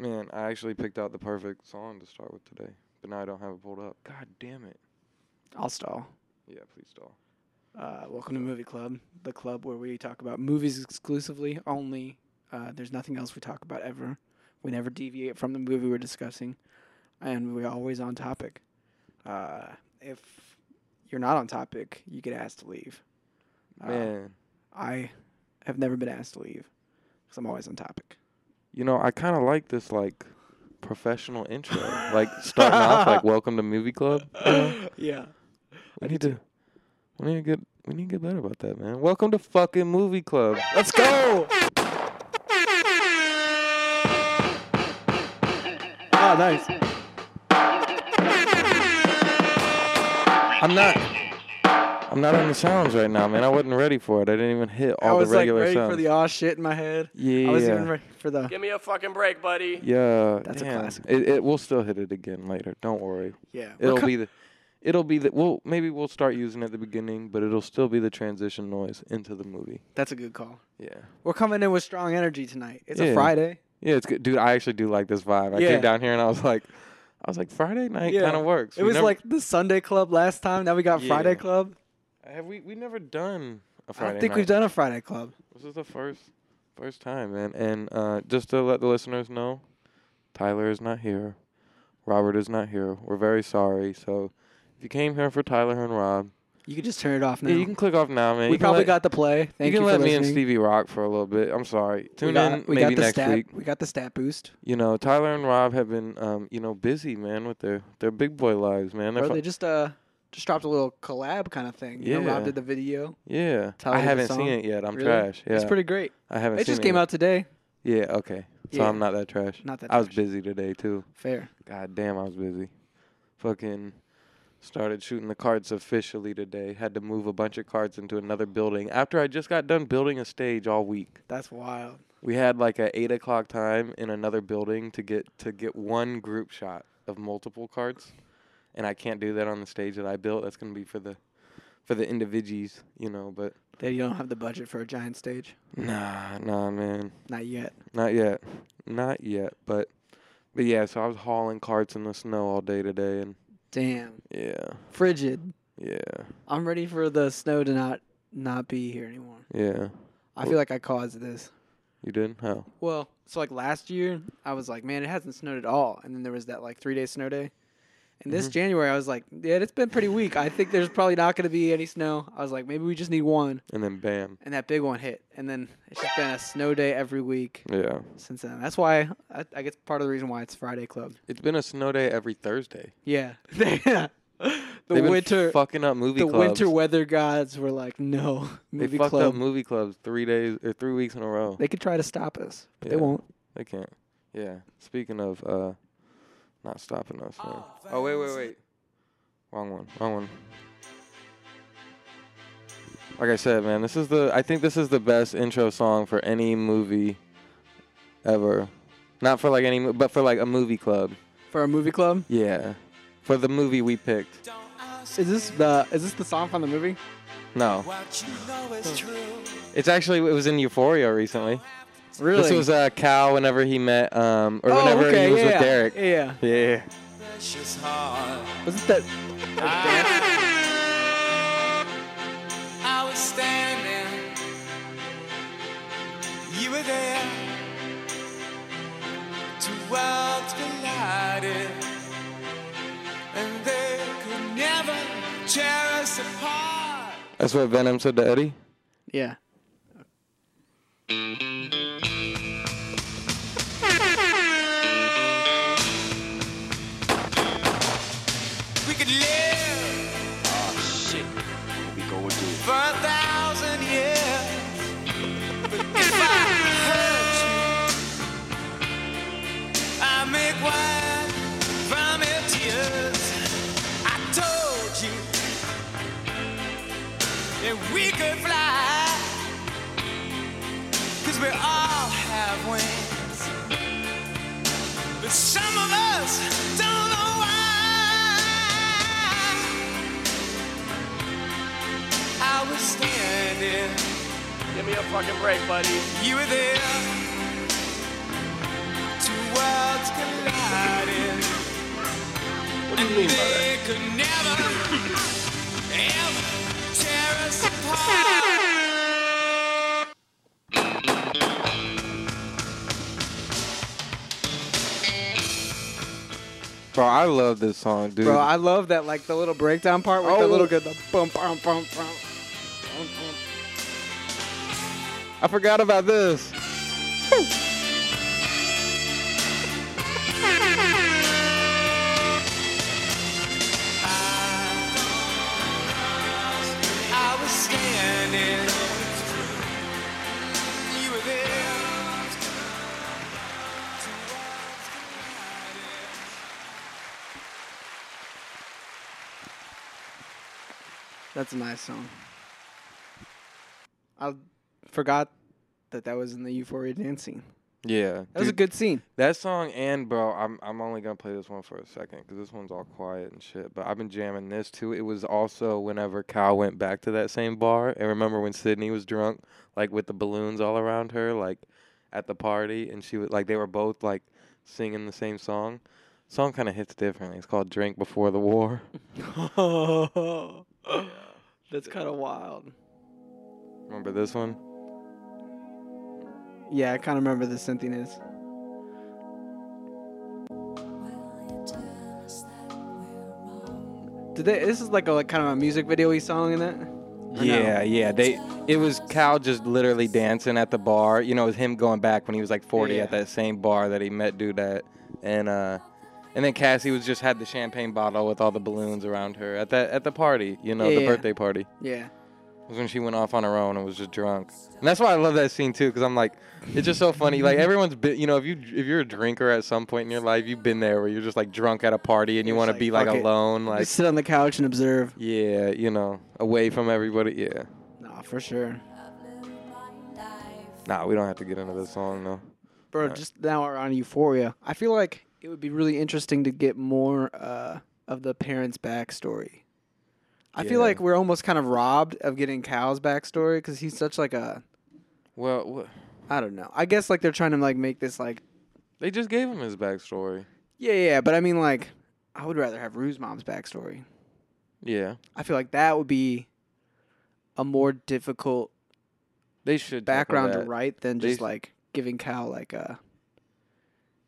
Man, I actually picked out the perfect song to start with today, but now I don't have it pulled up. God damn it. I'll stall. Yeah, please stall. Uh, welcome to Movie Club, the club where we talk about movies exclusively. Only uh, there's nothing else we talk about ever. We never deviate from the movie we're discussing, and we're always on topic. Uh, if you're not on topic, you get asked to leave. Uh, Man, I have never been asked to leave because I'm always on topic. You know, I kind of like this like professional intro, like starting off like "Welcome to Movie Club." you know? yeah. We need to, we need to get, we need to get better about that, man. Welcome to fucking Movie Club. Let's go. Oh, nice. I'm not, I'm not on the sounds right now, man. I wasn't ready for it. I didn't even hit all was the regular like ready sounds. for the aw shit in my head. yeah, I was even ready for the Give me a fucking break, buddy. yeah. That's a classic. It, it, we'll still hit it again later. Don't worry. yeah. It'll co- be the, it'll be the. Well, maybe we'll start using it at the beginning, but it'll still be the transition noise into the movie. That's a good call. Yeah. We're coming in with strong energy tonight. It's Yeah. a Friday. Yeah, it's good, dude. I actually do like this vibe. I Yeah. came down here and I was like, I was like, Friday night Yeah. kind of works. It We was never- like the Sunday club last time. Now we got Friday club. Have we we never done a I Friday. don't think night. we've done a Friday club. This is the first first time, man. And uh, just to let the listeners know, Tyler is not here. Robert is not here. We're very sorry. So if you came here for Tyler and Rob, You can just turn it off now. yeah, you can click off now, man. we You probably let- got the play. Thank you you, can let me and. Stevie rock for a little bit. I'm sorry. Tune got, in we maybe got the next stat, week. We got the stat boost. You know, Tyler and Rob have been, um, you know, busy, man, with their their big boy lives, man. They're fu- they just uh just dropped a little collab kind of thing. You know, Rob did the video. yeah, Tyler I haven't seen it yet. I'm Really? trash. Yeah, It's pretty great. I haven't It just came yet. out today. Yeah, okay. So Yeah. I'm not that trash. Not that I was busy today too. Fair. God damn, I was busy. Fucking started shooting the cards officially today. Had to move a bunch of cards into another building after I just got done building a stage all week. That's wild. We had like a eight o'clock time in another building to get to get one group shot of multiple carts, and I can't do that on the stage that I built. That's gonna be for the for the individuals, you know. But That you don't have the budget for a giant stage. nah, nah, man. Not yet. Not yet. Not yet. But but yeah, so I was hauling carts in the snow all day today and Damn. yeah. Frigid. Yeah. I'm ready for the snow to not not be here anymore. Yeah. I feel like I caused this. You did? How? Well, so like last year, I was like, man, it hasn't snowed at all, and then there was that like three day snow day. And this Mhm. January, I was like, yeah, it's been pretty weak. I think there's probably not going to be any snow. I was like, maybe we just need one, And then bam. and that big one hit, and then it's just been a snow day every week Yeah. since then. That's why I, I guess part of the reason why it's Friday Club. It's been a snow day every Thursday. Yeah, the They've winter, fucking up movie the clubs. winter weather gods were like, no, they movie fucked club. up movie clubs three days or three weeks in a row. they could try to stop us, but Yeah. they won't. They can't. Yeah. Speaking of uh not stopping us. man. Oh wait, wait, wait. Wrong one. Wrong one. Like I said, man, this is the I think this is the best intro song for any movie ever. Not for like any but for like a movie club. For a movie club, Yeah. For the movie we picked. is this the is this the song from the movie? No. It's actually it was in Euphoria recently. Really? This was uh Cal whenever he met um or oh, whenever okay, he was yeah, with Derek. Yeah. Yeah. Was it that? that I was standing, you were there. Two worlds collided, and they could never tear us apart. That's what Venom said to Eddie. dance? Yeah. we could fly. Cause we all have wings. But some of us don't know why. I was standing. Give me a fucking break, buddy. You were there. Two worlds collided. What do you mean by that? Bro, I love this song, dude. Bro, I love that like the little breakdown part with the Oh. little good the bump bump bump bump. I forgot about this. That's a nice song. I forgot that that was in the Euphoria dance scene. Yeah, That was a good scene. that song and bro, I'm I'm only gonna play this one for a second because this one's all quiet and shit. But I've been jamming this too. It was also whenever Cal went back to that same bar, and remember when Sydney was drunk, like with the balloons all around her, like at the party, and she was like they were both like singing the same song. Song kind of hits differently. It's called "Drink Before the War." That's kind of wild. Remember this one? Yeah, I kind of remember the synthiness. Did they? This is like a like kind of a music video song in that. Or no? Yeah, yeah. They it was Cal just literally dancing at the bar. You know, it was him going back when he was like 40 Yeah. at that same bar that he met dude at, and uh, and then Cassie was just had the champagne bottle with all the balloons around her at that at the party. You know, the Yeah. birthday party. Yeah. It was when she went off on her own and was just drunk. And that's why I love that scene too, because I'm like, it's just so funny. Like mm-hmm. everyone's been, you know, if you if you're a drinker at some point in your life, you've been there where you're just like drunk at a party and you You're want to just be like, like "Fuck it." alone, like Just sit on the couch and observe. yeah, you know, away from everybody. Yeah. Nah, for sure. Nah, we don't have to get into this song though. Bro, just now we're on Euphoria. I feel like it would be really interesting to get more uh, of the parents' backstory. I feel like we're almost kind of robbed of getting Cal's backstory because he's such like a Well, wha- I don't know. I guess like they're trying to like make this like they just gave him his backstory. yeah yeah, but I mean like I would rather have Rue's mom's backstory. Yeah, I feel like that would be a more difficult they should tackle background to that. write than They just sh- like giving Cal like a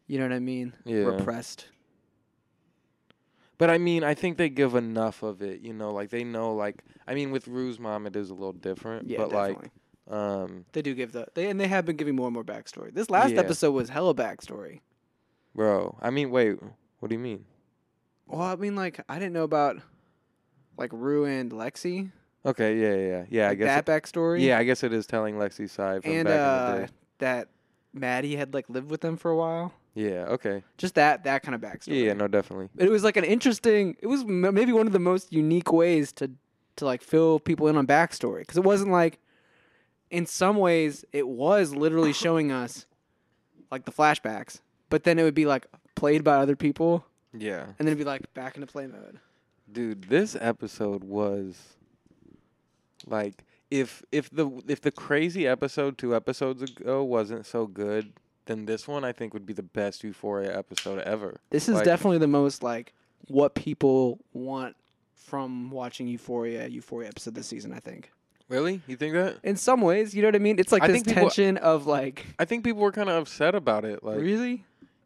you know what I mean Yeah. repressed. But I mean, I think they give enough of it. You know, like they know, like I mean, with Rue's mom, it is a little different. Yeah, but definitely. like, um, They do give the they and they have been giving more and more backstory. This last Yeah. episode was hella backstory. bro, I mean, wait, what do you mean? Well, I mean, like I didn't know about like Rue and Lexi. Okay, yeah, yeah, yeah. yeah I like, guess. that backstory. yeah, I guess it is telling Lexi's side from and back in uh, the day. that Maddie had like lived with them for a while. Yeah. Okay. Just that that kind of backstory. Yeah. No, definitely. It was like an interesting. It was m- maybe one of the most unique ways to to like fill people in on backstory because it wasn't like. In some ways, it was literally showing us like the flashbacks, but then it would be like played by other people, Yeah. and then it'd be like back into play mode. Dude, this episode was like if if the if the crazy episode two episodes ago wasn't so good, then this one I think would be the best Euphoria episode ever. This is Like- definitely the most like what people want from watching Euphoria, Euphoria episode this season. I think. Really? You think that? In some ways, you know what I mean. It's like I this think people- tension of like, I think people were kind of upset about it. Like, really.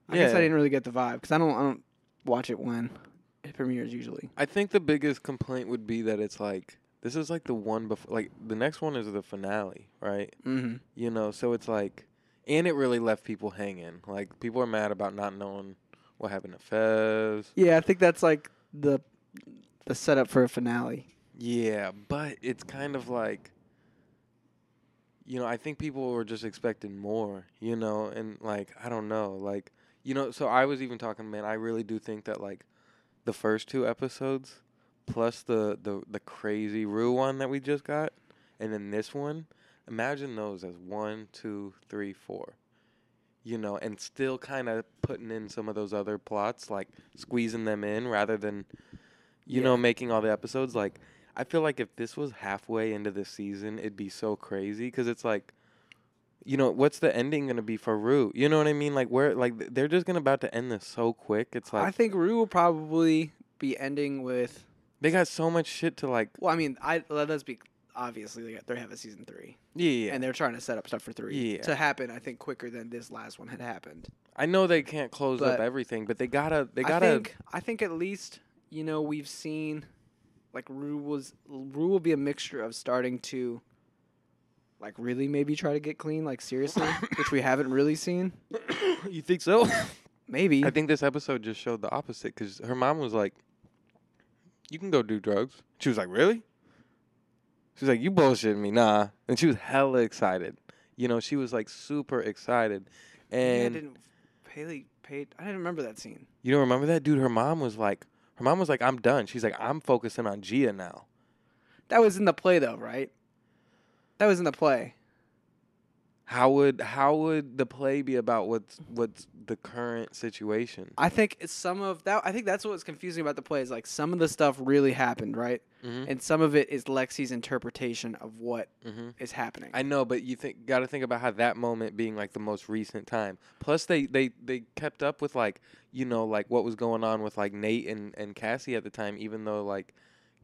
I guess I Yeah. didn't really get the vibe because I don't. I don't watch it when it premieres usually. I think the biggest complaint would be that it's like this is like the one before, like the next one is the finale, right? Mm-hmm. You know, so it's like, and it really left people hanging. Like people are mad about not knowing what happened to Fez. Yeah, I think that's like the the setup for a finale. Yeah, but it's kind of like you know, I think people were just expecting more, you know, and like I don't know, like you know, so I was even talking, man, I really do think that like the first two episodes plus the the the crazy Rue one that we just got and then this one, imagine those as one, two, three, four. You know, and still kind of putting in some of those other plots, like squeezing them in rather than, you know, making all the episodes. Like, I feel like if this was halfway into the season, it'd be so crazy because it's like, you know, what's the ending gonna be for Rue? You know what I mean? Like, where, like, they're just gonna about to end this so quick. It's like I think Rue will probably be ending with. They got so much shit to like. Well, I mean, I let us be obviously they got- they have a season three, Yeah, yeah. and they're trying to set up stuff for three Yeah. to happen. I think quicker than this last one had happened. I know they can't close up everything, but they gotta. They gotta. think I think at least you know we've seen like Rue was Rue will be a mixture of starting to like really maybe try to get clean like seriously, which we haven't really seen. you think so? Maybe I think this episode just showed the opposite because her mom was like, "You can go do drugs." She was like, "Really?" She was like, "You bullshitting me, nah." And she was hella excited. You know, she was like super excited. Yeah, I And didn't Haley paid. I didn't remember that scene. you don't remember that, dude? Her mom was like, her mom was like, "I'm done." She's like, "I'm focusing on Gia now." That was in the play though, right? That was in the play. How would how would the play be about what's what's the current situation? I think it's some of that. I think that's what's confusing about the play is like some of the stuff really happened, right? Mm-hmm. And some of it is Lexi's interpretation of what Mm-hmm. is happening. I know, but you think got to think about how that moment being like the most recent time. Plus, they they they kept up with like you know like what was going on with like Nate and and Cassie at the time, even though like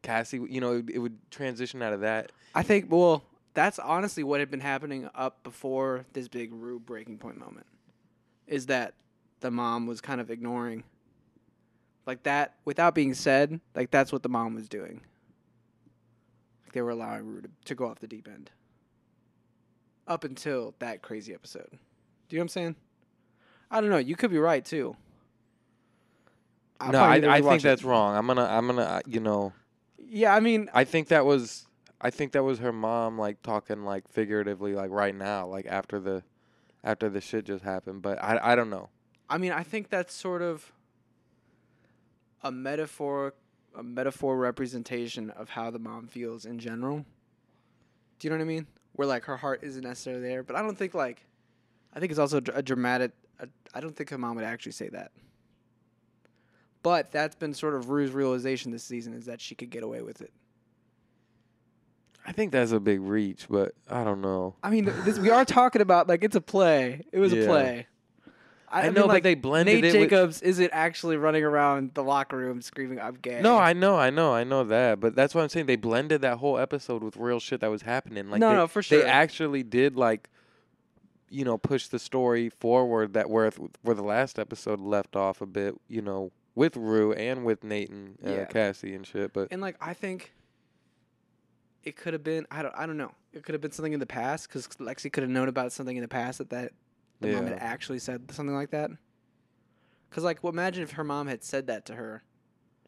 Cassie, you know, it, it would transition out of that. I think well, that's honestly what had been happening up before this big Rue breaking point moment. Is that the mom was kind of ignoring like that without being said, like that's what the mom was doing. Like they were allowing Rue to, to go off the deep end. Up until that crazy episode. Do you know what I'm saying? I don't know. You could be right too. I'll no, I I think that's wrong. I'm gonna I'm gonna uh, you know Yeah, I mean, I think that was I think that was her mom like talking like figuratively like right now like after the after the shit just happened. But I I don't know. I mean, I think that's sort of a metaphor, a metaphor representation of how the mom feels in general. Do you know what I mean? Where like her heart isn't necessarily there, but I don't think like, I think it's also a dramatic. I I don't think her mom would actually say that. But that's been sort of Rue's realization this season is that she could get away with it. I think that's a big reach, but I don't know. I mean, this, we are talking about like it's a play. It was Yeah. a play. I mean, know, but like, they blended Nate it with- Jacobs isn't actually running around the locker room screaming, "I'm gay." No, I know, I know, I know that, but that's what I'm saying. They blended that whole episode with real shit that was happening. Like, No, they, no, for sure. They actually did like, you know, push the story forward that where where the last episode left off a bit. You know, with Rue and with Nathan, and uh, Yeah. Cassie and shit. But And like I think it could have been I don't I don't know. It could have been something in the past because Lexi could have known about something in the past that that the mom had actually said something like that. Because like, well, imagine if her mom had said that to her.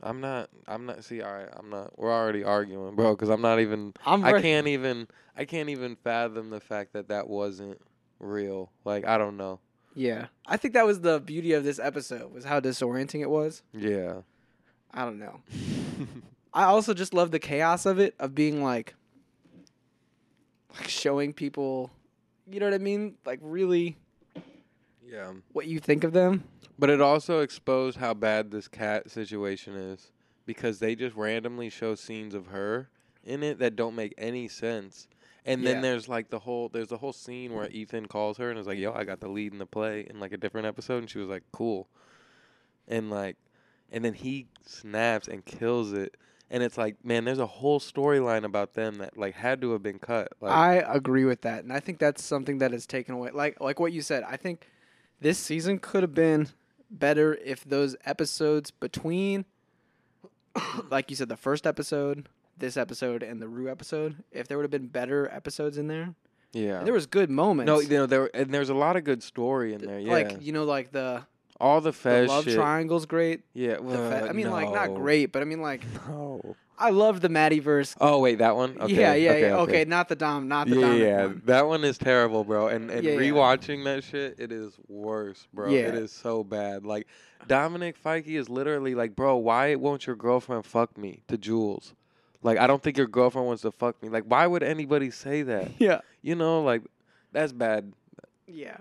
I'm not. I'm not. See, all right, I'm not. We're already arguing, bro. Because I'm not even. I'm I can't even. I can't even fathom the fact that that wasn't real. Like, I don't know. Yeah, I think that was the beauty of this episode was how disorienting it was. Yeah. I don't know. I also just love the chaos of it of being like, like showing people, you know what I mean? Like really yeah. what you think of them. But it also exposed how bad this Kat situation is because they just randomly show scenes of her in it that don't make any sense. And Yeah. then there's like the whole there's a whole scene where Ethan calls her and is like, "Yo, I got the lead in the play in like a different episode." And she was like, "Cool." And like and then he snaps and kills it. And it's like, man, there's a whole storyline about them that like had to have been cut. Like I agree with that, and I think that's something that is taken away. Like like what you said, I think this season could have been better if those episodes between, like you said, the first episode, this episode, and the Rue episode, if there would have been better episodes in there. yeah. And there was good moments. no, you know, there and there's a lot of good story in there. Yeah. like you know, like the, all the the Fez love shit. triangle's great. Yeah, The well, I mean, like not great, but I mean, like No. I love the Maddie verse. Oh wait, that one. Okay, yeah, yeah, okay, yeah. Okay. not the Dom, not the yeah, Dominic yeah, one. that one is terrible, bro. And and Yeah, yeah. rewatching that shit, it is worse, bro. Yeah. It is so bad. Like Dominic Fike is literally like, bro, why won't your girlfriend fuck me to Jules? Like, I don't think your girlfriend wants to fuck me. Like, why would anybody say that? Yeah. You know, like that's bad. Yeah.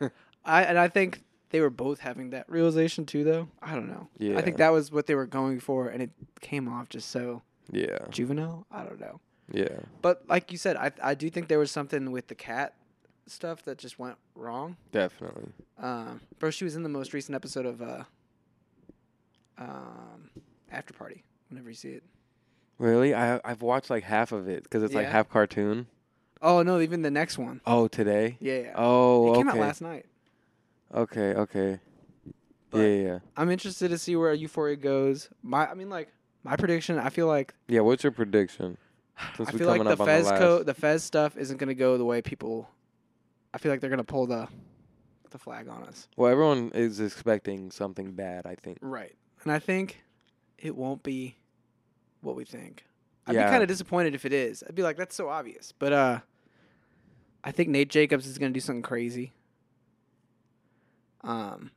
I and I think they were both having that realization too though. I don't know. Yeah. I think that was what they were going for and it came off just so Yeah, juvenile. I don't know. yeah. But like you said, I I do think there was something with the Kat stuff that just went wrong. Definitely. Um bro, she was in the most recent episode of uh um After Party. Whenever you see it. Really? I I've watched like half of it because it's like Yeah. half cartoon. Oh no, even the next one. Oh, today. Yeah. yeah. Oh, it came okay. out last night. Okay, okay. But- yeah, yeah, I'm interested to see where Euphoria goes. My, I mean, like my prediction. I feel like yeah. What's your prediction? Since I feel like the Fez the co- the Fez stuff isn't gonna go the way people. I feel like they're gonna pull the the flag on us. Well, everyone is expecting something bad. I think. Right. And I think it won't be what we think. I'd Yeah. be kind of disappointed if it is. I'd be like, that's so obvious. But uh, I think Nate Jacobs is gonna do something crazy. Um,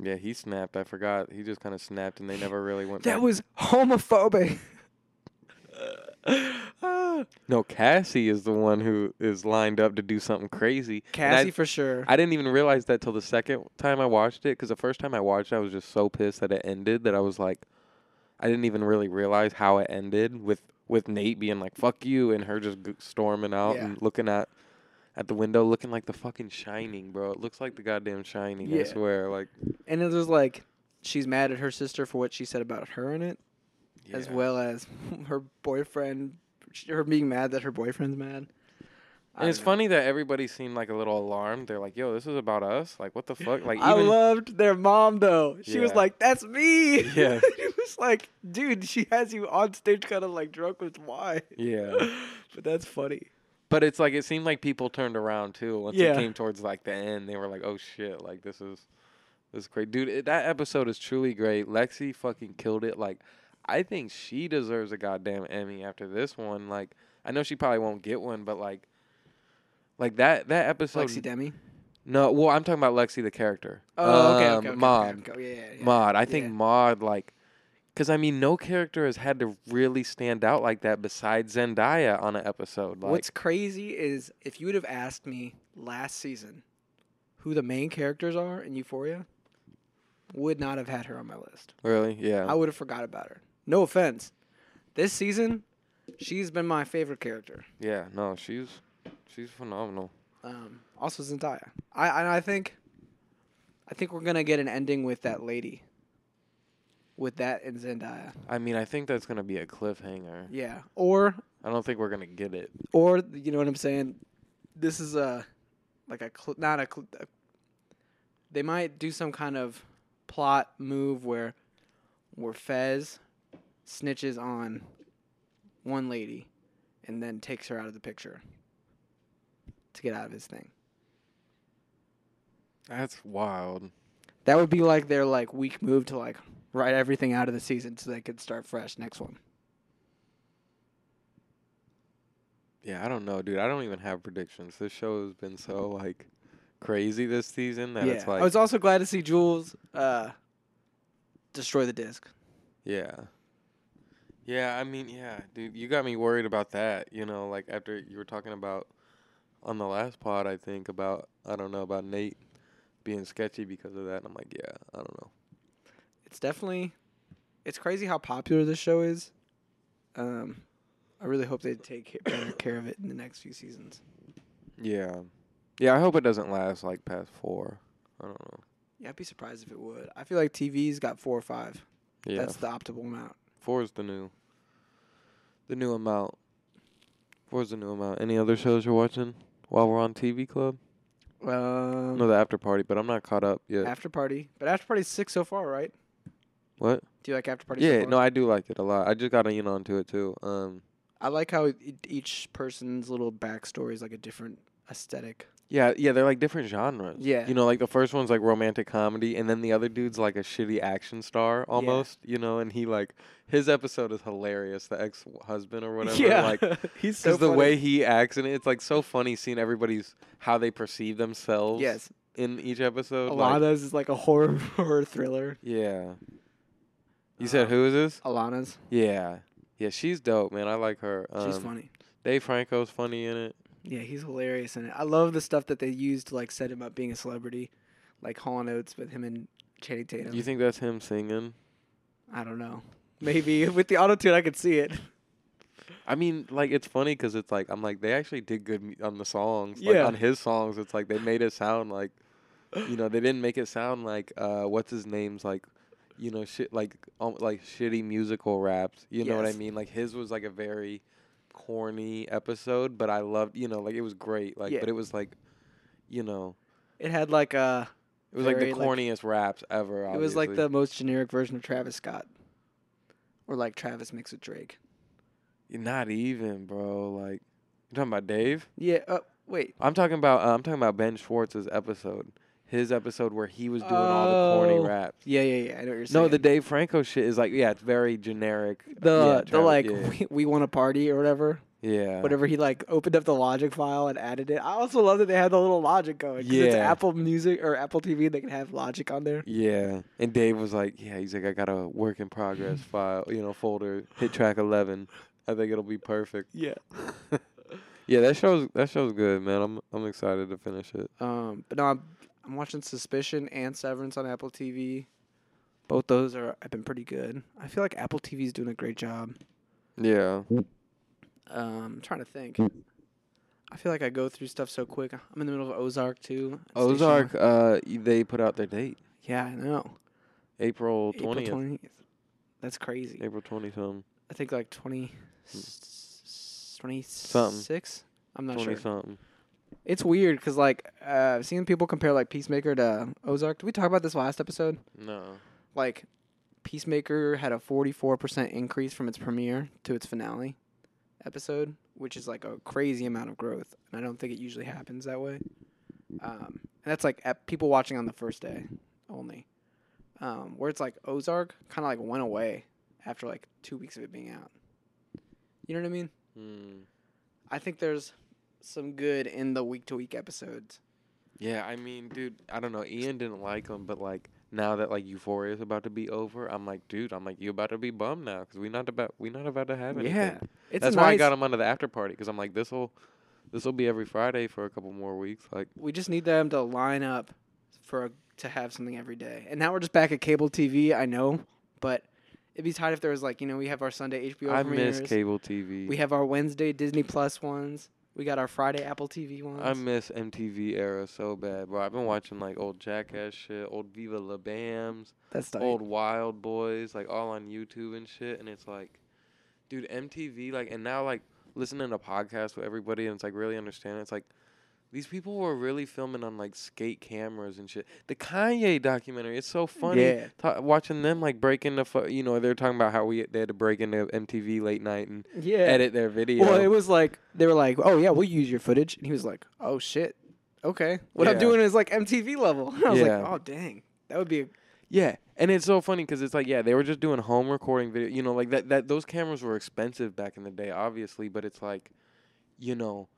Yeah, he snapped. I forgot. He just kind of snapped, and they never really went. that back. was homophobic. no. Cassie is the one who is lined up to do something crazy. And I- Cassie for sure. I didn't even realize that till the second time I watched it because the first time I watched it, I was just so pissed that it ended that I was like, I didn't even really realize how it ended with with Nate being like "fuck you" and her just storming out Yeah. and looking at at the window, looking like the fucking Shining, bro. It looks like the goddamn Shining. I Yeah. swear, like and it was like she's mad at her sister for what she said about her in it. as yeah. well as her boyfriend, her being mad that her boyfriend's mad. I And it's know. funny that everybody seemed like a little alarmed. They're like, "Yo, this is about us. Like, what the fuck?" Like, I even loved their mom though. She was Yeah. like, "That's me." Yeah. it was like, dude, she has you on stage, kind of like drunk with wine. yeah. but that's funny. But it's like it seemed like people turned around too once Yeah. it came towards like the end. They were like, "Oh shit! Like this is this is great, dude." It, that episode is truly great. Lexi fucking killed it. Like, I think she deserves a goddamn Emmy after this one. Like, I know she probably won't get one, but like, like that that episode. Lexi Demi. no, well, I'm talking about Lexi the character. Oh, okay, Um, okay, okay, Maude. okay, okay. Yeah, yeah, yeah. Maude. I think Yeah. Maude like. Because I mean, no character has had to really stand out like that besides Zendaya on an episode. Like, What's crazy is if you would have asked me last season who the main characters are in Euphoria, would not have had her on my list. really? Yeah. I would have forgot about her. No offense. This season, she's been my favorite character. Yeah, no, she's she's phenomenal. Um, also Zendaya. I, I I think, I think we're gonna get an ending with that lady. With that and Zendaya, I mean, I think that's gonna be a cliffhanger. yeah. Or I don't think we're gonna get it. or you know what I'm saying. This is a, like a cl- not a, cl- a. They might do some kind of plot move where, where Fez, snitches on, one lady, and then takes her out of the picture. To get out of his thing. That's wild. That would be like their like weak move to like write everything out of the season so they could start fresh next one. Yeah, I don't know, dude. I don't even have predictions. This show has been so like crazy this season that yeah, it's like I was also glad to see Jules uh, destroy the disc. Yeah. Yeah, I mean, yeah, dude, you got me worried about that, you know, like after you were talking about on the last pod, I think about I don't know about Nate being sketchy because of that. And I'm like, yeah, I don't know. It's definitely, it's crazy how popular this show is. Um, I really hope they take better care of it in the next few seasons. Yeah. Yeah, I hope it doesn't last like past 4. I don't know. Yeah, I'd be surprised if it would. I feel like TV's got four or five. Yeah. That's the optimal amount. 4 is the new the new amount. 4 is the new amount. Any other shows you're watching while we're on TV Club? Um, No, the after party, but I'm not caught up yet. After Party, but After Party's six so far, right? What? Do you like After Party? Yeah, no, I do like it a lot. I just got in onto it too. Um I like how each person's little backstory is like a different aesthetic. Yeah, yeah, they're like different genres. Yeah. You know, like the first one's like romantic comedy and then the other dude's like a shitty action star almost, you know, and he like his episode is hilarious, the ex husband or whatever. Like he's so because the way he acts and it's like so funny seeing everybody's how they perceive themselves yes, in each episode. A like- Ilana's is like a horror horror thriller. yeah. You said Um, who is this? Ilana's, Yeah. Yeah, she's dope, man. I like her. she's Um, funny. Dave Franco's funny in it. Yeah, he's hilarious in it. I love the stuff that they used to like set him up being a celebrity, like Hall and Oates with him and Channing Tatum. Do you think that's him singing? I don't know. Maybe with the auto tune, I could see it. I mean, like it's funny because it's like I'm like they actually did good on the songs. Like Yeah. on his songs, it's like they made it sound like, you know, they didn't make it sound like uh what's his name's like you know, shit like um, like shitty musical raps. You know what I mean? Like his was like a very corny episode, but I loved, you know, like it was great. Like, Yeah. but it was like, you know, It had like a. it was like the Very, like- corniest raps ever. It was like the most generic version of Travis Scott, or like Travis mixed with Drake. not even, bro. Like you're talking about Dave? Yeah. Oh wait. I'm talking about uh, I'm talking about Ben Schwartz's episode. His episode where he was doing all the corny Oh. raps. Yeah, yeah, yeah. I know what you're saying. No, the Dave Franco shit is like yeah, it's very generic. the yeah, the Travis- like yeah, we, we want to party or whatever. yeah. Whatever he like opened up the Logic file and added it. I also love that they had the little Logic going going. 'cause it's Yeah. Apple Music or Apple TV. They can have Logic on there. Yeah, and Dave was like, "Yeah, he's like, I got a work in progress file, you know, folder. Hit track eleven. I think it'll be perfect." Yeah. Yeah, that show's that show's good, man. I'm I'm excited to finish it. Um, but no, I'm, I'm watching Suspicion and Severance on Apple TV. Both those are have been pretty good. I feel like Apple TV's doing a great job. Yeah, Um, I'm trying to think. I feel like I go through stuff so quick. I'm in the middle of Ozark too. Ozark. One. Uh, they put out their date, Yeah, I know. April April twentieth. That's crazy. April twenty something, I think like 20, Hmm. s- 26? I'm not twenty sure. something. It's weird because like uh, I've seen people compare like Peacemaker to Ozark. Did we talk about this last episode? No. Like Peacemaker had a 44% increase from its premiere to its finale episode, which is like a crazy amount of growth. And I don't think it usually happens that way. Um, and that's like at people watching on the first day only. Um, where it's like Ozark kind of like went away after like two weeks of it being out. You know what I mean? Hmm. I think there's some good in the week to week episodes. Yeah, I mean, dude, I don't know. Ian didn't like them, but like now that like Euphoria is about to be over, I'm like, dude, I'm like, you about to be bummed now because we not about we not about to have anything. Yeah, it's That's nice. why I got him under the after party because I'm like, this will this will be every Friday for a couple more weeks. Like, We just need them to line up for a, to have something every day. And now we're just back at cable TV. I know, but it'd be tight if there was like you know we have our Sunday HBO I premieres. miss cable TV. We have our Wednesday Disney Plus ones. We got our Friday Apple TV ones. I miss MTV era so bad, bro. I've been watching like old Jackass shit, old Viva La Bams, That's tight. old Wildboyz, like all on YouTube and shit. And it's like, dude, MTV, like, and now like listening to podcasts with everybody, and it's like really understanding. It's like these people were really filming on like skate cameras and shit. The Kanye documentary, it's so funny. Yeah. Ta- watching them like break into, fu- you know, they're talking about how we they had to break into MTV late night and Yeah. edit their video. Well, it was like they were like, "Oh yeah, we'll use your footage," and he was like, "Oh shit, okay." What I'm doing is like MTV level. I was Yeah. like, "Oh dang, that would be." A, Yeah, and it's so funny because it's like, yeah, they were just doing home recording video. You know, like that. That those cameras were expensive back in the day, obviously, but it's like, you know,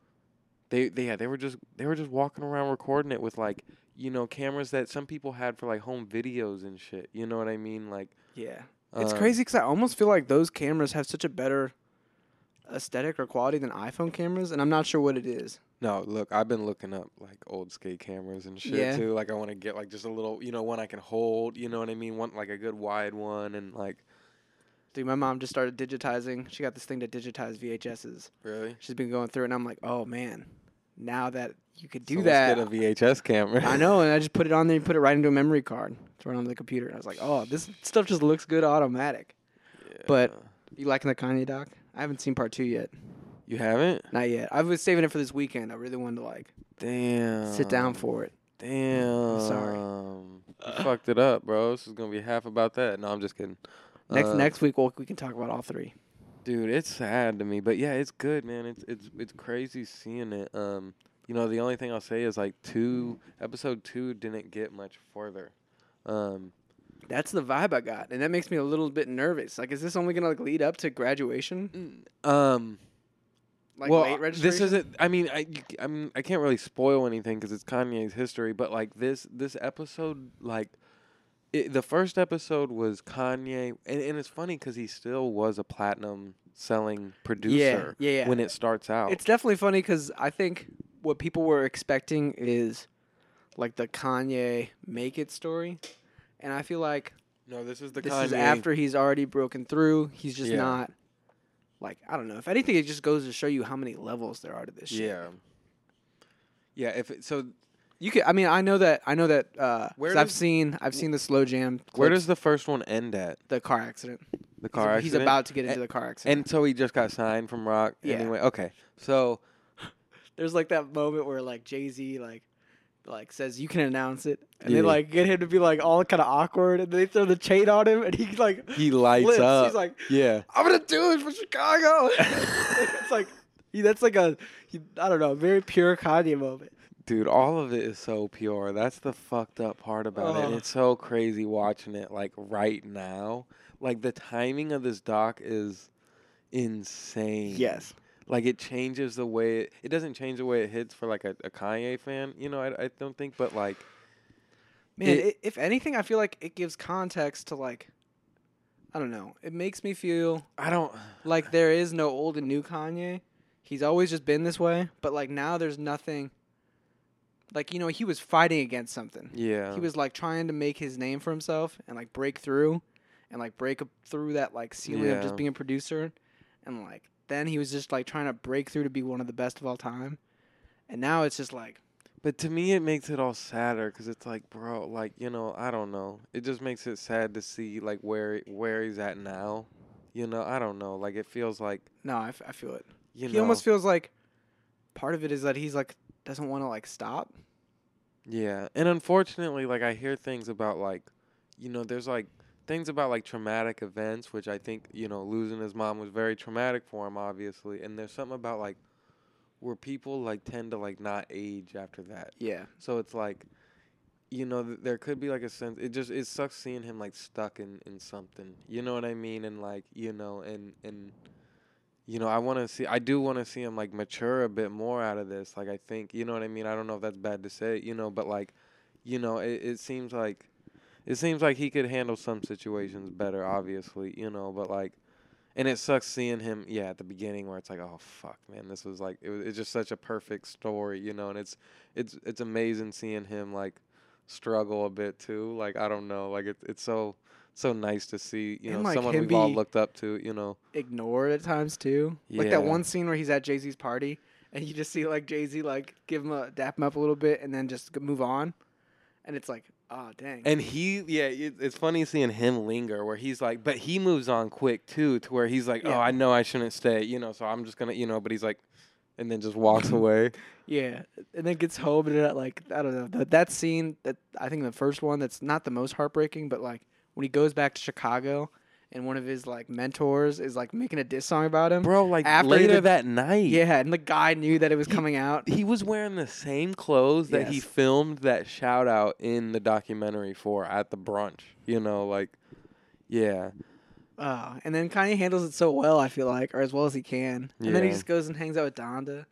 they they yeah they were just they were just walking around recording it with like you know cameras that some people had for like home videos and shit. You know what I mean? Like, yeah, it's um, crazy because I almost feel like those cameras have such a better aesthetic or quality than iPhone cameras, and I'm not sure what it is. No, look, I've been looking up like old skate cameras and shit Yeah. too. Like, I want to get like just a little, you know, one I can hold. You know what I mean? One like a good wide one and like Dude, my mom just started digitizing. She got this thing to digitize VHSs. really. She's been going through it, and I'm like, oh man, now that you could do that. Get a VHS camera. I know, and I just put it on there and put it right into a memory card. Throw it on the computer. And I was like, oh, this stuff just looks good automatic. But- You liking the Kanye doc? I haven't seen part two yet. you haven't. Not yet. I was saving it for this weekend. I really wanted to like Damn. sit down for it. Damn. I'm sorry. You fucked it up, bro. This is gonna be half about that. No, I'm just kidding. Next Uh, next week we'll, we can talk about all three. Dude, it's sad to me, but yeah, it's good, man. It's it's it's crazy seeing it. Um, you know, the only thing I'll say is like two episode two didn't get much further. Um, That's the vibe I got, and that makes me a little bit nervous. Like, is this only gonna like lead up to graduation? um, Like well, late registration? this isn't. I mean, I I mean, I can't really spoil anything because it's Kanye's history. But like this this episode, like it, the first episode was Kanye, and, and it's funny because he still was a platinum selling producer yeah, yeah. when it starts out. It's definitely funny because I think what people were expecting is like the Kanye make it story, and I feel like no, this is the this Kanye. is after he's already broken through. He's just Yeah. not like I don't know. If anything, it just goes to show you how many levels there are to this shit. Yeah. Yeah. If it, so, You could. I mean, I know that. I know that. Uh, Where 'cause I've seen. I've seen the slow jam. Where does the first one end at? the car accident? The car he's, accident. He's about to get into And- the car accident. And so he just got signed from Roc. Yeah. Anyway, okay. So there's like that moment where like Jay Z like like says you can announce it, and Yeah. they like get him to be like all kind of awkward, and they throw the chain on him, and he like he lights flips. up. He's like, yeah. I'm gonna do it for Chicago. it's like he, that's like a he, I don't know, very pure Kanye moment. Dude, all of it is so pure. That's the fucked up part about it. It's so crazy watching it like right now. Like the timing of this doc is insane. Yes. Like it changes the way it, it doesn't change the way it hits for like a, a Kanye fan, you know, I, I don't think, but like Man, It- i if anything, I feel like it gives context to like, I don't know. It makes me feel I don't like there is no old and new Kanye. He's always just been this way, but like now there's nothing. Like you know, he was fighting against something. yeah. He was like trying to make his name for himself and like break through, and like break up through that like ceiling of just being a producer, and like then he was just like trying to break through to be one of the best of all time, and now it's just like But to me, it makes it all sadder because it's like, bro, like you know, I don't know. It just makes it sad to see like where where he's at now. You know, I don't know. Like it feels like no, I, f- I feel it. you he know, almost feels like part of it is that he's like doesn't want to like stop. yeah. And unfortunately, like I hear things about like, you know, there's like things about like traumatic events, which I think you know, losing his mom was very traumatic for him, obviously. And there's something about like where people like tend to like not age after that. Yeah, So it's like, you know, th- there could be like a sense. It just it sucks seeing him like stuck in in something. You know what I mean? And like you know, and and you know, I want to see. I do want to see him like mature a bit more out of this. Like I think, you know what I mean. I don't know if that's bad to say, you know, but like, you know, it, it seems like. It seems like he could handle some situations better, obviously, you know, but like, and it sucks seeing him, yeah, at the beginning where it's like, oh fuck, man, this was like, it was, it's just such a perfect story, you know, and it's, it's, it's amazing seeing him like struggle a bit too. Like I don't know, like it's it's so so nice to see, you And, know, like, someone we've all looked up to, you know. ignored at times too. Like that one scene where he's at Jay Z's party and you just see like Jay Z like give him a dap him up a little bit and then just move on, and it's like, oh dang. And he, yeah, it, it's funny seeing him linger where he's like, but he moves on quick too, to where he's like, oh, Yeah. oh, I know I shouldn't stay, you know, so I'm just gonna, you know, but he's like, and then just walks away. Yeah, and then gets home and it, like I don't know that that scene that I think the first one that's not the most heartbreaking, but like when he goes back to Chicago and one of his like mentors is like making a diss song about him. Bro, like After later did- that night, Yeah, and the guy knew that it was He- coming out. he was wearing the same clothes that he filmed that shout out in the documentary for at the brunch. You know, like, yeah, Uh, and then Kanye handles it so well, I feel like, or as well as he can. And then he just goes and hangs out with Donda.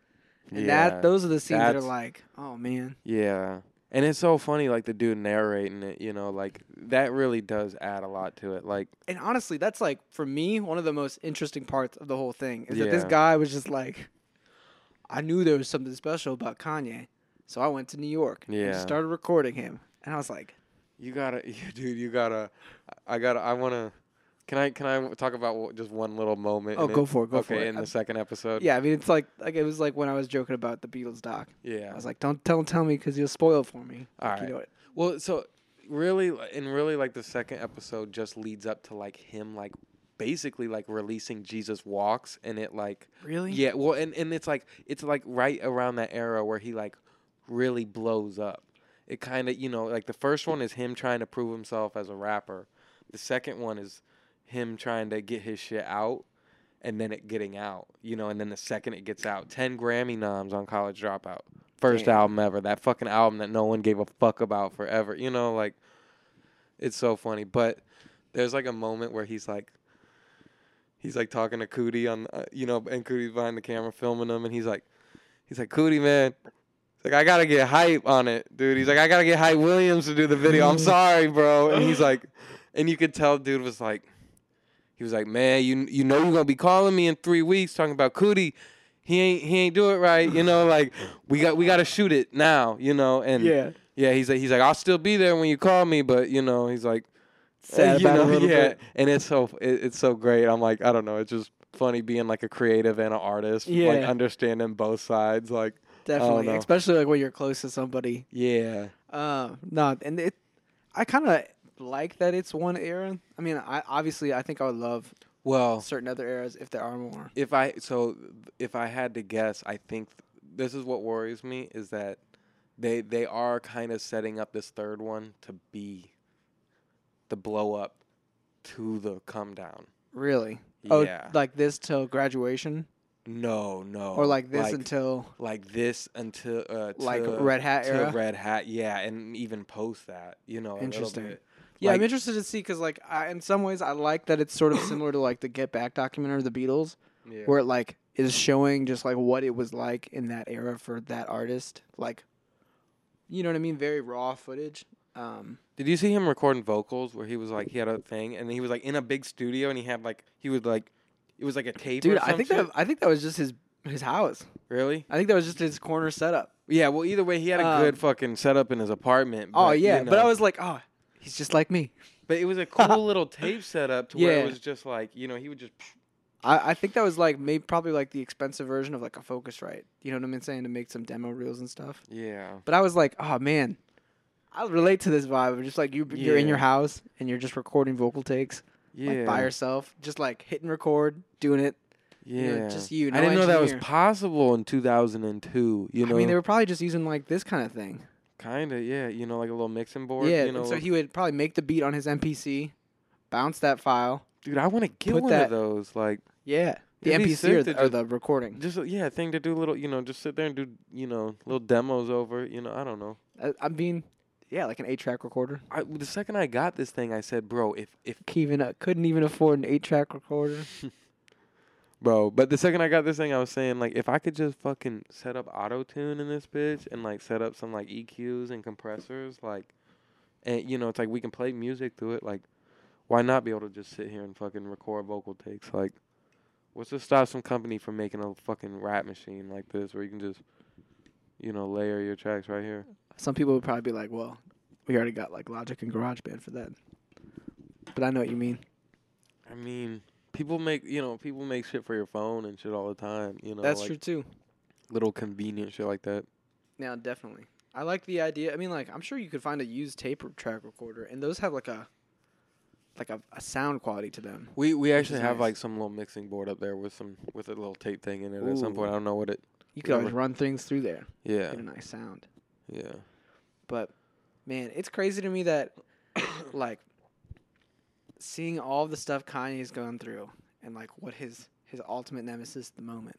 And yeah, that those are the scenes that are like, oh man. yeah. And it's so funny, like the dude narrating it. You know, like that really does add a lot to it. Like, And honestly, that's like for me one of the most interesting parts of the whole thing is that this guy was just like, I knew there was something special about Kanye, so I went to New York and Yeah. just started recording him. And I was like, you gotta, dude, you gotta. I gotta. I wanna. Can I? Can I talk about just one little moment? Oh, go for it, go okay, for it. in I- the second episode. yeah, I mean it's like like it was like when I was joking about the Beatles doc. Yeah. I was like, don't tell tell me because you'll spoil it for me. All Like, right. You know it. Well, so really, and really, like the second episode just leads up to like him, like basically like releasing Jesus Walks, and it like Really? yeah, well, and and it's like it's like right around that era where he like really blows up. It kind of you know like the first one is him trying to prove himself as a rapper. The second one is him trying to get his shit out. And then it getting out, you know, and then the second it gets out, ten Grammy noms on College Dropout, first Damn. album ever. That fucking album that no one gave a fuck about forever. You know, like it's so funny. But there's like a moment where he's like, he's like talking to Coodie on, uh, you know, and Coodie's behind the camera filming him, and he's like, he's like, Coodie man. Like, I gotta get hype on it, dude. He's like, I gotta get Hype Williams to do the video. I'm sorry, bro. And he's like, and you could tell, dude was like, he was like, man, you you know you're gonna be calling me in three weeks talking about Coodie. He ain't he ain't do it right, you know. Like we got we got to shoot it now, you know. And Yeah. yeah, he's like he's like I'll still be there when you call me, but you know he's like Sad you about it a know, yeah, bit. and it's so it, it's so great. I'm like I don't know, it's just funny being like a creative and an artist, like Yeah. understanding both sides. Like definitely, especially like when you're close to somebody. Yeah. Uh, no, and it, I kind of like that it's one era. I mean, I obviously I think I would love Well, certain other eras if there are more. if I so if I had to guess, I think this is what worries me is that they they are kind of setting up this third one to be the blow up to the come down. Really? Oh, Yeah. like this till graduation, No, no. or like this until like this until uh, like to- Red Hat to era. Red Hat, yeah, and even post that, you know, a little Interesting. Yeah, I'm interested to see because like I, in some ways I like that it's sort of similar to like the Get Back documentary, of The Beatles, Yeah. where it like is showing just like what it was like in that era for that artist. Like, you know what I mean? Very raw footage. Um, Did you see him recording vocals where he was like he had a thing and he was like in a big studio and he had like he would like it was like a tape. dude, or I think some that? I think that was just his his house. really. I think that was just his corner setup. Yeah, well, either way, he had a Um, good fucking setup in his apartment. oh yeah, you but I was like, oh, he's just like me. but it was a cool little tape setup to where Yeah. it was just like you know he would just I, I think that was like maybe probably like the expensive version of like a Focusrite. You know what I'm saying to make some demo reels and stuff. yeah But I was like, oh man, I relate to this vibe of just like you you're in your house and you're just recording vocal takes yeah like by yourself, just like hitting record, doing it. yeah you know, just you, I no didn't know that was engineer. possible in 2002. You know, I mean, they were probably just using like this kind of thing. Kind of yeah. You know, like a little mixing board. yeah, you know, so he would probably make the beat on his MPC, bounce that file. dude, I want to get one that- of those. Like Yeah, the MPC or the, or the recording. just yeah, thing to do little. You know, just sit there and do you know little demos over. You know, I don't know. I, I mean, yeah, like an eight track recorder. I, the second I got this thing, I said, bro, if if Even uh, couldn't even afford an eight track recorder. Bro, but the second I got this thing, I was saying like if I could just fucking set up auto tune in this bitch and like set up some like EQs and compressors, like, and you know it's like we can play music through it. Like, why not be able to just sit here and fucking record vocal takes? Like, what's to stop some company from making a fucking rap machine like this where you can just, you know, layer your tracks right here? Some people would probably be like, "Well, we already got like Logic and GarageBand for that." But I know what you mean. I mean, people make you know people make shit for your phone and shit all the time. You know, That's like true too. Little convenient shit like that. Yeah, definitely. I like the idea. I mean, like, I'm sure you could find a used tape track recorder, and those have like a, like a, a sound quality to them. We we actually have nice. like some little mixing board up there with some with a little tape thing in it at some point. I don't know what it. You could always run things through there, Yeah, get a nice sound. yeah. But man, it's crazy to me that like seeing all the stuff Kanye's going through, and like what his his ultimate nemesis at the moment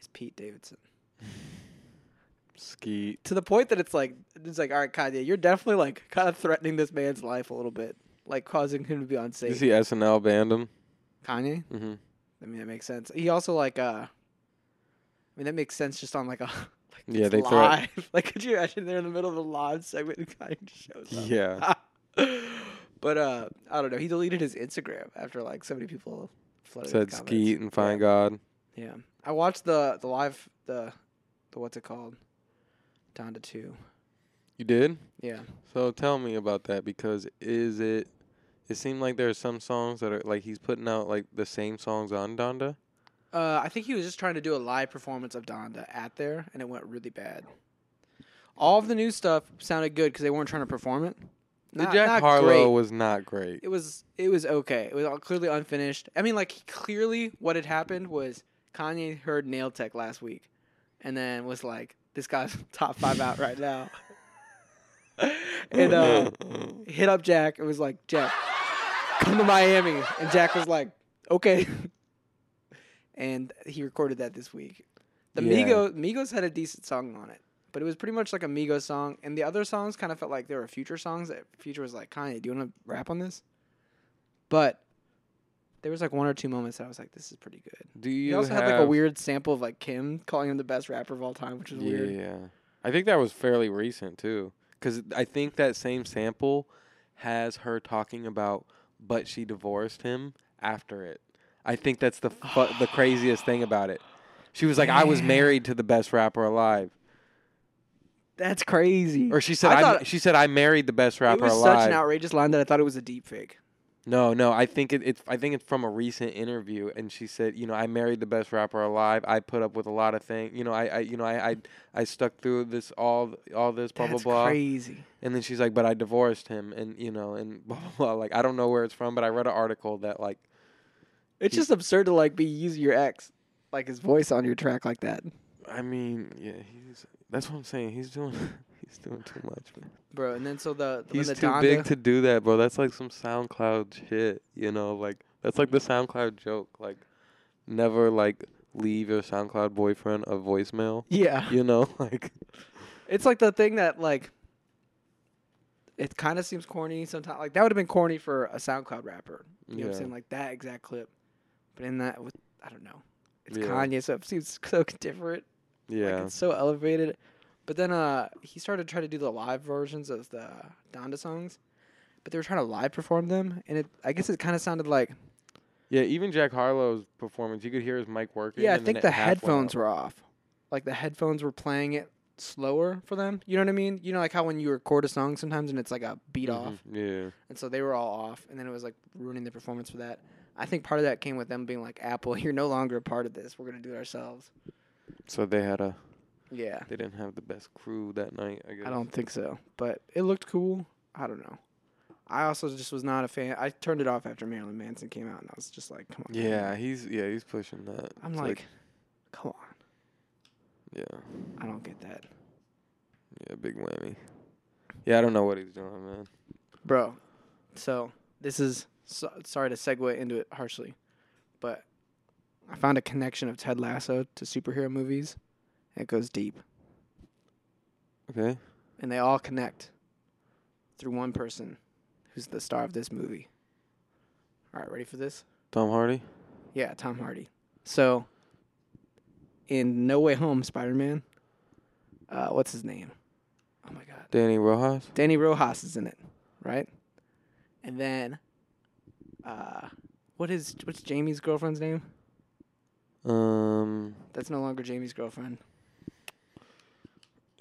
is Pete Davidson. Skete. to the point that it's like it's like all right Kanye you're definitely like kind of threatening this man's life a little bit like causing him to be You Is he SNL banned him. Kanye Mm-hmm. I mean that makes sense he also like uh I mean that makes sense just on like a like Yeah, it's they threat- live like could you imagine they're in the middle of a live segment and Kanye just shows up Yeah. but uh I don't know he deleted his Instagram after like so many people flooded Said. Skete and Find yeah. God. yeah I watched the the live the the what's it called down to two You did. yeah So tell me about that because is it? It seemed like there are some songs that are like he's putting out like the same songs on Donda. Uh, I think he was just trying to do a live performance of Donda at there, and it went really bad. All of the new stuff sounded good because they weren't trying to perform it. The Not- Jack not Harlow great. was not great. It was it was okay. It was all clearly unfinished. I mean, like clearly what had happened was Kanye heard Nail Tech last week, and then was like, "This guy's top five out right now." and uh, hit up Jack. It was like, Jack, come to Miami. And Jack was like, okay. and he recorded that this week. The Yeah. Migos, Migos had a decent song on it, but it was pretty much like a Migos song. And the other songs kind of felt like they were Future songs. That Future was like, Kanye, do you want to rap on this? But there was like one or two moments that I was like, this is pretty good. Do He you also have had like a weird sample of like Kim calling him the best rapper of all time, which is yeah, weird. Yeah, I think that was fairly recent too, because I think that same sample has her talking about, but she divorced him after it. I think that's the fu- the craziest thing about it. She was like, "I was married to the best rapper alive," That's crazy. or she said, I "I." thought- she said, "I married the best it rapper was alive." such an outrageous line that I thought it was a deep fake. No, no. I think it, it's. I think it's from a recent interview, and she said, you know, I married the best rapper alive. I put up with a lot of things. You know, I, I you know, I, I, I stuck through this all, all this blah That's blah blah. crazy. And then she's like, but I divorced him, and you know, and blah blah blah. Like I don't know where it's from, but I read an article that like, It's just absurd to like be using your ex, like his voice on your track like that, I mean, yeah, he's. That's what I'm saying. He's doing, he's doing too much, man. bro. And then so the He's the too Donda, big to do that, bro. That's like some SoundCloud shit, you know. Like that's like the SoundCloud joke. Like, never like leave your SoundCloud boyfriend a voicemail. yeah, You know, like it's like the thing that like. It kind of seems corny sometimes. Like that would have been corny for a SoundCloud rapper. You know what I'm saying? Like that exact clip. But in that, with I don't know, it's Yeah. Kanye, so it seems so different. Yeah, Like it's so elevated. But then uh he started trying to do the live versions of the Donda songs. But they were trying to live perform them and it I guess it kind of sounded like yeah. Even Jack Harlow's performance, you could hear his mic working. Yeah, I think the headphones were off. Like the headphones were playing it slower for them. You know what I mean? You know like how when you record a song sometimes and it's like a beat Mhm, off. Yeah, And so they were all off and then it was like ruining the performance for that. I think part of that came with them being like Apple, you're no longer a part of this. We're going to do it ourselves. So they had a. Yeah. They didn't have the best crew that night. I guess. I don't think so, but it looked cool. I don't know. I also just was not a fan. I turned it off after Marilyn Manson came out, and I was just like, "Come on." man." Yeah, he's yeah he's pushing that. I'm It's like, "Come on." yeah, I don't get that, yeah, big whammy. Yeah, I don't know what he's doing, man. bro. So this is so, sorry to segue into it harshly, I found a connection of Ted Lasso to superhero movies. It goes deep, Okay. and they all connect through one person, who's the star of this movie. All right, ready for this? Tom Hardy. Yeah, Tom Hardy. So, in No Way Home, Spider Man, uh, what's his name? Oh my God. Danny Rojas. Danny Rojas is in it, right? And then, uh, what is what's Jamie's girlfriend's name? Um, That's no longer Jamie's girlfriend.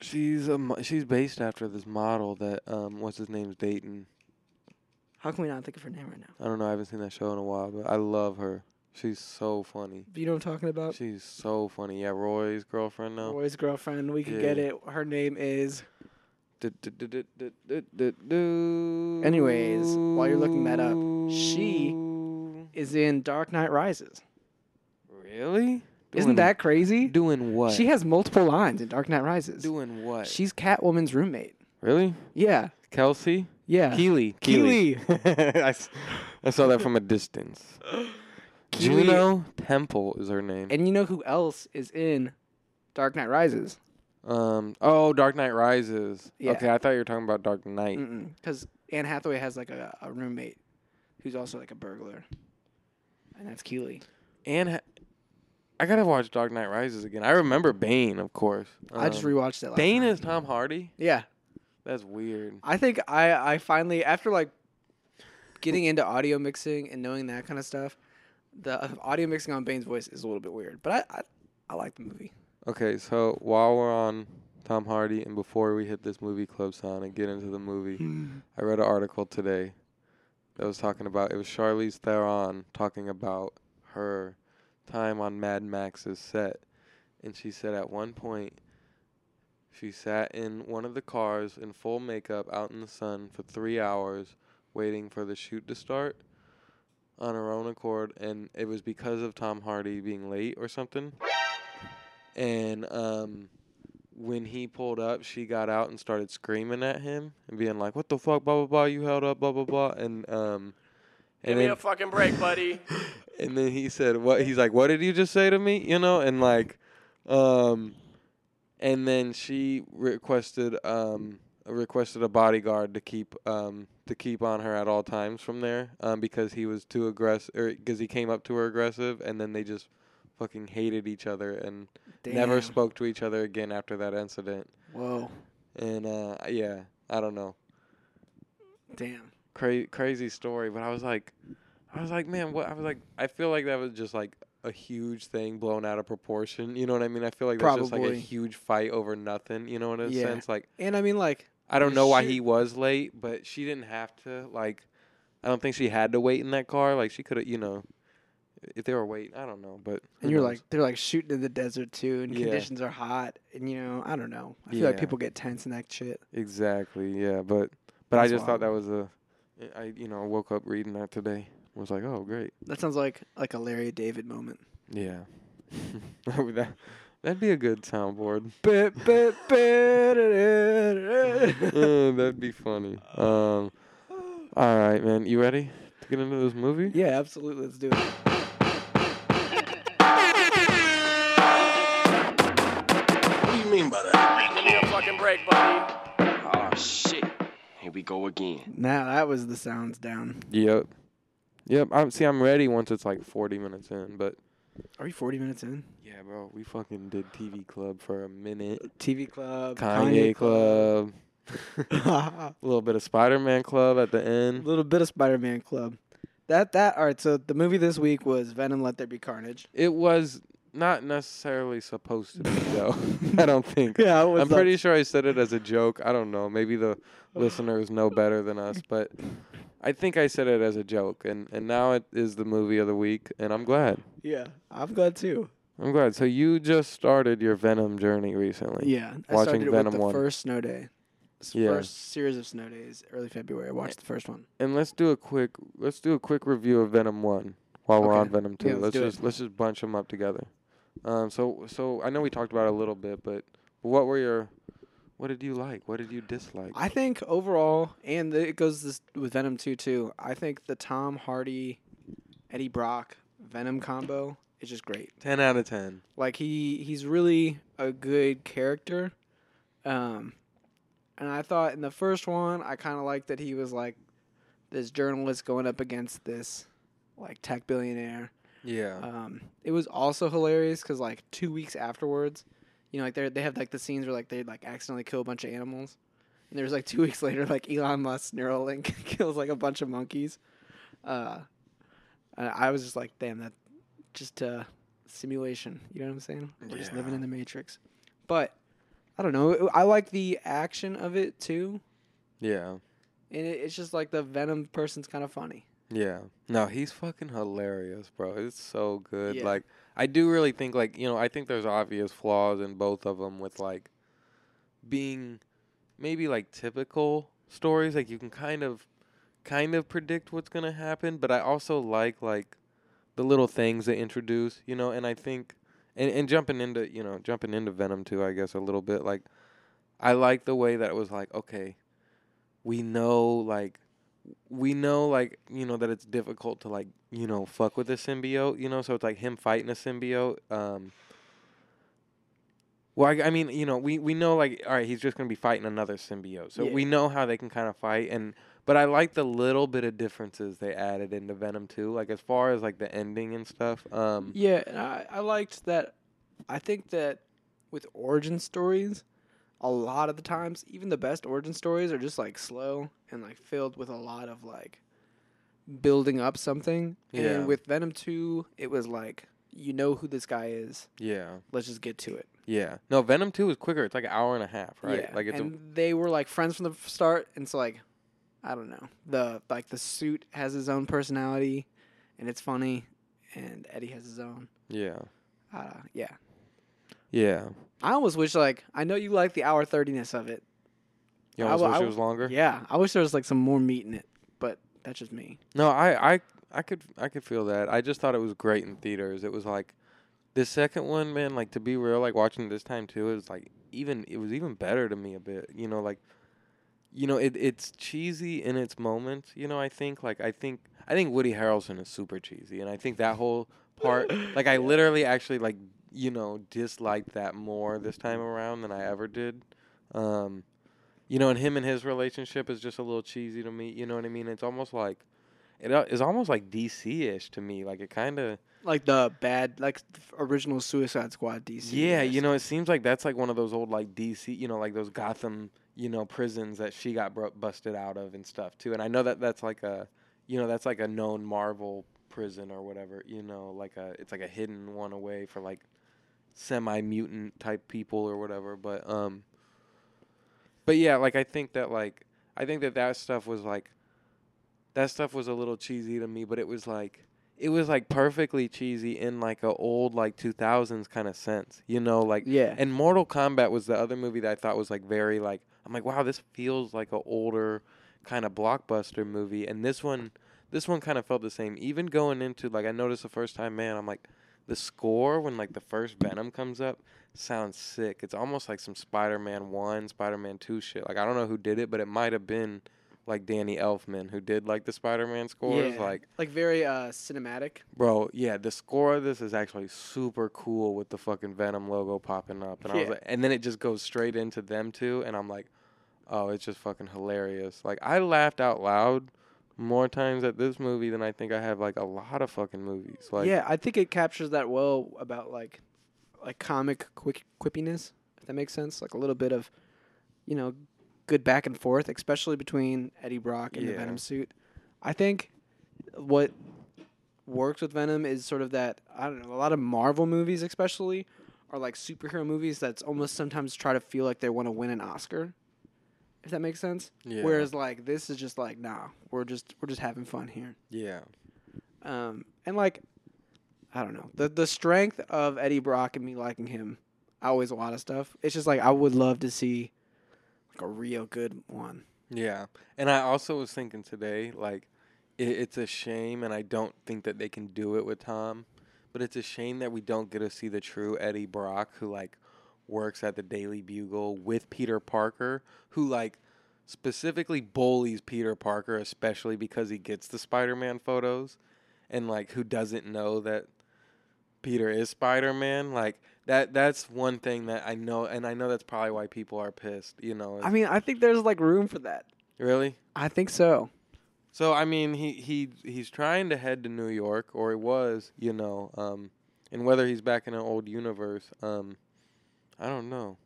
she's a mo- she's based after this model that um what's his name's Dayton. How can we not think of her name right now? I don't know. I haven't seen that show in a while, but I love her. She's so funny. You know what I'm talking about? She's so funny. Yeah, Roy's girlfriend now. Roy's girlfriend. We can get Yeah. it. Her name is. Anyways, while you're looking that up, she Is in Dark Knight Rises. Really Isn't that crazy? doing what? She has multiple lines in Dark Knight Rises. doing what? She's Catwoman's roommate. really Yeah. Kelsey. Yeah. Keely. Keely. I, s- I saw that from a distance. Keely- Juno Temple is her name. And you know who else is in Dark Knight Rises? Um. Oh, Dark Knight Rises. Yeah. Okay, I thought you were talking about Dark Knight. Because Anne Hathaway has like a, a roommate who's also like a burglar. And that's Keely. Ha- I gotta watch Dark Knight Rises again. I remember Bane, of course. I just Um, rewatched it last Bane night. is Tom Hardy. Yeah. That's weird. I think I, I finally, after like getting into audio mixing and knowing that kind of stuff, the uh, audio mixing on Bane's voice is a little bit weird. But I, I, I like the movie. Okay, so while we're on Tom Hardy and before we hit this movie club sound and get into the movie, I read an article today that was talking about it was Charlize Theron talking about her time on Mad Max's set, and she said at one point she sat in one of the cars in full makeup out in the sun for three hours waiting for the shoot to start on her own accord, and it was because of Tom Hardy being late or something. And um, when he pulled up, she got out and started screaming at him and being like, "What the fuck, blah blah blah, you held up, blah blah blah," and um, Give and me then a fucking break, buddy. and then he said, "What?" He's like, "What did you just say to me?" You know, and like, um, and then she requested um requested a bodyguard to keep um to keep on her at all times from there um because he was too aggressive or because he came up to her aggressive and then they just fucking hated each other and never spoke to each other again after that incident Whoa. and uh yeah I don't know Damn. Cra- crazy story, but I was like, I was like, man, what? I was like, I feel like that was just like a huge thing blown out of proportion. You know what I mean? I feel like that's just like a huge fight over nothing. You know, in a Yeah. sense, like And I mean, like, I don't know why he was late, but she didn't have to like I don't think she had to wait in that car. Like she could have, you know, if they were waiting, I don't know. But And you're knows? like they're like shooting in the desert too, and Yeah. conditions are hot, and you know I don't know. I feel like people get tense in that shit. exactly, yeah. But but I That's just thought that was a, I you know woke up reading that today. Was like, oh great, That sounds like like a Larry David moment. yeah. that that'd be a good soundboard. Uh, that'd be funny. Um, all right, man. You ready to get into this movie? yeah, absolutely. Let's do it. What do you mean by that? Give me a fucking break, buddy. Shit. Here we go again. Now that was the sounds down. Yep. Yep. I'm see. I'm ready once it's like 40 minutes in. But Are we 40 minutes in? yeah, bro, we fucking did TV Club for a minute. TV Club, Kanye, Club. a little bit of Spider Man Club at the end. a little bit of Spider-Man Club. That that all right. So the movie this week was Venom: Let There Be Carnage. It was not necessarily supposed to be though. I don't think. Yeah, I'm pretty sure I said it as a joke. I don't know. Maybe the listeners know better than us, but I think I said it as a joke, and and now it is the movie of the week, and I'm glad. Yeah, I'm glad too. I'm glad. So you just started your Venom journey recently. Yeah, I Watching started Venom with the 1. first snow day. Yeah. First series of snow days, early February. I watched the first one. And let's do a quick let's do a quick review of Venom one while we're on Venom two. Yeah, let's let's do it. just let's just bunch them up together. Um, so so I know we talked about it a little bit, but what were your what did you like? What did you dislike? I think overall, and it goes this with Venom 2 too. I think the Tom Hardy, Eddie Brock Venom combo is just great. Ten out of ten. Like he he's really a good character. Um and I thought in the first one I kind of liked that he was like this journalist going up against this like tech billionaire. Yeah. Um it was also hilarious cuz like 2 weeks afterwards, you know like they they have like the scenes where like they like accidentally kill a bunch of animals. And there's like 2 weeks later like Elon Musk Neuralink kills like a bunch of monkeys. Uh and I was just like damn that just uh simulation. You know what I'm saying? We're just living in the matrix. But I don't know. I like the action of it too, yeah. and it, it's just like the Venom person's kind of funny. Yeah. No, he's fucking hilarious, bro. It's so good. Yeah. Like I do really think like, you know, I think there's obvious flaws in both of them with like being maybe like typical stories like you can kind of kind of predict what's going to happen, but I also like like the little things they introduce, you know, and I think and and jumping into, you know, jumping into Venom too, I guess a little bit like I like the way that it was like, okay, we know like we know like you know that it's difficult to like you know fuck with a symbiote you know so it's like him fighting a symbiote um well I, I mean you know we we know like all right he's just gonna be fighting another symbiote so we know how they can kind of fight and but i like the little bit of differences they added into venom 2 like as far as like the ending and stuff um Yeah, and I, I liked that. I think that with origin stories, a lot of the times, even the best origin stories are just like slow and like filled with a lot of like building up something. Yeah. And with Venom 2, it was like, you know who this guy is. yeah Let's just get to it. yeah no venom 2 is quicker it's like an hour and a half right Yeah. like it's and they were like friends from the start, and so like, I don't know. The like the suit has his own personality, and it's funny, and Eddie has his own. yeah Uh, yeah. Yeah I almost wish like I know you like the hour thirtiness of it. you I almost w- wish I it was longer Yeah, I wish there was like some more meat in it, but that's just me. No, I, I, I could, I could feel that. I just thought it was great in theaters. It was like, the second one, man. Like to be real, like watching this time too, it was like even, it was even better to me a bit. You know, like, you know, it, it's cheesy in its moments. You know, I think, like, I think, I think Woody Harrelson is super cheesy, and I think that whole part, like, I literally actually like, you know, disliked that more this time around than I ever did. Um, you know, and him and his relationship is just a little cheesy to me. You know what I mean? It's almost like it uh, is almost like DC ish to me. Like it kind of Like the bad, like original Suicide Squad DC. yeah. You know, it seems like that's like one of those old like DC. You know, like those Gotham. You know, prisons that she got bro- busted out of and stuff too. And I know that that's like a, you know, that's like a known Marvel prison or whatever. You know, like a it's like a hidden one away for like semi mutant type people or whatever. But um. But yeah, like I think that like I think that that stuff was like that stuff was a little cheesy to me, but it was like it was like perfectly cheesy in like a old like 2000s kind of sense, you know, like Yeah. and Mortal Kombat was the other movie that I thought was like very like I'm like wow this feels like a older kind of blockbuster movie and this one this one kind of felt the same even going into like I noticed the first time man I'm like the score when like the first Venom comes up sounds sick it's almost like some Spider-Man 1 Spider-Man 2 shit like I don't know who did it but it might have been like Danny Elfman who did like the Spider-Man scores yeah. like like very uh cinematic. Bro, yeah, the score of this is actually super cool with the fucking Venom logo popping up, and I was like, and then it just goes straight into them too, and I'm like, oh, it's just fucking hilarious. Like I laughed out loud more times at this movie than I think I have like a lot of fucking movies. Like, yeah, I think it captures that well about like like comic quick quippiness, if that makes sense. Like a little bit of, you know, good back and forth, especially between Eddie Brock and the Venom suit. I think what works with Venom is sort of that I don't know, a lot of Marvel movies especially are like superhero movies that's almost sometimes try to feel like they want to win an Oscar. If that makes sense. yeah, Whereas like this is just like, nah, we're just we're just having fun here. yeah, Um, and like, I don't know the the strength of Eddie Brock and me liking him outweighs a lot of stuff. It's just like I would love to see like a real good one. yeah. And I also was thinking today, like, it, it's a shame, and I don't think that they can do it with Tom, but it's a shame that we don't get to see the true Eddie Brock who like works at the Daily Bugle with Peter Parker, who like specifically bullies Peter Parker, especially because he gets the Spider Man photos, and like who doesn't know that Peter is Spider Man. Like that that's one thing that I know and I know that's probably why people are pissed, you know. I mean, I think there's like room for that. really? I think so. So I mean, he he he's trying to head to New York, or he was, you know, um, and whether he's back in an old universe, um, I don't know.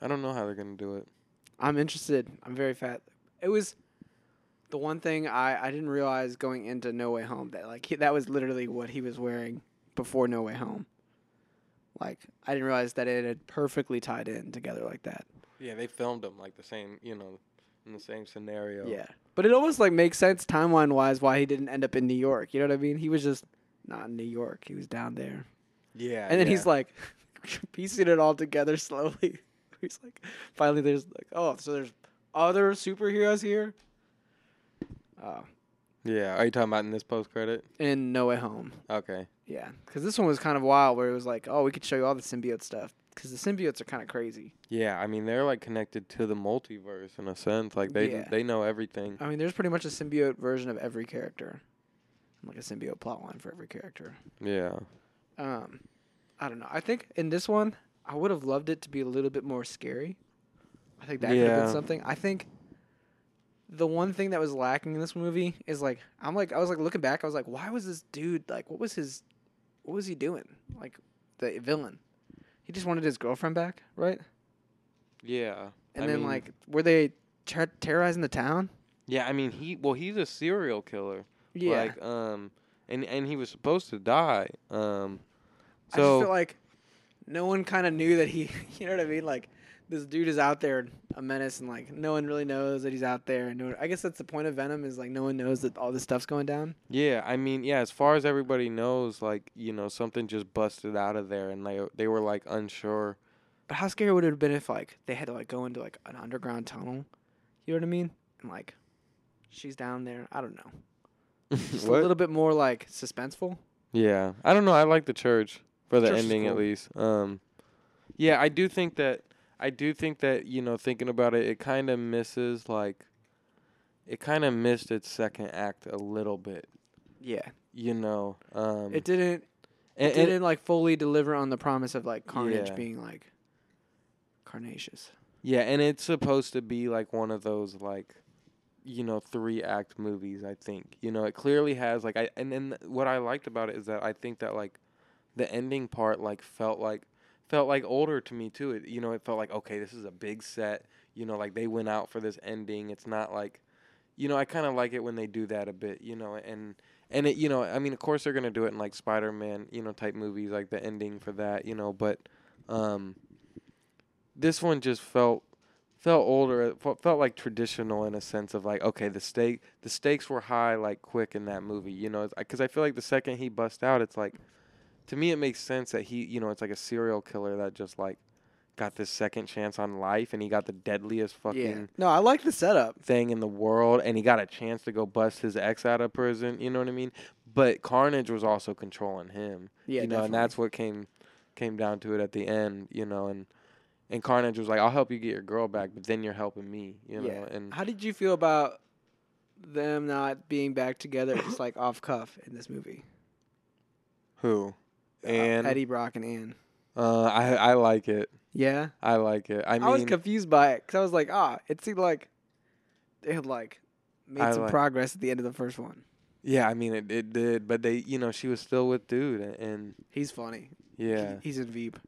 I don't know how they're gonna do it. I'm interested. I'm very fat. It was the one thing I I didn't realize going into No Way Home that like he, that was literally what he was wearing before No Way Home. Like I didn't realize that it had perfectly tied in together like that. Yeah, they filmed him like the same, you know, in the same scenario. Yeah. But it almost like makes sense timeline wise why he didn't end up in New York. You know what I mean? He was just not in New York. He was down there. Yeah. And then yeah. he's like piecing it all together slowly. he's like finally there's like, oh, so there's other superheroes here? Oh. Yeah. Are you talking about in this post credit? In No Way Home. Okay. Yeah. Because this one was kind of wild where it was like, oh, we could show you all the symbiote stuff. Because the symbiotes are kind of crazy. Yeah, I mean they're like connected to the multiverse in a sense. Like they Yeah. they know everything. I mean, there's pretty much a symbiote version of every character. Like a symbiote plotline for every character. Yeah. Um, I don't know. I think in this one, I would have loved it to be a little bit more scary. I think that could have Yeah. been something. I think the one thing that was lacking in this movie is like I'm like I was like looking back, I was like, why was this dude like what was his what was he doing? Like the villain. He just wanted his girlfriend back, right? Yeah. And I then mean- like were they ter- terrorizing the town? Yeah, I mean he well he's a serial killer. Yeah. Like um and and he was supposed to die. Um I just so feel like no one kind of knew that he, you know what I mean? Like this dude is out there, a menace, and like no one really knows that he's out there. And no, I guess that's the point of Venom is like no one knows that all this stuff's going down. yeah, I mean yeah, as far as everybody knows like, you know, something just busted out of there and they they were like unsure. But how scary would it have been if like they had to like go into like an underground tunnel? You know what I mean? And like she's down there. I don't know. Just a little bit more like suspenseful. Yeah, I don't know. I like the church for the Church ending at least. Um, yeah, I do think that I do think that you know thinking about it, it kind of misses like it kind of missed its second act a little bit. Yeah. You know, um, It didn't. It didn't like fully deliver on the promise of like Carnage Yeah. being like carnacious. yeah, and it's supposed to be like one of those like you know three act movies. I think you know it clearly has like I and then what I liked about it is that I think that like the ending part like felt like felt like older to me too. It you know it felt like okay, this is a big set. You know, like they went out for this ending. It's not like, you know, I kind of like it when they do that a bit. You know, and and it you know I mean of course they're gonna do it in like Spider Man you know type movies like the ending for that you know but um this one just felt felt older. It felt like traditional in a sense of like, okay, the stake, the stakes were high, like quick in that movie, you know, because I feel like the second he bust out, it's like, to me, it makes sense that he, you know, it's like a serial killer that just like got this second chance on life, and he got the deadliest fucking Yeah. No, I like the setup. thing in the world, and he got a chance to go bust his ex out of prison. You know what I mean? But Carnage was also controlling him. Yeah, you know, and that's what came came down to it at the end. You know, and and Carnage was like, "I'll help you get your girl back, but then you're helping me." You know, yeah. and How did you feel about them not being back together, just like off cuff in this movie? who? Uh, And Eddie Brock and Ann. uh, I I like it. Yeah, I like it. I I, mean, was confused by it because I was like, ah, it seemed like they had like made I some like- progress at the end of the first one. yeah, I mean it, it did, but they, you know, she was still with dude, and, and He's funny. yeah, He- he's in Veep.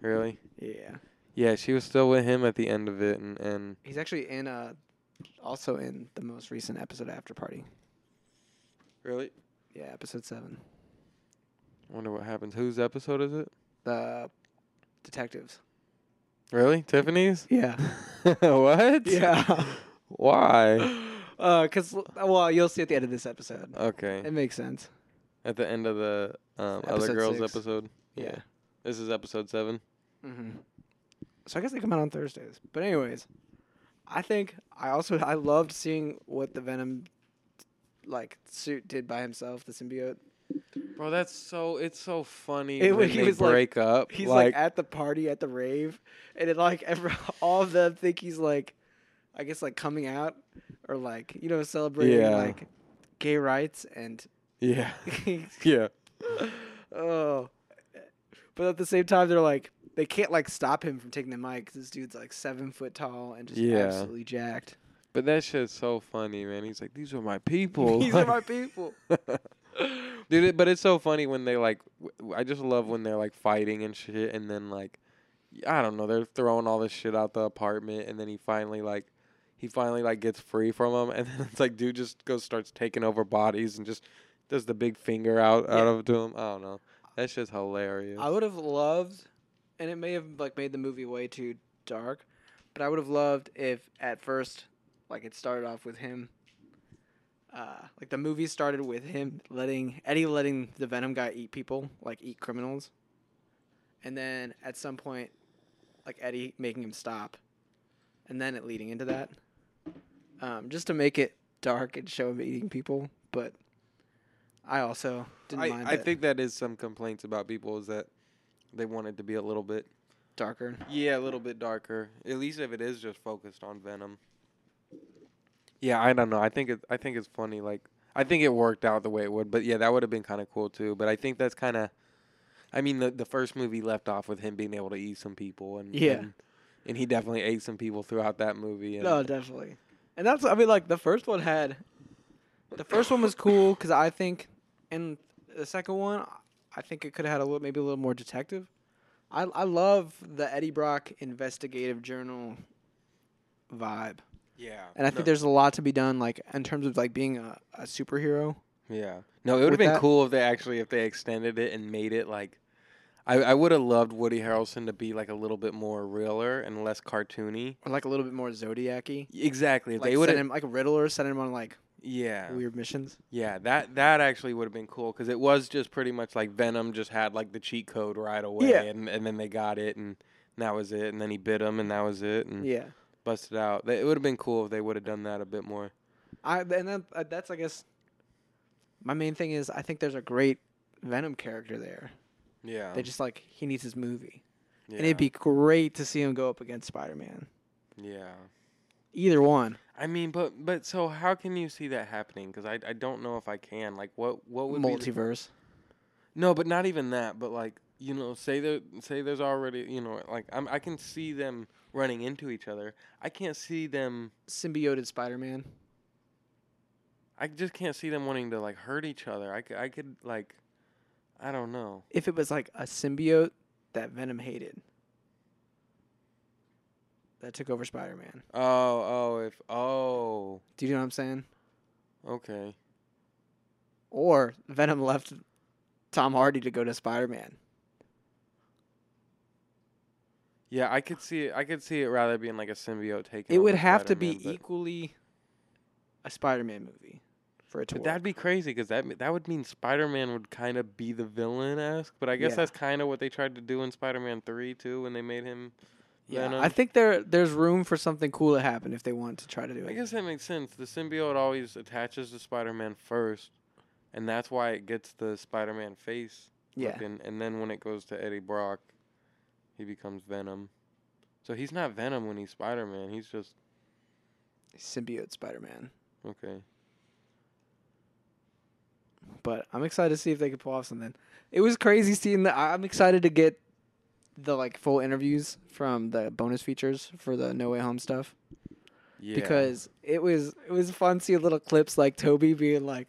really, Yeah, yeah, she was still with him at the end of it, and and he's actually in uh, also in the most recent episode After Party. really, Yeah, episode seven. Wonder what happens. Whose episode is it? The detectives. Really, Tiffany's? Yeah. what? yeah. Why? Uh, cause well, you'll see at the end of this episode. Okay. It makes sense. At the end of the um, other Episode girls six. episode. Yeah. This is episode seven. Mm-hmm. So I guess they come out on Thursdays. But anyways, I think I also I loved seeing what the Venom like suit did by himself, the symbiote. Bro, that's so it's so funny It- when he was like- break up. He's like, at the party at the rave, and it like every, all of them think he's like, I guess like coming out or like you know celebrating Yeah. like gay rights and yeah, yeah, oh, but at the same time they're like they can't like stop him from taking the mic 'cause this dude's like seven foot tall and just Yeah. absolutely jacked. but that shit's so funny, man. He's like, these are my people. These are my people. Dude, it- but it's so funny when they like. w- I just love when they're like fighting and shit, and then like, I don't know, they're throwing all this shit out the apartment, and then he finally like, he finally like gets free from them, and then it's like, dude just goes starts taking over bodies and just does the big finger out out Yeah. of to him. I don't know. That's just hilarious. I would have loved, and it may have like made the movie way too dark, but I would have loved if at first, like it started off with him. Uh, like the movie started with him letting Eddie letting the Venom guy eat people, like eat criminals, and then at some point, like Eddie making him stop, and then it leading into that, um, just to make it dark and show him eating people. But I also didn't I, mind I that think that is some complaints about people is that they want it to be a little bit darker. Yeah, a little bit darker. At least if it is just focused on Venom. Yeah, I don't know. I think it. I think it's funny. Like, I think it worked out the way it would. But yeah, that would have been kind of cool too. But I think that's kind of. I mean, the the first movie left off with him being able to eat some people, and Yeah. and, and he definitely ate some people throughout that movie. And No, definitely. And that's I mean like the first one had the first one was cool cuz I think and the second one I think it could have had a little maybe a little more detective. I I love the Eddie Brock investigative journal vibe. Yeah, And I think there's a lot to be done like in terms of like being a, a superhero. Yeah. No, it would have been that- cool if they actually if they extended it and made it like I, I would have loved Woody Harrelson to be like a little bit more realer and less cartoony. Or like a little bit more Zodiac-y. Exactly. Like they would him like Riddler, send him on like Yeah. weird missions. Yeah, that that actually would have been cool cuz it was just pretty much like Venom just had like the cheat code right away Yeah. and and then they got it and that was it and then he bit him and that was it and Yeah. Busted out. They- It would have been cool if they would have done that a bit more. I and that, uh, that's I guess my main thing is I think there's a great Venom character there. Yeah. They just like he needs his movie, yeah. and it'd be great to see him go up against Spider Man. Yeah. Either one. I mean, but but so how can you see that happening? Because I I don't know if I can. Like, what what would be the- Multiverse. no, but not even that. But like, you know, say there say there's already you know like I'm I can see them running into each other. I can't see them. Symbioted Spider Man. I just can't see them wanting to like hurt each other. I I could like, I don't know. If it was like a symbiote that Venom hated, that took over Spider Man. Oh oh if oh Do you know what I'm saying? okay. Or Venom left Tom Hardy to go to Spider Man. Yeah, I could see it. I could see it rather being like a symbiote taking. It would have to be Spider-Man, equally a Spider-Man movie for it to But work. that'd be crazy because that that would mean Spider Man would kind of be the villain esque. But I guess Yeah. that's kind of what they tried to do in Spider Man Three too when they made him. yeah, Venom. I think there there's room for something cool to happen if they want to try to do it. I guess that makes sense. The symbiote always attaches to Spider Man first, and that's why it gets the Spider Man face. yeah. looking, and then when it goes to Eddie Brock, he becomes Venom. So he's not Venom when he's Spider Man. He's just Symbiote Spider-Man. okay. But I'm excited to see if they can pull off something. It was crazy seeing that. I'm excited to get the like full interviews from the bonus features for the No Way Home stuff Yeah. because it was it was fun seeing little clips like Tobey being like,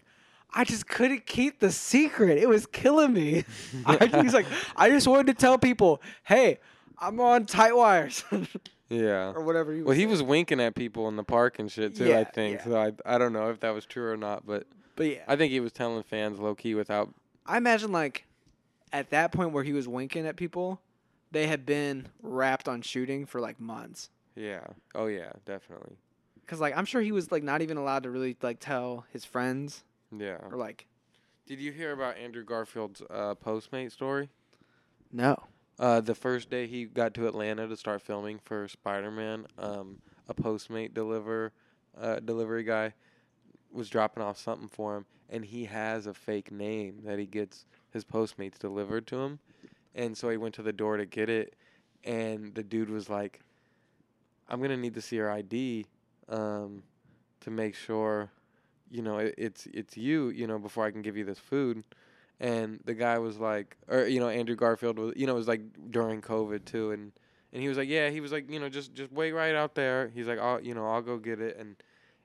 "I just couldn't keep the secret. It was killing me." I, he's like, "I just wanted to tell people, hey, I'm on tight wires yeah. or whatever." He was Well, he saying. was winking at people in the park and shit too. I think yeah. so. I I don't know if that was true or not, but But yeah, I think he was telling fans low key without. I imagine like at that point where he was winking at people, they had been wrapped on shooting for like months. Yeah. Oh yeah, definitely. Cause like I'm sure he was like not even allowed to really like tell his friends Yeah. or like Did you hear about Andrew Garfield's uh, Postmate story? no. Uh, the first day he got to Atlanta to start filming for Spider Man, um, a Postmate deliver uh, delivery guy was dropping off something for him, and he has a fake name that he gets his Postmates delivered to him, and so he went to the door to get it, and the dude was like, "I'm gonna need to see your ID, um, to make sure, you know, it, it's it's you, you know, before I can give you this food." and the guy was like, or you know, Andrew Garfield was, you know, it was like during COVID too, and and he was like, yeah, he was like, you know, just just wait right out there. He's like, I'll, you know, I'll go get it, and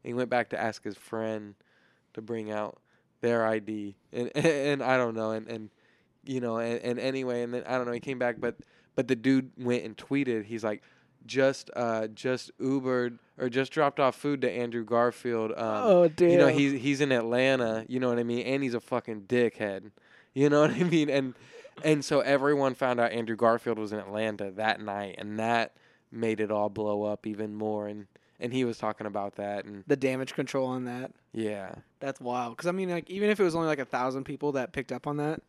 he went back to ask his friend to bring out their ID, and and, I don't know, and and you know, and, and anyway, and then I don't know, he came back, but but the dude went and tweeted, he's like. Just, uh, just Ubered or just dropped off food to Andrew Garfield. Um, oh damn. you know he's he's in Atlanta, you know what I mean, and he's a fucking dickhead. You know what I mean? And and so everyone found out Andrew Garfield was in Atlanta that night and that made it all blow up even more and and he was talking about that and the damage control on that. yeah. That's wild. Cause I mean like even if it was only like a thousand people that picked up on that,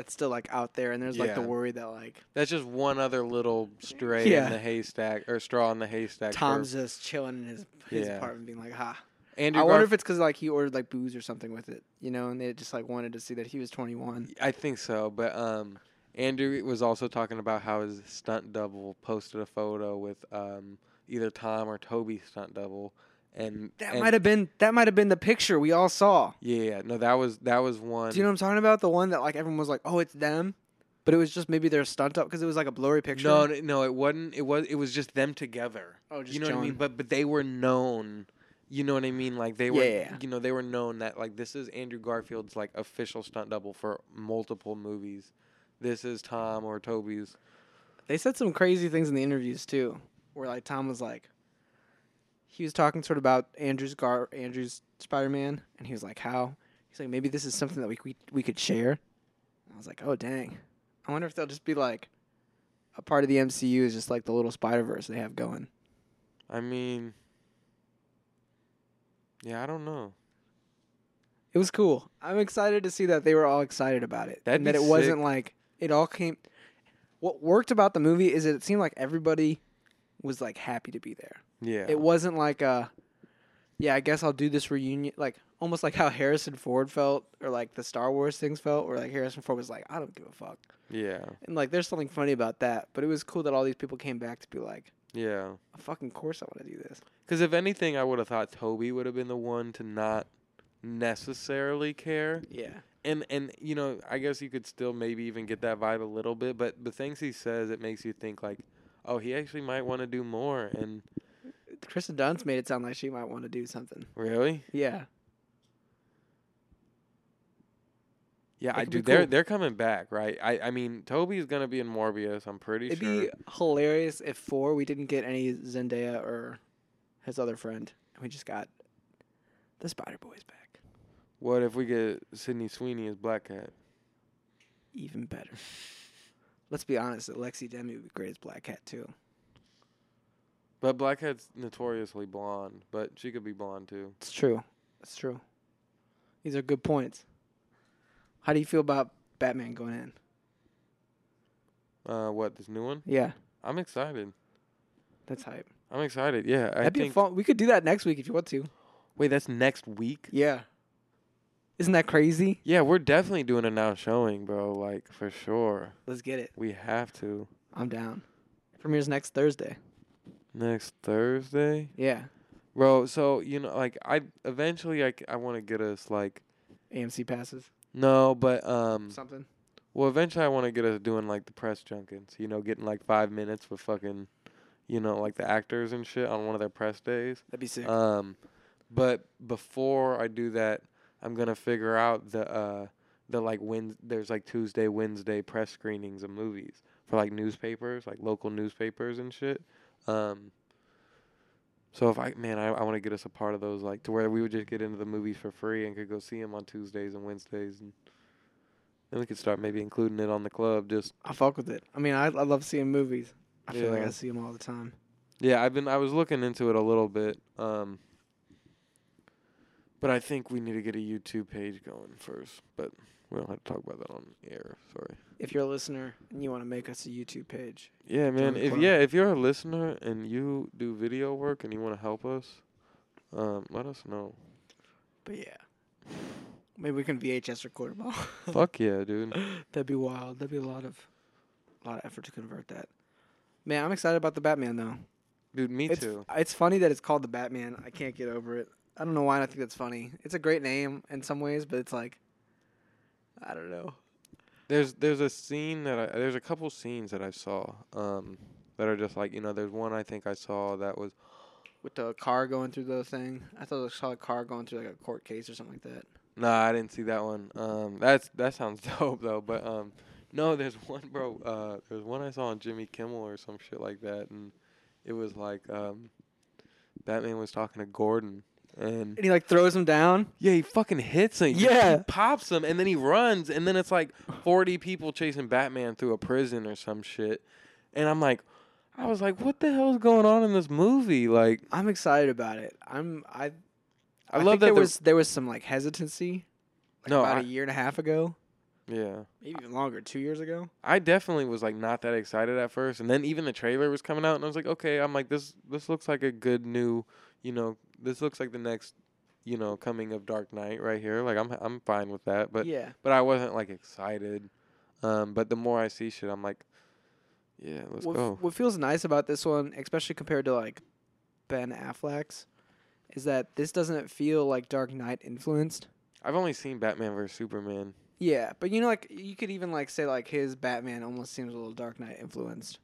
that's still like out there and there's like the Yeah. worry that like That's just one other little stray Yeah. in the haystack or straw in the haystack. for Tom's just chilling in his his Yeah. apartment being like, ha. Andrew I wonder Garf- if it's because like he ordered like booze or something with it, you know, and they just like wanted to see that he was 21. I think so, but um, Andrew was also talking about how his stunt double posted a photo with um, either Tom or Tobey's stunt double, and That and- might have been that might have been the picture we all saw. Yeah, yeah, no, that was that was one. Do you know what I'm talking about? The one that like everyone was like, "Oh, it's them," but it was just maybe their stunt up because it was like a blurry picture. no, no, it wasn't. It was. It was just them together. Oh, just you know what I mean? But but they were known. You know what I mean? Like they were. Yeah. You know they were known that like this is Andrew Garfield's like official stunt double for multiple movies. This is Tom or Tobey's. They said some crazy things in the interviews too, where like Tom was like, he was talking sort of about Andrew's Gar Andrew's Spider Man, and he was like, "How?" He's like, "Maybe this is something that we we, we could share." I was like, "Oh dang!" I wonder if they'll just be like, a part of the MCU is just like the little Spider Verse they have going. I mean, yeah, I don't know. It was cool. I'm excited to see that they were all excited about it. That'd and that be it wasn't like it all came. What worked about the movie is it seemed like everybody was like happy to be there. Yeah. It wasn't like a, yeah, I guess I'll do this reunion, like almost like how Harrison Ford felt, or like the Star Wars things felt, where like Harrison Ford was like, I don't give a fuck, yeah. and like there's something funny about that. But it was cool that all these people came back to be like, Yeah. a fucking course I want to do this. Because if anything, I would have thought Tobey would have been the one to not necessarily care. Yeah, And and you know, I guess you could still maybe even get that vibe a little bit, but the things he says, it makes you think like, oh, he actually might want to do more. And Kirsten Dunst made it sound like she might want to do something. really, Yeah, yeah, It I could do. be They're cool. they're coming back, right? I I mean, Tobey's gonna be in Morbius. I'm pretty sure. it'd sure. be hilarious if four we didn't get any Zendaya or his other friend, and we just got the Spider Boys back. what if we get Sydney Sweeney as Black Cat? Even better. Let's be honest, Alexa Demie would be great as Black Cat too. But Black Cat's notoriously blonde, but she could be blonde too. It's true. It's true. These are good points. How do you feel about Batman going in? Uh, what this new one? Yeah, I'm excited. that's hype. I'm excited. Yeah, I That'd be think. fun. We could do that next week if you want to. Wait, that's next week. Yeah. Isn't that crazy? Yeah, we're definitely doing a now showing, bro. Like for sure, Let's get it. we have to I'm down. Premieres next Thursday. next Thursday, Yeah. bro. So you know, like I eventually I, I want to get us like AMC passes. no, but um, Something. well eventually I want to get us doing like the press junkets. You know, getting like five minutes with fucking, you know, like the actors and shit on one of their press days. That'd be sick. Um, but before I do that, I'm gonna figure out the uh the like Wed there's like Tuesday, Wednesday press screenings of movies for like newspapers, like local newspapers and shit. Um. So if I man, I, I want to get us a part of those, like to where we would just get into the movies for free and could go see them on Tuesdays and Wednesdays, and then we could start maybe including it on the club. Just I fuck with it. I mean, I I love seeing movies. I feel like I see them all the time. Yeah, I've been I was looking into it a little bit. Um but I think we need to get a YouTube page going first. But we don't have to talk about that on air, sorry. If you're a listener and you want to make us a YouTube page, Yeah, man. If yeah, if you're a listener and you do video work and you want to help us, um, let us know. but yeah, maybe we can VHS record them all. Fuck yeah, dude. That'd be wild. That'd be a lot of, a lot of effort to convert that. Man, I'm excited about the Batman though. Dude, me it's, too. It's funny that it's called the Batman. I can't get over it. I don't know why I think that's funny. It's a great name in some ways, but it's like, I don't know. There's there's a scene that I there's a couple scenes that I saw um that are just like, you know, there's one I think I saw that was With the car going through the thing, I thought I saw a car going through like a court case or something like that. Nah, I didn't see that one. Um, that's that sounds dope though. But um, no, there's one, bro. Uh, there's one I saw on Jimmy Kimmel or some shit like that, and it was like um, Batman was talking to Gordon, and And he like throws him down. yeah, he fucking hits him. Yeah. he pops him, and then he runs, and then it's like 40 people chasing Batman through a prison or some shit, and I'm like, I was like, what the hell's going on in this movie? Like, I'm excited about it. I'm I. I, I, love think that there was there was some like hesitancy. Like No, about a I- year and a half ago, yeah. maybe even longer, two years ago. I definitely was like not that excited at first, and then even the trailer was coming out, and I was like, okay, I'm like this. This looks like a good new, you know, this looks like the next, you know, coming of Dark Knight right here. Like I'm I'm fine with that, but yeah, but I wasn't like excited. Um, but the more I see shit, I'm like, yeah, let's what, go. what feels nice about this one, especially compared to like Ben Affleck's, is that this doesn't feel like Dark Knight influenced. I've only seen Batman vs Superman. Yeah, but you know, like you could even like say like his Batman almost seems a little Dark Knight influenced.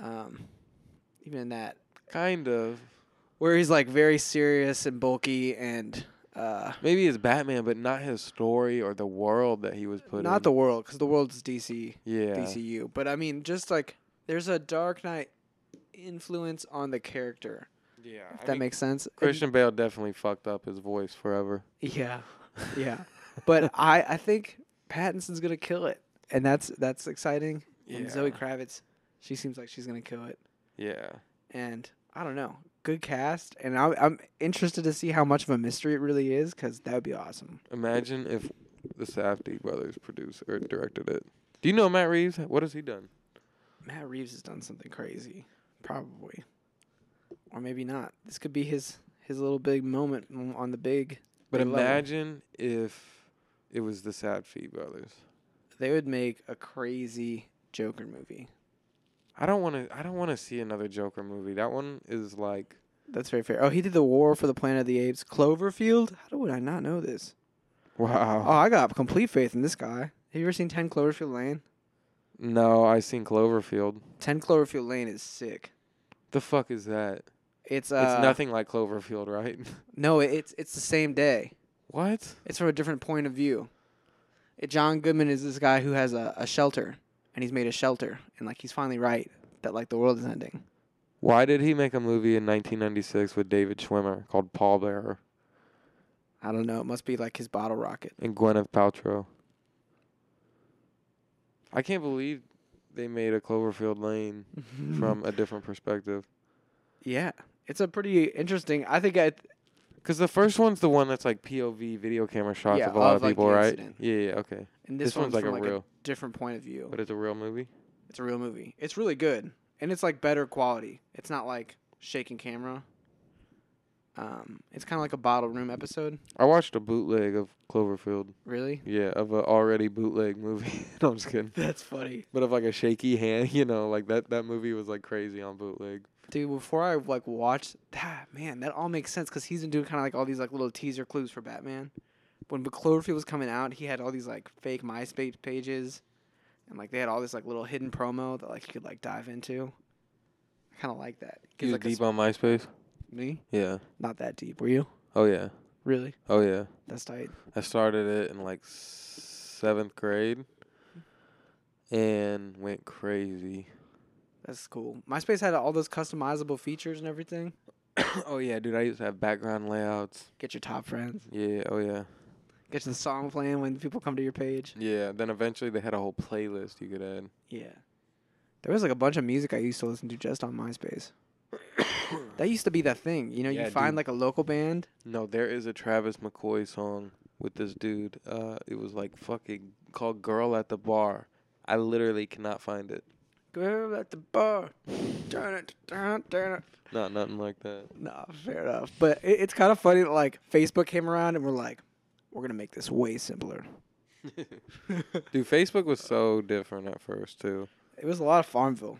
Um, even in that, Kind of. Where he's like very serious and bulky and uh, Maybe it's Batman, but not his story or the world that he was put in. not the world because the world's DC yeah. DCU, but I mean just like there's a Dark Knight influence on the character. Yeah. If I that mean, makes sense. And- Christian Bale definitely fucked up his voice forever. Yeah, yeah. but I I think Pattinson's gonna kill it, and that's that's exciting. And Zoe Kravitz, she seems like she's gonna kill it, Yeah. and I don't know, good cast, and I'm I'm interested to see how much of a mystery it really is, because that would be awesome. Imagine if the Safdie brothers produced or directed it. Do you know Matt Reeves? What has he done? Matt Reeves has done something crazy, probably, or maybe not. This could be his his little big moment on- the big. But big level. imagine if it was the Safdie brothers. they would make a crazy Joker movie. I don't want to. I don't want to see another Joker movie. That one is like. That's very fair. Oh, he did the War for the Planet of the Apes. Cloverfield? How would I not know this? Wow. Oh, I got complete faith in this guy. Have you ever seen 10 Cloverfield Lane? No, I seen Cloverfield. 10 Cloverfield Lane is sick. The fuck is that? It's uh it's nothing like Cloverfield, right? No, it's it's the same day. what? It's from a different point of view. It, John Goodman is this guy who has a, a shelter and he's made a shelter and like he's finally right that like the world is ending. Why did he make a movie in 1996 with David Schwimmer called Pallbearer I don't know. It must be like his bottle rocket. and Gwyneth Paltrow? I can't believe they made a Cloverfield Lane from a different perspective. Yeah, it's a pretty interesting. I think I Because the first one's the one that's like POV video camera shots Yeah, of a lot of, like, people, right? incident. Yeah, yeah, okay. and this, This one's like from, a like real- different point of view. But it's a real movie. It's a real movie. It's really good, and it's like better quality. It's not like shaking camera. Um, it's kind of like a bottle room episode. I watched a bootleg of Cloverfield. Really? Yeah, of an already bootleg movie. no, I'm just kidding. That's funny, But of like a shaky hand, you know, like that that movie was like crazy on bootleg. Dude. Before I like watched that, man, that all makes sense because he's been doing kind of like all these like little teaser clues for Batman. When Cloverfield was coming out, he had all these like fake MySpace pages, and like they had all this like little hidden promo that like you could like dive into. I kind of like that. Gives, You like, deep s- on MySpace? me? Yeah. Not that deep. Were you? Oh yeah. Really? Oh yeah. That's tight. I started it in like seventh grade, and went crazy. That's cool. MySpace had all those customizable features and everything. oh yeah, dude. I used to have background layouts. Get your top friends. Yeah. Oh yeah. Get the song playing when people come to your page. Yeah. Then eventually they had a whole playlist you could add. Yeah. There was like a bunch of music I used to listen to just on MySpace. that used to be the thing. You know, Yeah, you find dude. like a local band. No, there is a Travis McCoy song with this dude. Uh, it was like fucking called "Girl at the Bar." I literally cannot find it. Girl at the bar. Turn it, turn it, turn it. Not nothing like that. Nah, fair enough. But it, it's kind of funny that like Facebook came around and we're like, we're gonna make this way simpler. Dude, Facebook was so different at first too. It was a lot of Farmville.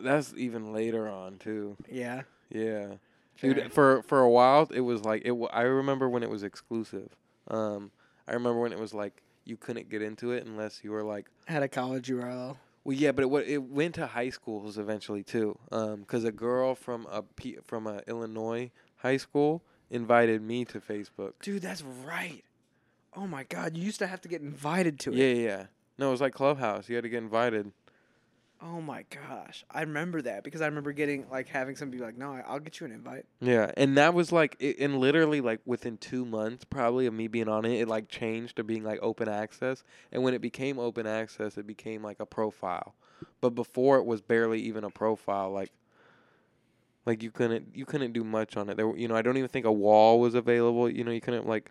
That's even later on too. Yeah. Yeah. Fair. Dude, for for a while it was like it. W- I remember when it was exclusive. Um, I remember when it was like you couldn't get into it unless you were like. had a college URL. Well, yeah, but it it went to high schools eventually too. Um, because a girl from a P- from a Illinois high school invited me to Facebook. Dude, that's right. Oh my god, you used to have to get invited to it. Yeah, yeah, yeah. No, it was like Clubhouse. You had to get invited. Oh my gosh, I remember that because I remember getting like having somebody be like, "No, I- I'll get you an invite." Yeah, and that was like, it, and literally like within two months, probably of me being on it, it like changed to being like open access. And when it became open access, it became like a profile. But before it was barely even a profile. Like, like you couldn't you couldn't do much on it. There, were, you know, I don't even think a wall was available. You know, you couldn't like,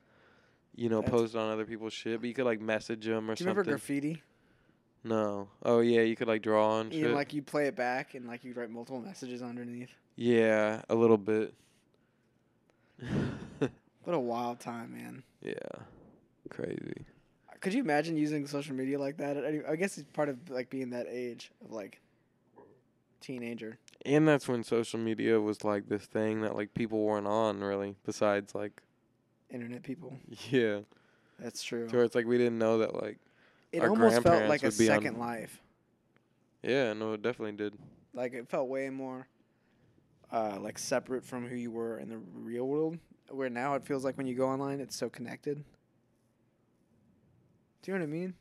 you know, That's- post on other people's shit, but you could like message them or Do you something. remember graffiti? No. Oh yeah, you could like draw on You shit. like you play it back and like you write multiple messages underneath. yeah, a little bit. What a wild time, man. yeah, crazy. Could you imagine using social media like that? I guess it's part of like being that age of like teenager. And that's when social media was like this thing that like people weren't on really. Besides like Internet people. yeah, That's true. so it's like we didn't know that like It our almost felt like a second life. yeah no it definitely did. Like it felt way more uh, like separate from who you were in the real world. Where now it feels like when you go online, it's so connected. Do you know what I mean?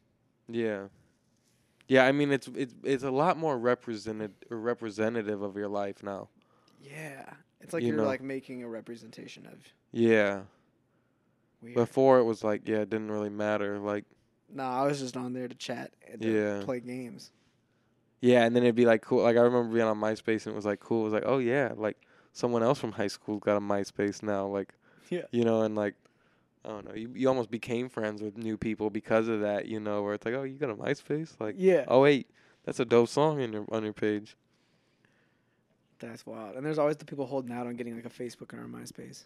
Yeah, yeah. I mean it's it's it's a lot more represented representative of your life now. Yeah, it's like You are like making a representation of. Yeah. Weird. Before it was like yeah it didn't really matter like no, I was just on there to chat and to Yeah. play games. yeah and then it'd be like cool like I remember being on MySpace and it was like cool it was like oh yeah like someone else from high school got a MySpace now like Yeah. you know, and like, I don't know, you, you almost became friends with new people because of that, you know, where it's like, oh, you got a MySpace, like, Yeah. oh wait, that's a dope song in your on your page. That's wild. And there's always the people holding out on getting like a Facebook or a MySpace,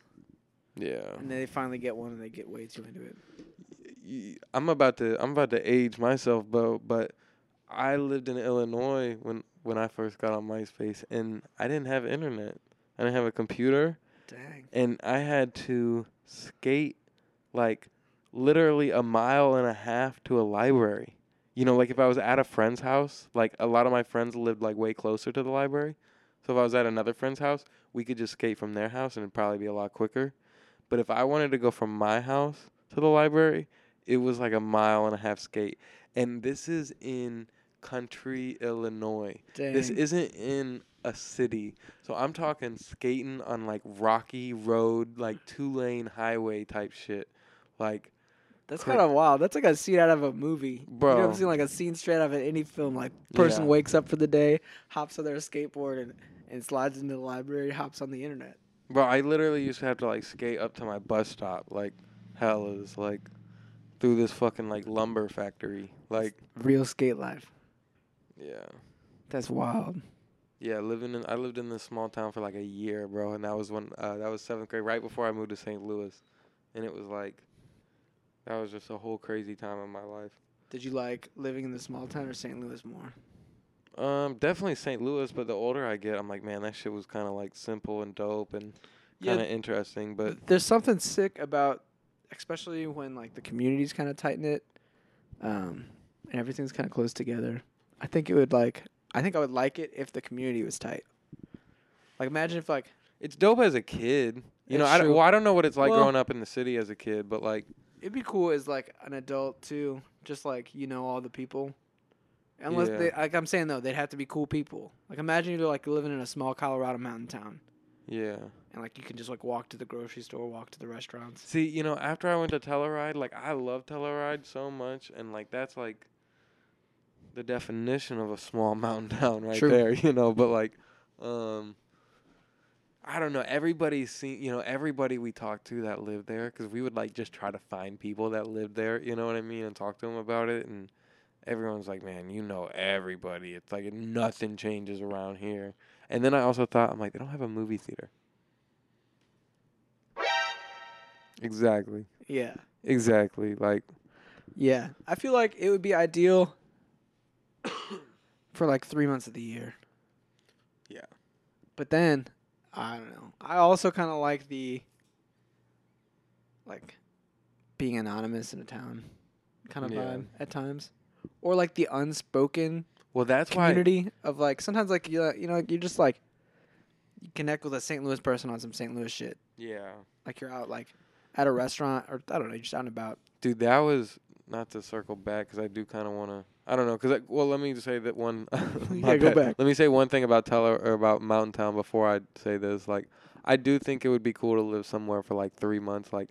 Yeah, and then they finally get one and they get way too into it. I'm about to I'm about to age myself, but but I lived in Illinois when when I first got on MySpace, and I didn't have internet. I didn't have a computer. Dang. and I had to skate like literally a mile and a half to a library. You know, like if I was at a friend's house, like a lot of my friends lived like way closer to the library. So if I was at another friend's house, we could just skate from their house and it'd probably be a lot quicker. But if I wanted to go from my house to the library, it was like a mile and a half skate. And this is in country Illinois. Dang. This isn't in a city. So I'm talking skating on like rocky road, like two lane highway type shit. Like, That's kind of wild. That's like a scene out of a movie. Bro. You ever seen like a scene straight out of any film? Like person Yeah. wakes up for the day, hops on their skateboard, and and slides into the library, hops on the internet. Bro, I literally used to have to like skate up to my bus stop, like hell is like through this fucking like lumber factory. Like, Real skate life. yeah. That's wild. Yeah, living in I lived in this small town for like a year, bro, and that was when uh, that was seventh grade, right before I moved to St. Louis, and it was like that was just a whole crazy time of my life. Did you like living in the small town or St. Louis more? Um, definitely St. Louis, but the older I get, I'm like, man, that shit was kind of like simple and dope and kind of interesting. But There's something sick about, especially when like the community's kind of tight knit, um, and everything's kind of close together. I think it would like. I think I would like it if the community was tight. Like imagine if like it's dope as a kid. You know, It's I don't, true. well, I don't know what it's like Well- growing up in the city as a kid, but like, it'd be cool as like an adult too, just like you know all the people. Unless Yeah. they like I'm saying though, they'd have to be cool people. Like imagine you're like living in a small Colorado mountain town, yeah. and like you can just like walk to the grocery store, walk to the restaurants. See, you know, after I went to Telluride, like I love Telluride so much, and like that's like the definition of a small mountain town right True. there, you know. But like, um, I don't know. Everybody's seen, you know, everybody we talked to that lived there, because we would like just try to find people that lived there, you know what I mean, and talk to them about it, and everyone's like, man, you know everybody. It's like nothing changes around here. And then I also thought, I'm like, they don't have a movie theater. Exactly. Yeah, Exactly. Like, yeah. I feel like it would be ideal for like three months of the year. Yeah. But then I don't know. I also kind of like the like being anonymous in a town kind of Yeah. vibe at times, or like the unspoken well, that's why. community of like sometimes like you you know you just like you connect with a St. Louis person on some St. Louis shit. Yeah. Like you're out like at a restaurant or I don't know, you're just out and about. Dude, that was not to circle back because I do kind of want to. I don't know because well, let me just say that one. Yeah, go bad. back. Let me say one thing about Teller or about Mountain Town before I say this. Like, I do think it would be cool to live somewhere for like three months. Like,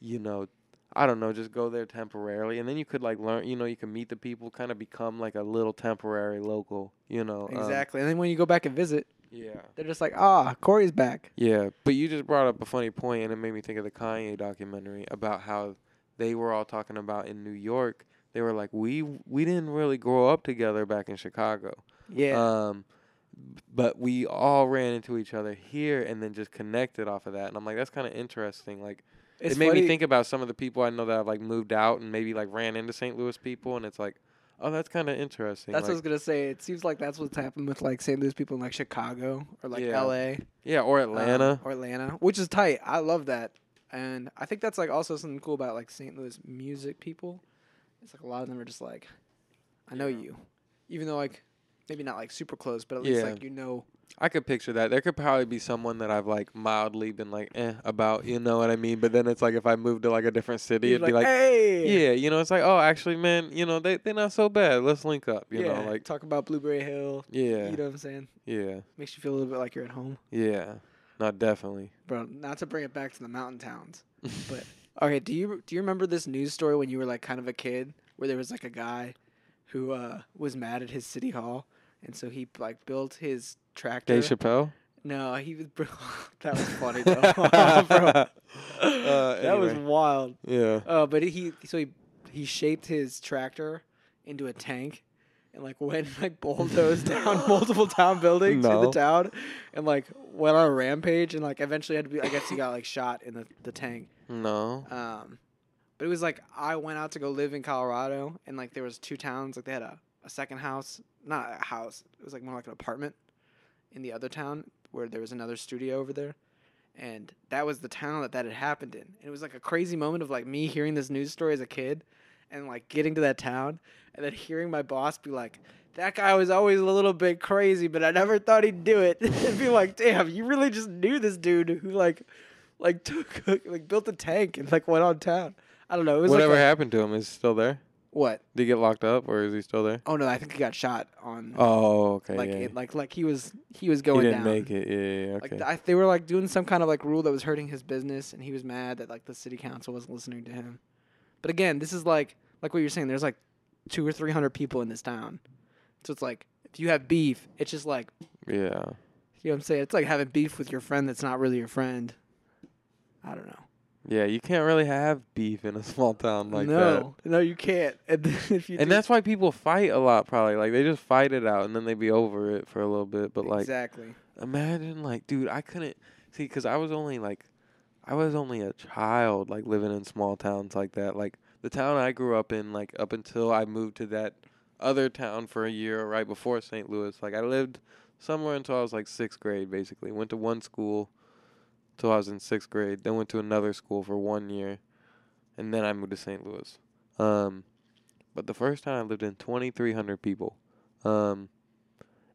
you know, I don't know, just go there temporarily, and then you could like learn. You know, you can meet the people, kind of become like a little temporary local. You know, um, Exactly. and then when you go back and visit, yeah. they're just like, ah, Corey's back. Yeah, but you just brought up a funny point, and it made me think of the Kanye documentary about how they were all talking about in New York. They were like, we we didn't really grow up together back in Chicago, Yeah. um, but we all ran into each other here, and then just connected off of that. And I'm like, that's kind of interesting. Like, it's it made funny- me think about some of the people I know that have like moved out and maybe like ran into St. Louis people, and it's like, oh, that's kind of interesting. That's what I was gonna say. It seems like that's what's happened with like St. Louis people in like Chicago or like Yeah. L.A. yeah, or um, Atlanta. or Atlanta, which is tight. I love that, and I think that's like also something cool about like St. Louis music people. It's like a lot of them are just like, I know Yeah. you, even though like maybe not like super close, but at least Yeah. like you know. I could picture that. There could probably be someone that I've like mildly been like eh about, you know what I mean? But then it's like if I moved to like a different city, You're it'd be like hey, yeah, you know, it's like oh, actually, man, you know, they they're not so bad. Let's link up, you yeah, know, like talk about Blueberry Hill. yeah, You know what I'm saying? yeah, Makes you feel a little bit like you're at home, yeah. Not definitely. bro. Not to bring it back to the mountain towns, but okay. Do you do you remember this news story when you were like kind of a kid, where there was like a guy who uh, was mad at his city hall, and so he like built his tractor. Dave Chappelle. No, he was. Bro, that was funny though, bro. Uh, that was wild. Yeah. Uh, but he so he he shaped his tractor into a tank, and like went and, like bulldozed down multiple town buildings in the town, and like went on a rampage, and like eventually had to be. I guess he got like shot in the the tank. No. Um, but it was like I went out to go live in Colorado, and like there was two towns. Like they had a, a second house, not a house. It was like more like an apartment in the other town where there was another studio over there, and that was the town that that had happened in. And it was like a crazy moment of like me hearing this news story as a kid, and like getting to that town, and then hearing my boss be like. That guy was always a little bit crazy, but I never thought he'd do it. and be like, "Damn, you really just knew this dude who like, like took like built a tank and like went on town." I don't know. It was Whatever like a- happened to him is still there. What? Did he get locked up or is he still there? Oh no, I think he got shot on. Oh, okay. like yeah. it, like like he was he was going. he didn't down. make it. Yeah, yeah, yeah, Like okay. th- I, they were like doing some kind of like rule that was hurting his business, and he was mad that like the city council wasn't listening to him. But again, this is like like what you're saying. There's like two or three hundred people in this town, so it's like if you have beef, it's just like yeah. You know what I'm saying? It's like having beef with your friend that's not really your friend. I don't know. Yeah, you can't really have beef in a small town like that. no, no, you can't. And if you And that's why people fight a lot. Probably like they just fight it out and then they be over it for a little bit. But like, exactly. imagine like, dude, I couldn't see because I was only like, I was only a child like living in small towns like that. Like the town I grew up in, like up until I moved to that other town for a year right before St. Louis. Like I lived somewhere until I was like sixth grade. Basically, went to one school till I was in sixth grade. Then went to another school for one year, and then I moved to St. Louis. Um, but the first time I lived in twenty three hundred people. Um,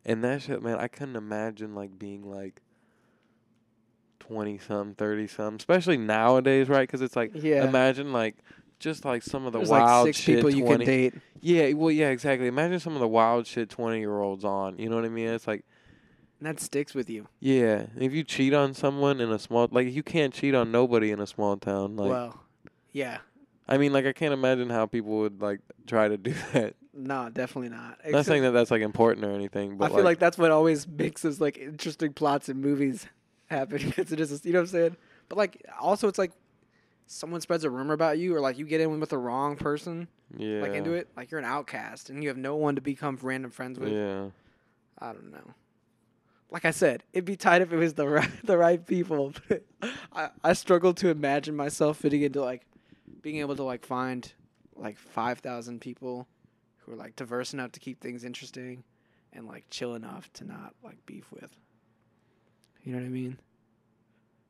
and that shit, man, I couldn't imagine like being like twenty some, thirty some, especially nowadays, right? Because it's like Yeah. imagine like just like some of the There's wild like six shit. people you can date. Yeah, well, yeah, exactly. Imagine some of the wild shit twenty year olds on. You know what I mean? It's like, And that sticks with you. yeah, if you cheat on someone in a small, like you can't cheat on nobody in a small town. Like, well, yeah. I mean, like I can't imagine how people would like try to do that. No, definitely not. Not saying that that's like important or anything, but I feel like, that's what always makes those like interesting plots in movies happen because it is, you know what I'm saying? But like, also it's like someone spreads a rumor about you, or like you get in with the wrong person, yeah, like into it, like you're an outcast and you have no one to become random friends with. Yeah, I don't know. Like I said, it'd be tight if it was the right the right people. I I struggle to imagine myself fitting into like being able to like find like five thousand people who are like diverse enough to keep things interesting and like chill enough to not like beef with. You know what I mean?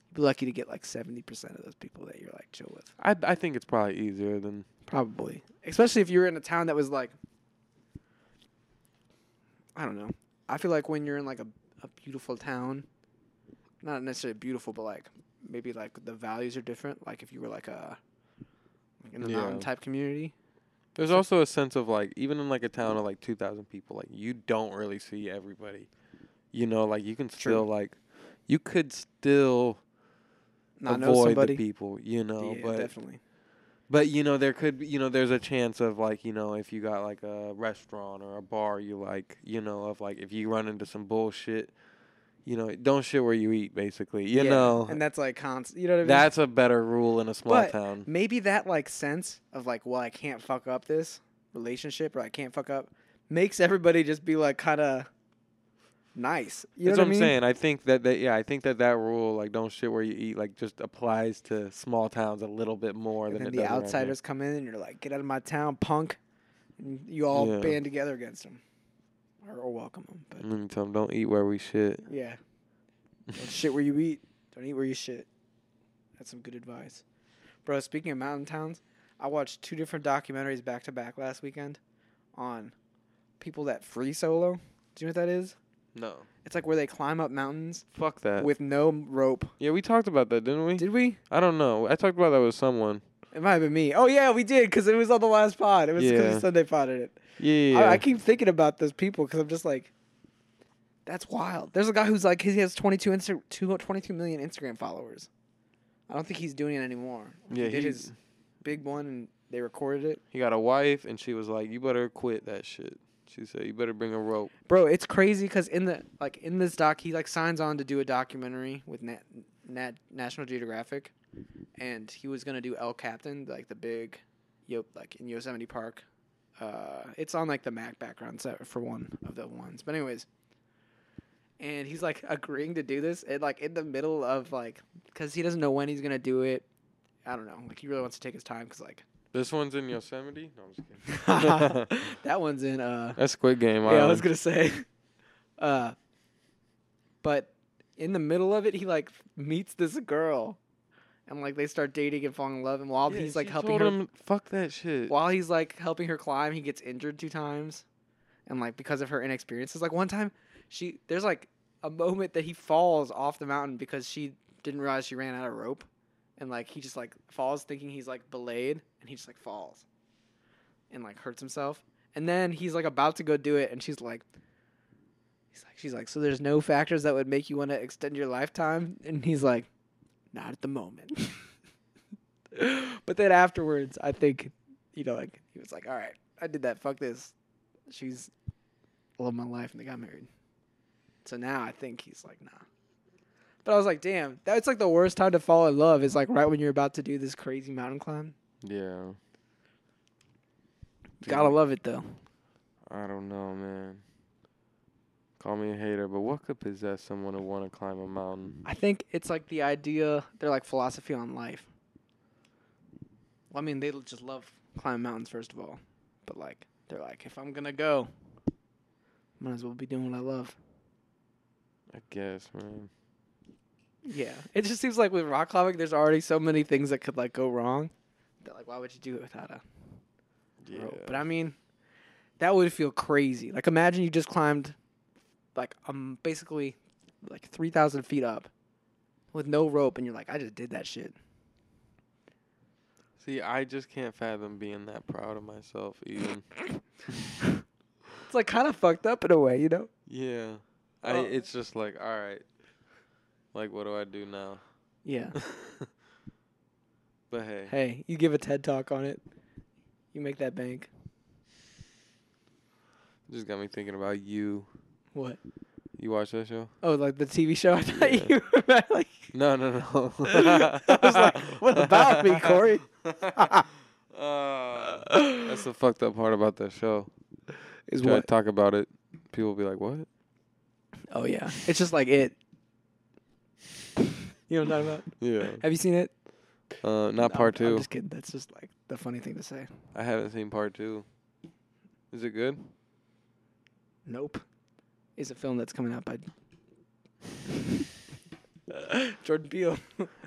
You'd be lucky to get like seventy percent of those people that you're like chill with. I I think it's probably easier than Probably. Especially if you're in a town that was like I don't know. I feel like when you're in like a, a beautiful town, not necessarily beautiful, but like maybe like the values are different. Like if you were like a like in a Yeah. mountain type community. There's also a sense of like even in like a town of like 2,000 people, like you don't really see everybody. You know, like you can still like you could still Not know avoid somebody. the people, you know, yeah, but definitely. But you know there could be, you know there's a chance of like, you know, if you got like a restaurant or a bar you like, you know, of like if you run into some bullshit, you know, don't shit where you eat basically. You Yeah, know. and that's like constant. You know what I mean? that's a better rule in a small But town. maybe that like sense of like, well, I can't fuck up this relationship or I can't fuck up makes everybody just be like kind of nice. You That's know what what I I'm mean? saying. I think that, that yeah, I think that that rule like don't shit where you eat like just applies to small towns a little bit more And than the does around here. outsiders come in and you're like, get out of my town, punk. And you all Yeah. band together against them. Or, or welcome them. But And then you tell 'em, don't eat where we shit. yeah. Don't shit where you eat. Don't eat where you shit. That's some good advice. Bro, speaking of mountain towns, I watched two different documentaries back to back last weekend on people that free solo. Do you know what that is? No. It's like where they climb up mountains Fuck that. with no rope. yeah, we talked about that, didn't we? Did we? I don't know. I talked about that with someone. It might have been me. Oh yeah, we did because it was on the last pod. It was because Yeah. Sunday podded it. Yeah. yeah, I, yeah. I keep thinking about those people because I'm just like, that's wild. There's a guy who's like he has 22 Insta- two- 22 million Instagram followers. I don't think he's doing it anymore. Yeah, he did he- his big one and they recorded it. he got a wife, and she was like, "You better quit that shit." She said, "You better bring a rope." Bro, it's crazy because in the like in this doc, he like signs on to do a documentary with Nat, Nat National Geographic, and he was gonna do El Captain, like the big, yo, like in Yosemite Park. Uh, it's on like the Mac background set for one of the ones, but anyways. And he's like agreeing to do this, and like in the middle of like, because he doesn't know when he's gonna do it. I don't know. Like he really wants to take his time, because like This one's in Yosemite. No, I'm just kidding. that one's in uh That's Squid Game. Yeah, I was gonna say. Uh, but in the middle of it, he like meets this girl, and like they start dating and falling in love. And while Yeah, he's like helping her, him, "Fuck that shit." while he's like helping her climb, he gets injured two times, and like because of her inexperiences, like one time, she there's like a moment that he falls off the mountain because she didn't realize she ran out of rope, and like he just like falls thinking he's like belayed, and he just like falls, and like hurts himself, and then he's like about to go do it, and she's like. He's like, she's like, so there's no factors that would make you want to extend your lifetime, and he's like, not at the moment. but then afterwards, I think, you know, like he was like, all right, I did that. Fuck this. She's love my life, and they got married. So now I think he's like, nah. But I was like, damn, that's like the worst time to fall in love is like right when you're about to do this crazy mountain climb. Yeah. You gotta love it though. I don't know, man. Call me a hater, but what could possess someone to want to climb a mountain? I think it's like the idea, they're like philosophy on life. Well, I mean, they just love climbing mountains, first of all. But like, they're like, if I'm gonna go, might as well be doing what I love. I guess, man. Yeah. It just seems like with rock climbing, there's already so many things that could like go wrong. Like, why would you do it without a Yeah. rope? But I mean, that would feel crazy. Like, imagine you just climbed, like, um, basically, like three thousand feet up, with no rope, and you're like, I just did that shit. See, I just can't fathom being that proud of myself, even. It's like kind of fucked up in a way, you know? yeah. I. It's just like, all right. Like, what do I do now? Yeah. but hey, hey, you give a TED talk on it, you make that bank. just got me thinking about you. What? You watch that show? Oh, like the TV show? I thought Yeah. you were like. No, no, no. I was like, what about me, Corey? Uh, that's the fucked up part about that show. Is Try to what? talk about it, people will be like, "What?" Oh yeah, it's just like it. You know what I'm talking about? Yeah. Have you seen it? Uh, not No, part I'm two. just kidding. That's just like the funny thing to say. I haven't seen part two. Is it good? Nope. Is a film that's coming out by Jordan Peele.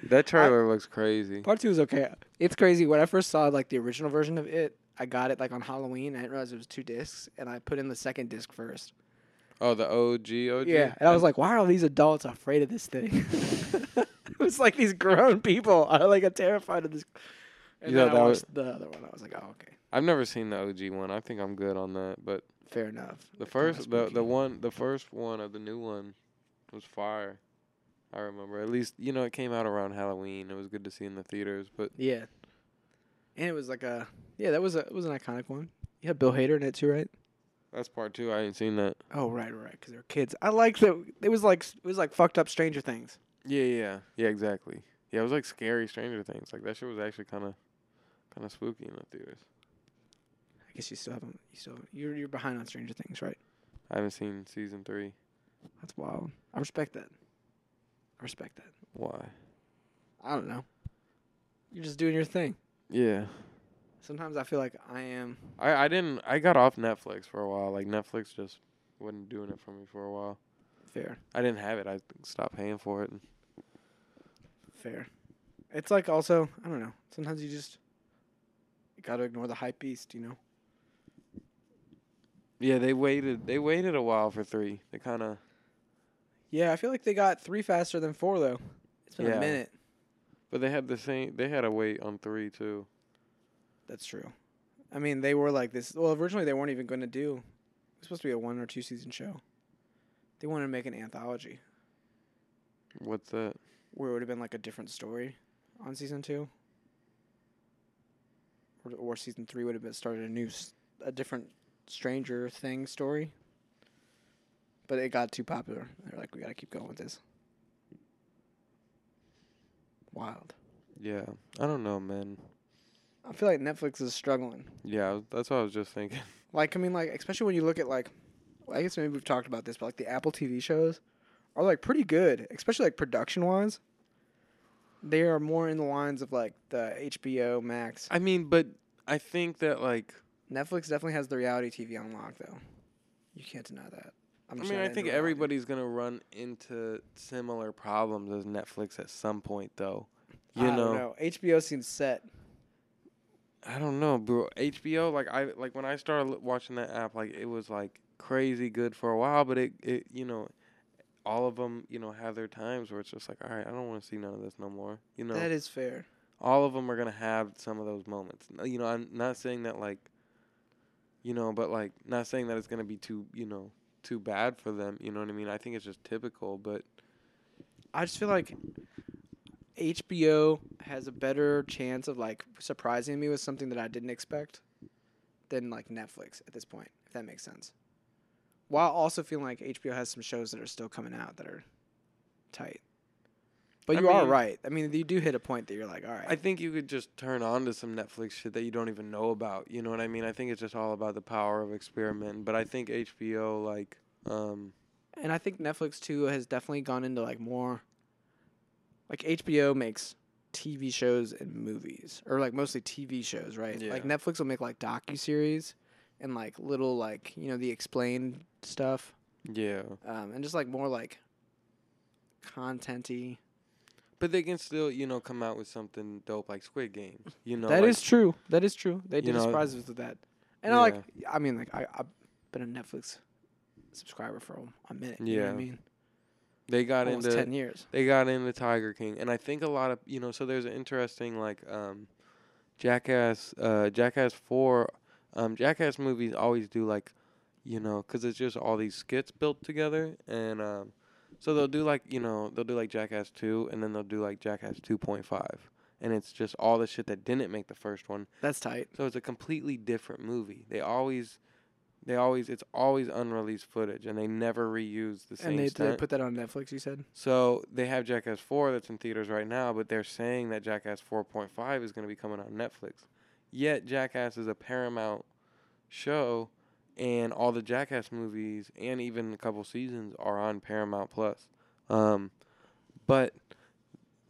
That trailer looks crazy. Part two is okay. It's crazy. When I first saw like the original version of it, I got it like on Halloween. I didn't realize it was two discs, and I put in the second disc first. Oh, the OG OG. Yeah, and I was like, why are all these adults afraid of this thing? was like these grown people are like terrified of this. And You then thought I that watched the other one. I was like, oh okay, I've never seen the OG one. I think I'm good on that. But fair enough. the kinda first, the spooky. the one, the first one of the new one was fire. I remember. At least you know it came out around Halloween. It was good to see in the theaters. But Yeah. And it was like a yeah, that was a it was an iconic one. You had Bill Hader in it too, right? that's part two. I ain't seen that. Oh right, right, because they're kids. I like that. It was like it was like fucked up Stranger Things. Yeah, yeah, yeah. Exactly. Yeah, it was like scary Stranger Things. Like that shit was actually kind of, kind of spooky in the theaters. I guess you still haven't. You still you're you're behind on Stranger Things, right? I haven't seen season three. That's wild. I respect that. I respect that. Why? I don't know. You're just doing your thing. Yeah. Sometimes I feel like I am. I, I didn't I got off Netflix for a while. Like Netflix just wasn't doing it for me for a while. Fair, I didn't have it. I stopped paying for it. Fair. It's like also I don't know. Sometimes you just you gotta ignore the hype beast, you know. Yeah, they waited. They waited a while for three. They kind of Yeah, I feel like they got three faster than four though. It's been Yeah. a minute. but they had the same. They had to wait on three too. That's true. I mean, they were like this. Well, originally they weren't even going to do. It was supposed to be a one or two season show. They wanted to make an anthology What's that? Where it would have been like a different story on season two, or, or season three would have been started a new, a different Stranger Thing story. But it got too popular. They're like, we got to keep going with this. Wild. Yeah, I don't know, man. I feel like Netflix is struggling. Yeah, that's what I was just thinking. Like, I mean, like, especially when you look at like, I guess maybe we've talked about this, but like the Apple TV shows are like pretty good, especially like production wise. They are more in the lines of like the HBO Max. I mean, but I think that like Netflix definitely has the reality TV on lock, though. You can't deny that. I'm I mean, I think everybody's gonna run into similar problems as Netflix at some point, though. You I know, don't know. HBO seems set. I don't know, bro. HBO, like I like when I started l- watching that app, like it was like crazy good for a while, but it, it you know, all of them, you know, have their times where it's just like, all right, I don't want to see none of this no more. You know, That is fair. all of them are gonna have some of those moments. You know, I'm not saying that like, you know, but like not saying that it's gonna be too, you know, too bad for them. You know what I mean? I think it's just typical, but I just feel like HBO has a better chance of like surprising me with something that I didn't expect than like Netflix at this point, if that makes sense. While also feeling like HBO has some shows that are still coming out that are tight. But I you are right. I mean, you do hit a point that you're like, all right. I think you could just turn on to some Netflix shit that you don't even know about. You know what I mean? I think it's just all about the power of experiment. But I think HBO, like, um, and I think Netflix too has definitely gone into like more. Like HBO makes TV shows and movies, or like mostly TV shows, right? Like Netflix will make like docu series and like little like you know the explained stuff, yeah. um, and just like more like contenty. But they can still, you know, come out with something dope like Squid Game. You know, That like, is true. That is true. They did know, surprise us with that. And I like, I mean, like I, I've been a Netflix subscriber for a minute. You know what I mean, they got almost into ten years. they got into Tiger King, and I think a lot of you know. So there's an interesting like um, Jackass, uh, Jackass Four, um, Jackass movies always do like, you know, because it's just all these skits built together, and um, so they'll do like you know they'll do like Jackass Two, and then they'll do like Jackass Two point five, and it's just all the shit that didn't make the first one. That's tight. So it's a completely different movie. They always. They always it's always unreleased footage and they never reuse the same And they, they put that on Netflix. You said. So they have Jackass 4 that's in theaters right now, but they're saying that Jackass 4.5 is going to be coming on Netflix. Yet Jackass is a Paramount show, and all the Jackass movies and even a couple seasons are on Paramount Plus. Um, but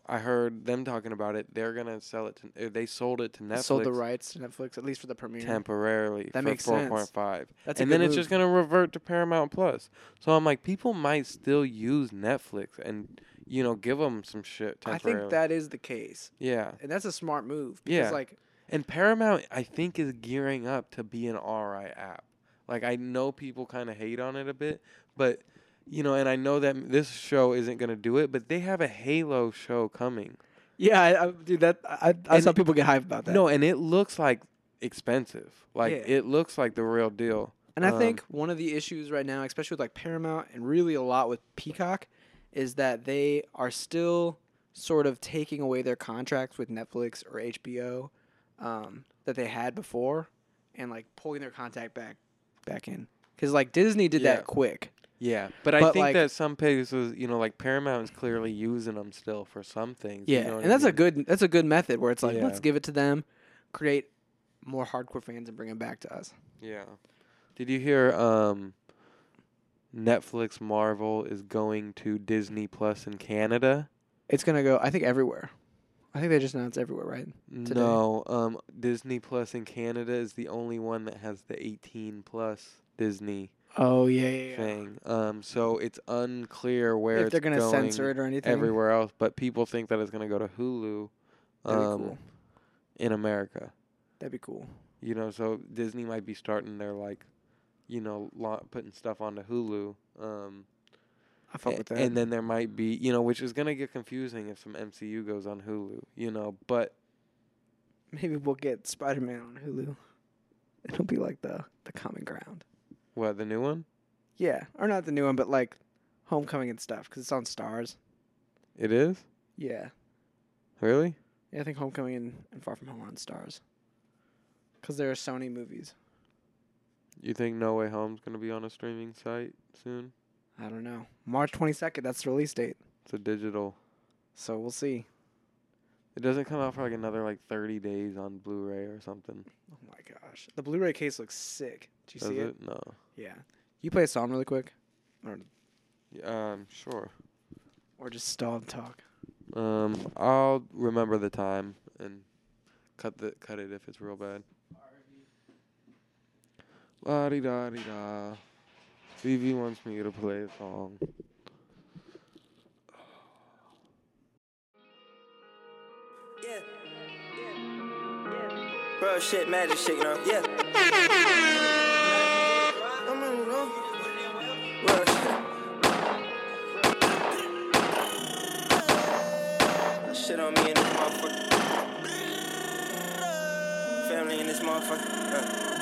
I heard them talking about it. They're gonna sell it to. uh, They sold it to Netflix Sold the rights to Netflix at least for the premiere. temporarily That makes sense. 4.5 That's a and then it's just gonna revert to Paramount Plus. So I'm like, people might still use Netflix and you know give them some shit I think that is the case, yeah, and that's a smart move. Because Yeah. like and Paramount I think is gearing up to be an alright app. Like I know people kind of hate on it a bit, but you know, and I know that this show isn't gonna do it, but they have a Halo show coming. yeah, I, I, dude, that I, I And saw people get hyped about that. No, and it looks like expensive. Like Yeah. it looks like the real deal. And I Um, think one of the issues right now, especially with like Paramount and really a lot with Peacock, is that they are still sort of taking away their contracts with Netflix or HBO um, that they had before, and like pulling their contact back back in. Because like Disney did Yeah. that quick. Yeah, but, I But, think like- that some places, you know, like Paramount is clearly using them still for some things. you Yeah, know what and that's a mean? good that's a good method where it's like let's give it to them, create more hardcore fans and bring them back to us. Yeah. Did you hear? Um, Netflix Marvel is going to Disney Plus in Canada. It's gonna go. I think everywhere. I think they just announced everywhere, right? Today. No, um, Disney Plus in Canada is the only one that has the 18 plus Disney Oh yeah, yeah, yeah. thing. Um, so it's unclear where If they're gonna going censor it or anything, everywhere else, but people think that it's gonna go to Hulu. That'd um, cool. in America. That'd be cool. You know, so Disney might be starting their like, you know, lo- putting stuff onto Hulu. Um, I fuck with that. and then there might be, you know, which is gonna get confusing if some MCU goes on Hulu. You know, but maybe we'll get Spider Man on Hulu. It'll be like the the common ground. what the new one? Yeah, or not the new one, but like Homecoming and stuff because it's on Starz. It is Yeah, really. yeah. I think Homecoming and, and Far From Home are on Starz because they're Sony movies. You think No Way Home's gonna be on a streaming site soon? I don't know. March twenty second. That's the release date. It's a digital. So we'll see. It doesn't come out for like another like 30 days on Blu-ray or something. Oh my gosh, the Blu-ray case looks sick. Did you Does see it? it? No. Yeah. You play a song really quick, or Yeah, um, sure. or just stall and talk. Um, I'll remember the time and cut the cut it if it's real bad. La di da di da. Vivi wants me to play a song. Yeah. Yeah. Bro, shit, magic shit, you know? Yeah. I'm in, you know? Bro, shit. Shit on me in this motherfucker. Family in this motherfucker. Uh.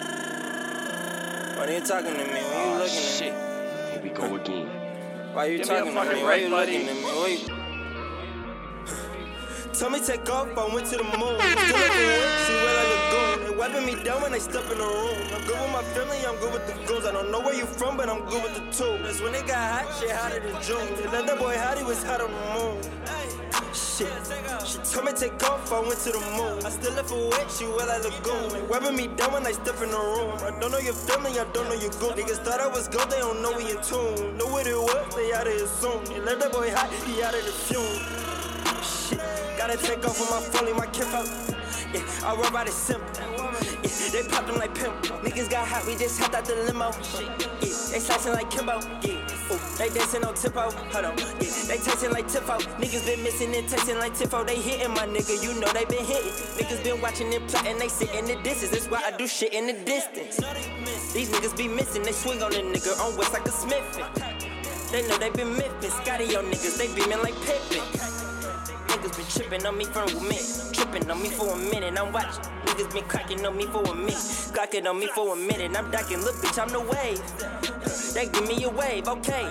Why you talking to me? When you Oh, looking shit. at me? Here we go again. Why you Give talking to me? Why break, you buddy. looking at me? Why you... Tell me take off, I went to the moon. Still looking wet, see where I look going. wiping me down when they step in the room. I'm good with my family, I'm good with the goons. I don't know where you from, but I'm good with the tools. When it got hot, shit hotter than June. They let that boy hot, he was hot on the moon. Shit, she told me take off, I went to the moon. I still left her wet, she wet like lagoon. They wiping me down when I step in the room. I don't know your family, I don't know your goon. Niggas thought I was gold, they don't know we in tune. Know what it was, they out of here soon. They let that boy hot, he out of the fume. Shit, gotta take off with my leave my kip out. Yeah, I roll by the simple. Yeah, they popped them like pimp. Niggas got hot, we just hopped out the limo. Yeah, they slicing like Kimbo. Yeah, ooh, they dancing on Tipo. Hold on, yeah, they tasting like Tifo. Niggas been missing and tasting like Tifo. They hitting my nigga, you know they been hitting. Niggas been watching and plotting, they sit in the distance. That's why I do shit in the distance. These niggas be missing, they swing on a nigga on West like a Smith. They know they been miffing. Scotty yo niggas, they beaming like Pippin. Niggas been tripping on me for a minute. Tripping on me for a minute. I'm watching. Niggas been cracking on me for a minute. Clocking on me for a minute. I'm docking. Look, bitch, I'm the wave. They give me a wave, okay.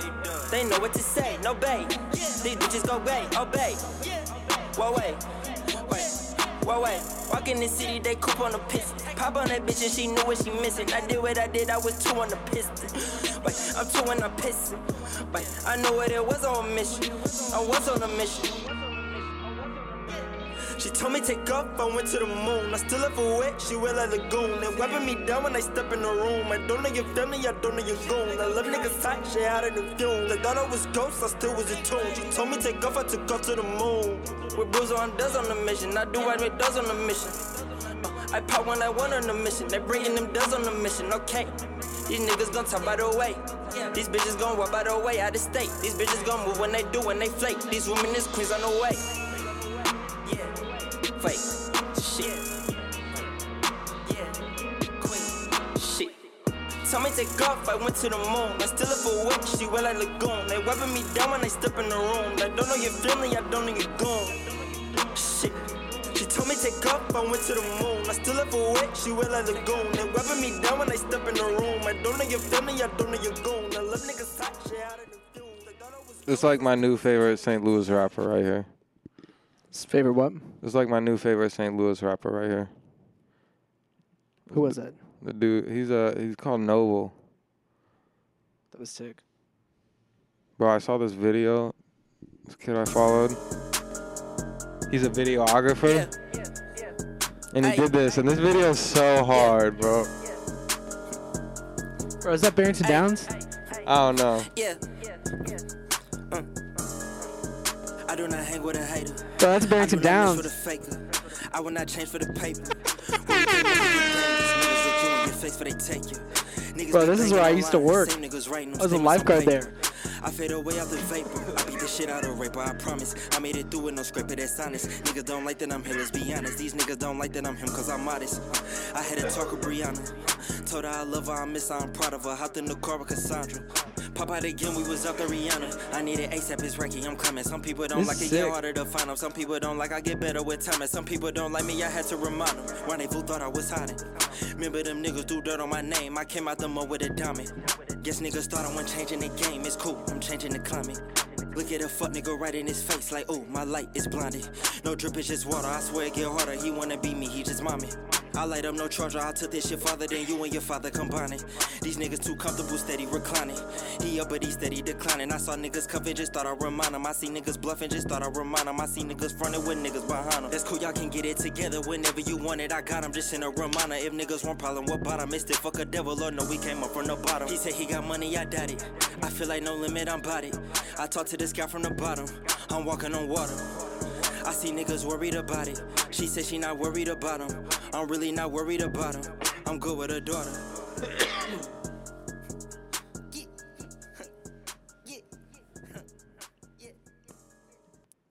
They know what to say. No bait. These bitches go bay, obey. Oh Whoa, wait. Wait. Whoa, wait. Walk in the city, they coop on the piston. Pop on that bitch and she knew what she missing. I did what I did, I was two on the piston. I'm two and I'm pissing. Wait, I know what it was on a mission. I was on a mission. She told me take off, I went to the moon. I still left her wet, she wet like lagoon. They wiping me down when I step in the room. I don't know your family, I don't know your goon. I love niggas tight, shit out of the fumes. I thought I was ghost, I still was a tune. She told me take off, I took off to the moon. With booze on does on the mission, I do what it does on the mission. I pop when I want on the mission, they bringing them does on the mission, okay. These niggas gon' talk by the way. These bitches gon' walk by the way out of state. These bitches gon' move when they do, when they flake. These women is queens on the way. Fake. Shit. Shit. Tell me take off, I went to the moon. I still for witch, she wet like lagoon. They wiping me down when I step in the room. I don't know your family, I don't know your goon. Shit. She told me take off, I went to the moon. I still for witch, she wet like lagoon. They wiping me down when I step in the room. I don't know your family, I don't know your goon. I love niggas hot, shit out of the It's like my new favorite St. Louis rapper right here. His favorite what? It's like my new favorite St. Louis rapper right here. Who was that? The dude, he's uh he's called Noble. That was sick. Bro, I saw this video. This kid I followed. He's a videographer. Yeah. yeah, yeah. And he Hey. did this, and this video is so hard, bro. Bro, is that Barrington Downs? I don't know. Yeah. Uh. I do not hang with a hater. Bro, that's Barrington do Downs. with a faker. I will not change for the paper. When you came up with these niggas look you in your face, but they take you. Niggas Bro, this is where I used to work. same niggas writing them I was a lifeguard there. I fade away out the vapor. I beat the shit out of raper, I promise. I made it through with no scraper, that's honest. Niggas don't like that I'm here, let's be honest. These niggas don't like that I'm him, cause I'm modest. I had a talk with Brianna. Told her I love her, I miss her, I'm proud of her. Hopped in the car with Cassandra. Pop out again, we was out the Rihanna. I need it ASAP, it's Reiki, I'm coming. Some people don't This like it, get sick. harder to find them. Some people don't like I get better with time. And some people don't like me, I had to remind them. Rendezvous thought I was hiding. Remember them niggas do dirt on my name. I came out the mud with a diamond. Guess niggas thought I wasn't changing the game. It's cool, I'm changing the climate. Look at a fuck nigga right in his face, like, ooh, my light is blinded. No drip, it's just water. I swear it get harder. He wanna be me, he just mommy. I light up no charger. I took this shit farther than you and your father combining. These niggas too comfortable, steady reclining. He up, but he steady declining. I saw niggas cover, just thought I remind him. I see niggas bluffing, just thought I remind him. I see niggas fronting with niggas behind them. That's cool, y'all can get it together whenever you want it. I got him, just in a reminder. If niggas want problem, what bottom? Missed it, fuck a devil, or no, we came up from the bottom. He said he got money, I doubt it. I feel like no limit, I'm bodied. I talked to this guy from the bottom. I'm walking on water. I see niggas worried about it. She said she not worried about him. I'm really not worried about him. I'm good with her daughter.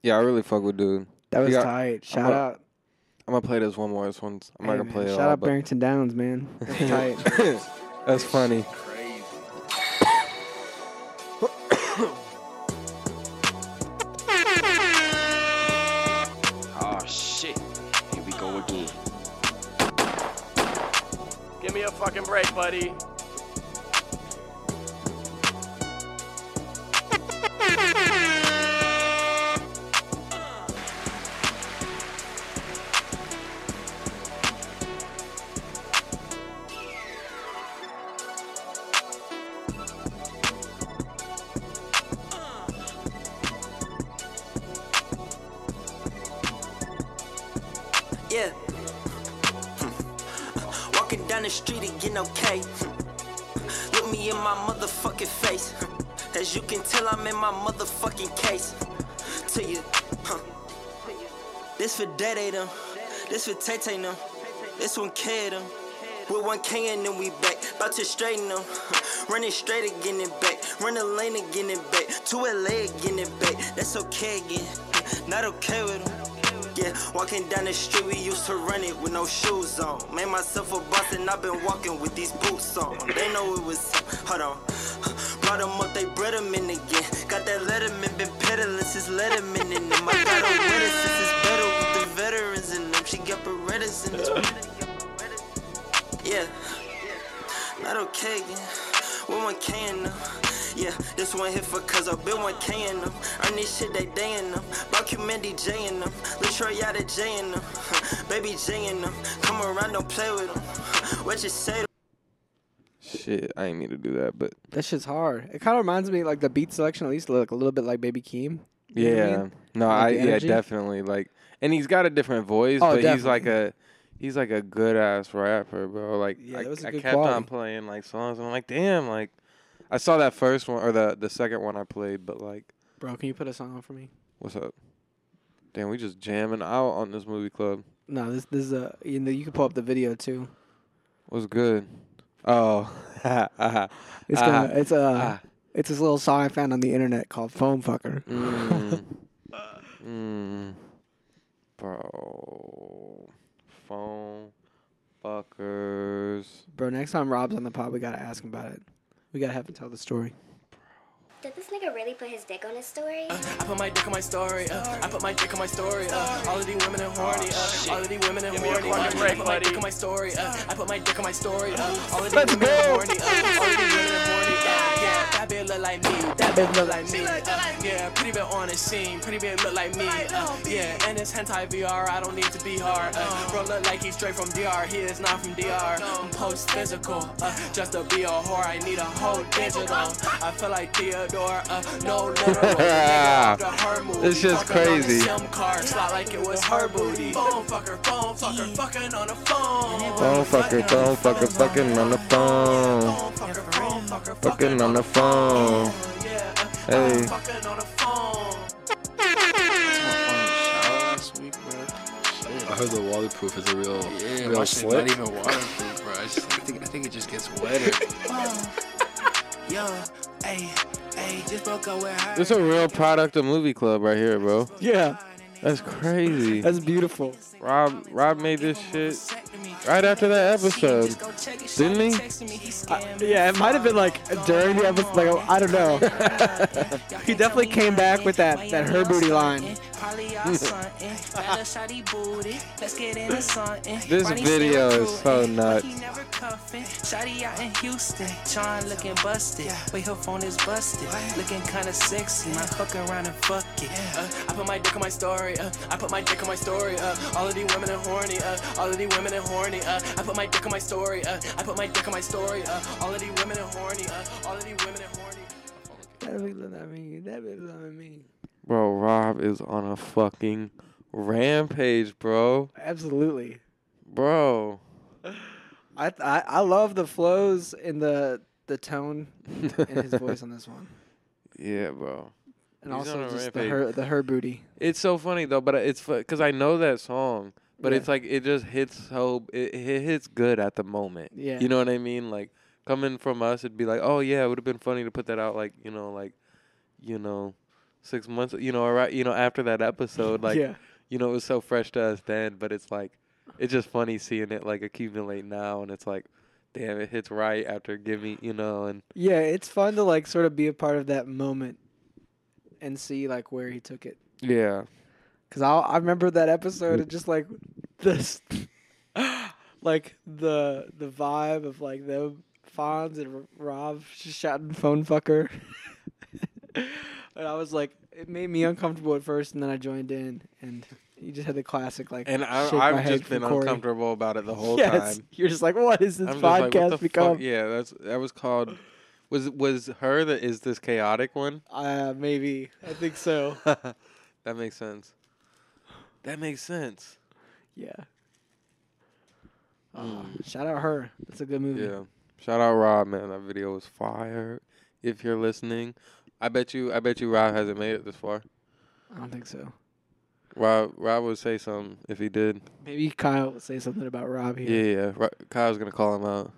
Yeah, I really fuck with dude. That was got- tight. Shout gonna- out. I'm gonna play this one more. This one's I'm Hey, not gonna man, play it Shout all, out but Barrington Downs, man. That's tight. that's funny. Give me a fucking break, buddy. Yeah down the street get okay. Look me in my motherfucking face. As you can tell, I'm in my motherfucking case. To you, huh? This for Day them. This for Tay Tay them. This one K them. With one K and then we back. About to straighten them. Running straight again and back. Run the lane again and back. To LA again and back. That's okay again. Not okay with them. Yeah, walking down the street, we used to run it with no shoes on. Made myself a boss and I've been walking with these boots on. They know it was, hold on. Brought them up, they bred them in again. Got that Letterman, been peddling since Letterman in them. I got a wetter since it's better with the veterans in them. She got Berettas in them. Yeah, not okay again. With one K them. Yeah, this one hit for cuz I been one K in them. Earn this shit they day in them. Brock you Mandy J in them. Latroy out of J in them. Baby J in them. Come around, don't play with them. What you say? Shit, I ain't mean to do that, but That shit's hard. It kind of reminds me like the beat selection at least look a little bit like Baby Keem. You know what I yeah, mean? no, Like I the yeah energy? definitely like, and he's got a different voice, Oh, but he's like a he's like a good ass rapper, bro. Like Yeah, I, that was a I good kept on quality. playing like songs, and I'm like, damn, like I saw that first one or the the second one I played, but like, Bro, can you put a song on for me? what's up? Damn, we just jamming out on this movie club. No, this this is a you know you can pull up the video too. What's good? Oh, It's Ah, gonna it's a ah. it's this little song I found on the internet called Phone Fucker. Mm. mm. Bro. Phone fuckers. Bro, next time Rob's on the pod, we gotta ask him about it. We gotta have him tell the story. Did this nigga really put his dick on his story? I put my dick on my story. Uh, I put my dick on my story. Uh, all of these women are horny. Uh, all of these women are Give me a horny. Uh, I put my dick on my story. Uh, I put my dick on my story. Uh, all of these Let's women go. are horny. Uh, all of these women are horny. Uh, yeah, that bitch look like me. That bitch look like me. Uh, yeah, pretty bit on the scene. Pretty bit look like me. Uh, yeah, and it's hentai VR. I don't need to be hard. Uh, bro look like he's straight from DR. He is not from DR. I'm post physical. Uh, just to be a whore, I need a whole digital. I feel like Theodore. Uh, no literal. Nigga, the her movie. This shit's Fucking on the crazy. SIM card, slot like it was her booty. Phone fucker, phone fucker, fucking on the phone. Phone fucker, phone fucker, fucking on the phone. Phone fucker, phone fucker, Fucking on the phone. Uh, Hey. I heard the waterproof is a real, Yeah, real my shit's not even waterproof, bro. I, just, I think I think it just gets wetter. Uh, yo, hey, hey, just broke up with her. This is a real product of movie club right here, bro. Yeah, That's crazy. that's beautiful. Rob Rob made this shit right after that episode. Didn't he? Yeah, it might have been like during the episode. Like I don't know. he definitely came back with that that her booty line. This video is so nuts. Shotty out in Houston, Sean looking busted. Wait, her phone is busted. Looking kinda sexy. Might fuck around and fuck it. Uh, I put my dick on my story. Uh, I put my dick on my story. Uh, all of these women are horny. Uh, all of these women are horny. Uh, I put my dick on my story. Uh, I put my dick on my story. Uh, all of these women are horny. Uh, all of these women are horny. That be what I mean. That be what I mean. Bro, Rob is on a fucking rampage, bro. Absolutely. Bro. I I I love the flows and the the tone in his voice on this one, Yeah, bro. And He's also just the her the her booty. It's so funny though, but it's because I know that song, but Yeah. it's like it just hits so it, it hits good at the moment. Yeah. you know what I mean. Like coming from us, it'd be like, oh yeah, it would have been funny to put that out, like you know, like you know, six months, you know, right, you know, after that episode, like yeah. you know, it was so fresh to us then, but it's like it's just funny seeing it like accumulate now, and it's like, damn, it hits right after give me, you know, and Yeah, it's fun to like sort of be a part of that moment and see like where he took it. yeah, Cause I I remember that episode and just like this, like the the vibe of like the Fonz and Rob just shouting phone fucker, and I was like, it made me uncomfortable at first, and then I joined in, and you just had the classic like. and I, shake I've head just been Corey. uncomfortable about it the whole yes, time. you're just like, what is this I'm just like, podcast become? fuck? Yeah, that's that was called. Was was her the is this chaotic one? Uh, maybe I think so. that makes sense. That makes sense. Yeah. Oh, shout out her. That's a good movie. Yeah. Shout out Rob, man. That video was fire. If you're listening, I bet you, I bet you, Rob hasn't made it this far. I don't think so. Rob, Rob would say something if he did. Maybe Kyle will say something about Rob here, Yeah, yeah. Kyle's gonna call him out.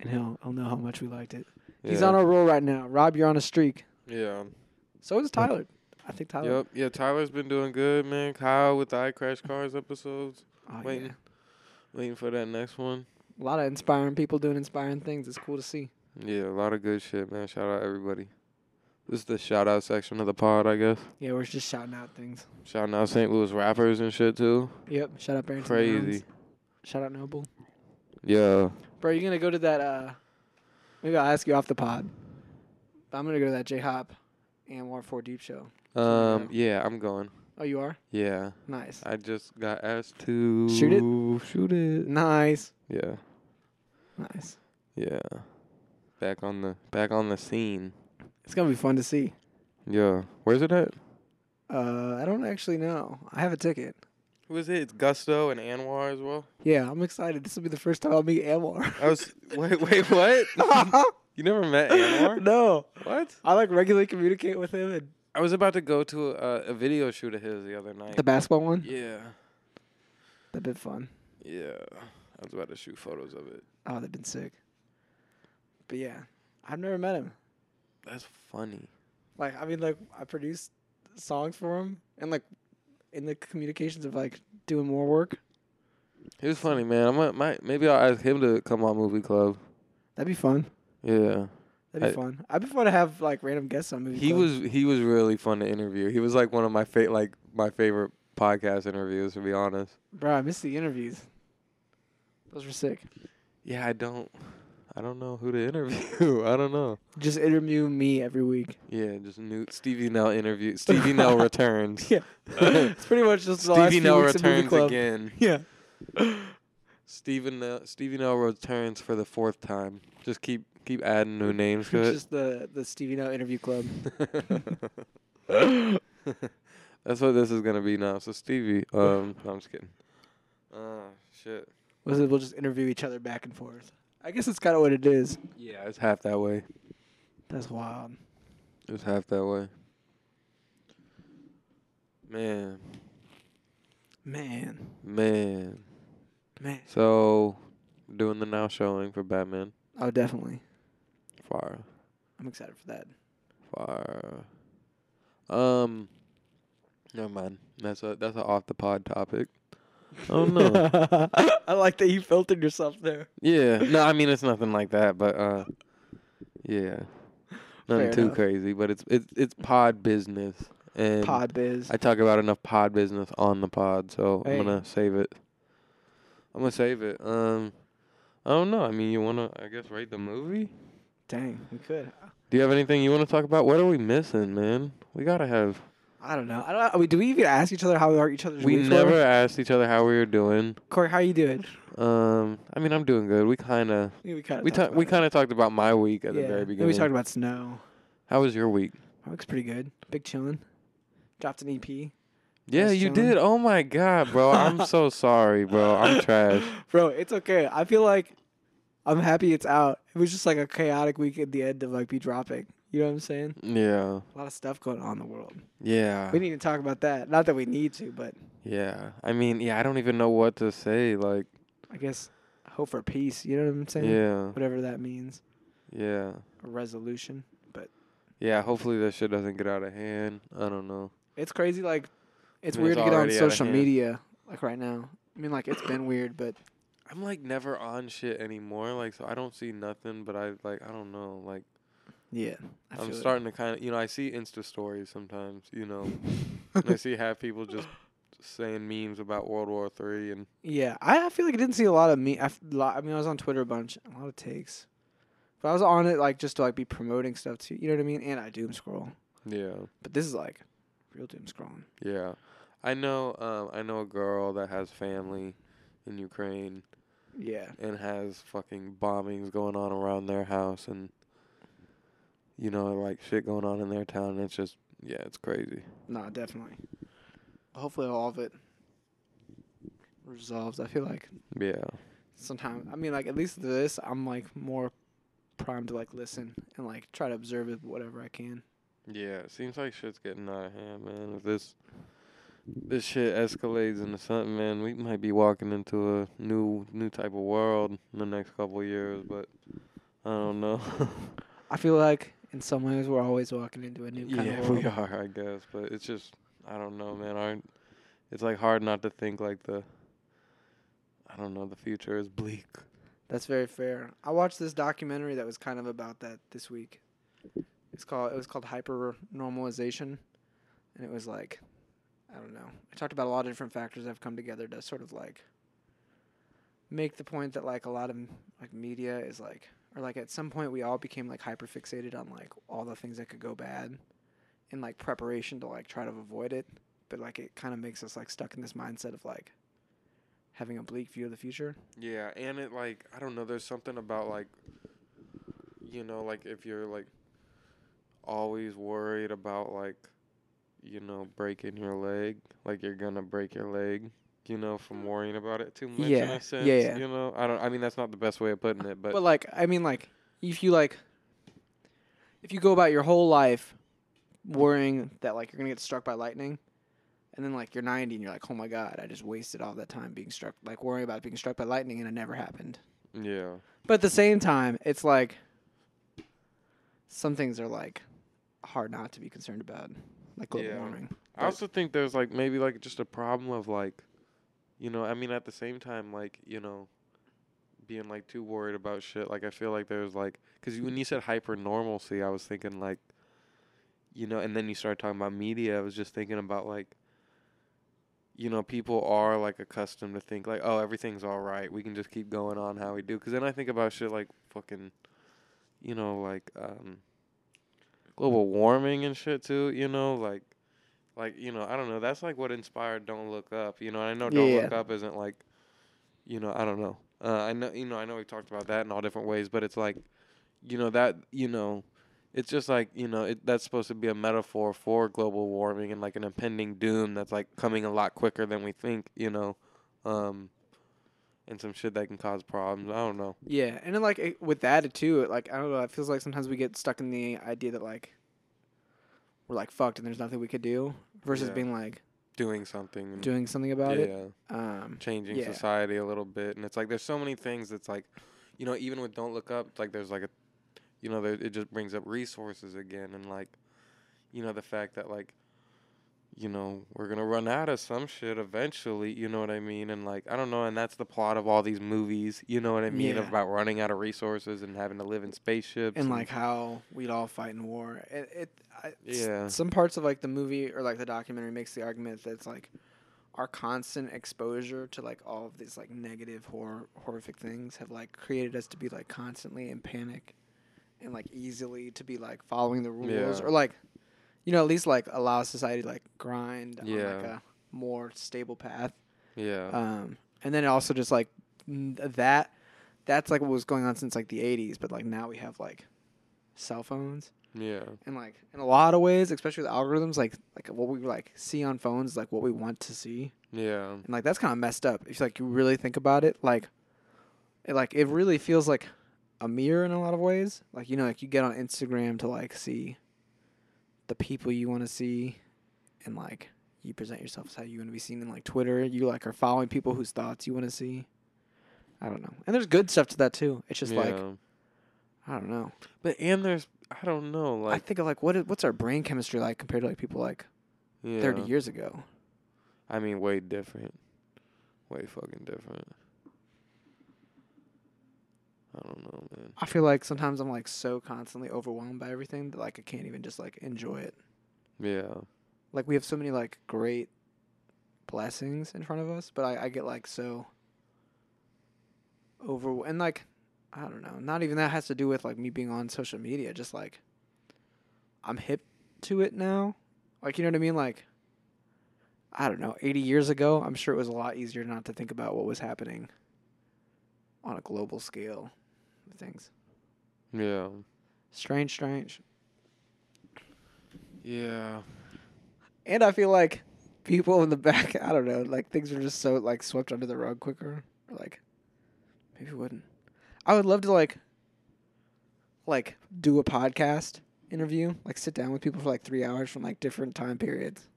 And he'll he'll know how much we liked it. He's Yeah. on a roll right now. Rob, you're on a streak. Yeah. So is Tyler. I think Tyler. Yep. Yeah. Tyler's been doing good, man. Kyle with the I Crash Cars episodes. Oh, Waiting. yeah. Waiting for that next one. A lot of inspiring people doing inspiring things. It's cool to see. Yeah, a lot of good shit, man. Shout out everybody. This is the shout out section of the pod, I guess. Yeah, we're just shouting out things. Shouting out St. Louis rappers and shit too. Yep. Shout out Barrington. Crazy. Browns. Shout out Noble. Yeah. Bro, you gonna go to that? uh Maybe I'll ask you off the pod. But I'm gonna go to that J Hop and War Four Deep show. Um. Yeah, I'm going. Oh, you are Yeah. nice. I just got asked to Shoot it? Shoot it. Nice. Yeah. Nice. Yeah. Back on the back on the scene. It's gonna be fun to see. Yeah. Where's it at? Uh, I don't actually know. I have a ticket. Who is it? It's Gusto and Anwar as well. Yeah, I'm excited. This will be the first time I'll meet Anwar. I was wait wait what? you never met Anwar? no, What? I like regularly communicate with him and I was about to go to a, a video shoot of his the other night. the basketball one. yeah. That'd been fun. Yeah. I was about to shoot photos of it. Oh, that'd been sick. But yeah, I've never met him. That's funny. Like, I mean, like I produced songs for him, and like in the communications of like doing more work. He was funny, man. I might, might maybe I'll ask him to come on movie club. That'd be fun. Yeah. That'd be I- fun. I'd be fun to have like random guests on movie. Club. He Club. was he was really fun to interview. He was like one of my fa- like my favorite podcast interviews to be honest. bro. I missed the interviews. Those were sick. Yeah, I don't I don't know who to interview. I don't know. Just interview me every week. Yeah, just new Stevie Nell interview. Stevie Nell returns. Yeah, it's pretty much just the last Stevie Nell returns again. Yeah. Stephen Nell, Stevie Nell returns for the fourth time. Just keep keep adding new names to it. just the the Stevie No interview club. That's what this is gonna be now. So Stevie, um, no, I'm just kidding. Uh, shit. Was it? We'll just interview each other back and forth. I guess it's kind of what it is. Yeah, it's half that way. That's wild. It's half that way. Man, Man, man. man. So, doing the now showing for Batman. Oh, definitely. Fire, I'm excited for that. fire. Um, never mind. That's a that's an off the pod topic. Oh no. I like that you filtered yourself there. Yeah. No, I mean it's nothing like that, but uh yeah. Nothing Fair too enough. crazy, but it's it's it's pod business. And Pod biz. I talk about enough pod business on the pod, so Hey. I'm gonna save it. I'm gonna save it. Um I don't know. I mean you wanna I guess rate the movie? Dang, we could. Do you have anything you wanna talk about? What are we missing, man? We gotta have I don't know. I don't. Know. Do we even ask each other how we are each other's we weeks never were? asked each other how we were doing. Corey, how are you doing? Um I mean I'm doing good. We kinda Yeah, we kind of. we ta- we kinda talked about my week at the very Then beginning. we talked about snow. How was your week? That looks pretty good. Big chillin'. Dropped an EP. Yeah, you chilling. did. Oh my god, bro. I'm so sorry, bro. I'm trash. Bro, it's okay. I feel like I'm happy it's out. It was just like a chaotic week at the end of like be dropping. You know what I'm saying? Yeah. A lot of stuff going on in the world. Yeah. We need to talk about that. Not that we need to, but Yeah. I mean, yeah, I don't even know what to say. Like, I guess hope for peace. You know what I'm saying? yeah. Whatever that means. Yeah. A resolution. But Yeah, hopefully that shit doesn't get out of hand. I don't know. it's crazy. Like, it's I mean, weird it's to get on already out of social media like right now. I mean, like it's been weird, but I'm like never on shit anymore. Like, so I don't see nothing, but I like I don't know. Like, yeah, I I'm feel it. starting to kind of, you know, I see Insta stories sometimes. You know, and I see half people just saying memes about World War Three and Yeah, I I feel like I didn't see a lot of me. I mean, I was on Twitter a bunch, a lot of takes, but I was on it like just to like be promoting stuff too. You know what I mean? And I doom scroll, yeah. but this is like real doom scrolling. Yeah, I know. Um, I know a girl that has family in Ukraine Yeah, and has fucking bombings going on around their house, and you know, like shit going on in their town. And it's just, yeah, it's crazy. nah, definitely. Hopefully, all of it resolves. I feel like Yeah. sometimes I mean like at least this I'm like more primed to like listen and like try to observe it whatever I can. Yeah, it seems like shit's getting out of hand, man. If this this shit escalates into something, man, we might be walking into a new new type of world in the next couple of years, but I don't know. I feel like in some ways we're always walking into a new kind yeah, of world. we are, I guess, but it's just I don't know, man. I it's like hard not to think like the I don't know, the future is bleak. That's very fair. I watched this documentary that was kind of about that this week. It's called it was called hyper normalization, and it was like, I don't know. I talked about a lot of different factors that have come together to sort of like make the point that like a lot of like media is like, or like at some point we all became like hyper fixated on like all the things that could go bad, in like preparation to like try to avoid it, but like it kind of makes us like stuck in this mindset of like having a bleak view of the future. Yeah, and it like I don't know. There's something about like, you know, like if you're like always worried about like, you know, breaking your leg, like you're gonna break your leg, you know, from worrying about it too much. in Yeah, a yeah, sense, yeah. You know, I don't. I mean, that's not the best way of putting it, but, But like, I mean, like, if you like, if you go about your whole life worrying that like you're gonna get struck by lightning, and then like you're 90 and you're like, oh my god, I just wasted all that time being struck, like worrying about being struck by lightning and it never happened. yeah, But at the same time, it's like some things are like hard not to be concerned about, like global Yeah. warming. I also think there's like maybe like just a problem of like, you know, I mean, at the same time, like you know, being like too worried about shit. Like I feel like there's like, cause when you said hyper normalcy, I was thinking like, you know, and then you started talking about media. I was just thinking about like, you know, people are like accustomed to think like, oh, everything's all right. We can just keep going on how we do. Cause then I think about shit like fucking, you know, like um, global warming and shit too. You know, like like you know i don't know that's like what inspired don't look up you know i know don't Yeah. look up isn't like you know i don't know uh, i know you know i know we talked about that in all different ways but it's like you know that you know it's just like you know it, that's supposed to be a metaphor for global warming and like an impending doom that's like coming a lot quicker than we think you know um and some shit that can cause problems i don't know Yeah, and then like it, with that too, it, like I don't know, it feels like sometimes we get stuck in the idea that like we're like fucked and there's nothing we could do, versus Yeah. being like doing something and- doing something about yeah. it. Um, changing yeah. society a little bit and it's like there's so many things that's like you know even with don't look up it's like there's like a you know there, it just brings up resources again and like you know the fact that like you know we're gonna run out of some shit eventually you know what i mean and like i don't know and that's the plot of all these movies you know what i mean Yeah. about running out of resources and having to live in spaceships and like how we'd all fight in war. It, it I, Yeah. Some parts of like the movie or like the documentary makes the argument that it's like our constant exposure to like all of these like negative horror horrific things have like created us to be like constantly in panic and like easily to be like following the rules Yeah. or like you know at least like allow society to like grind on like a more stable path. yeah Um, and then also just like that, that's like what was going on since like the '80s. But like now we have like cell phones, yeah and like in a lot of ways, especially with algorithms, like like what we like see on phones, is, like what we want to see, yeah and like that's kind of messed up. If like you really think about it, like it like it really feels like a mirror in a lot of ways. Like you know, like you get on Instagram to like see the people you want to see, and like you present yourself as how you want to be seen in like Twitter. You like are following people whose thoughts you want to see. I don't know, and there's good stuff to that too. It's just like I don't know. but and there's i don't know I think of like what is, what's our brain chemistry like compared to like people like yeah. 30 years ago. I mean, way different. Way fucking different. I don't know, man. I feel like sometimes I'm like so constantly overwhelmed by everything that like I can't even just like enjoy it. Yeah. Like we have so many like great blessings in front of us, but I, I get like so over and like I don't know. Not even that has to do with like me being on social media. Just like I'm hip to it now. Like you know what I mean? Like I don't know. 80 years ago, I'm sure it was a lot easier not to think about what was happening on a global scale things. Yeah. Strange, strange. Yeah. And I feel like people in the back. I don't know. Like things are just so like swept under the rug quicker. Or, like maybe wouldn't. I would love to like like do a podcast interview, like sit down with people for like three hours from like different time periods.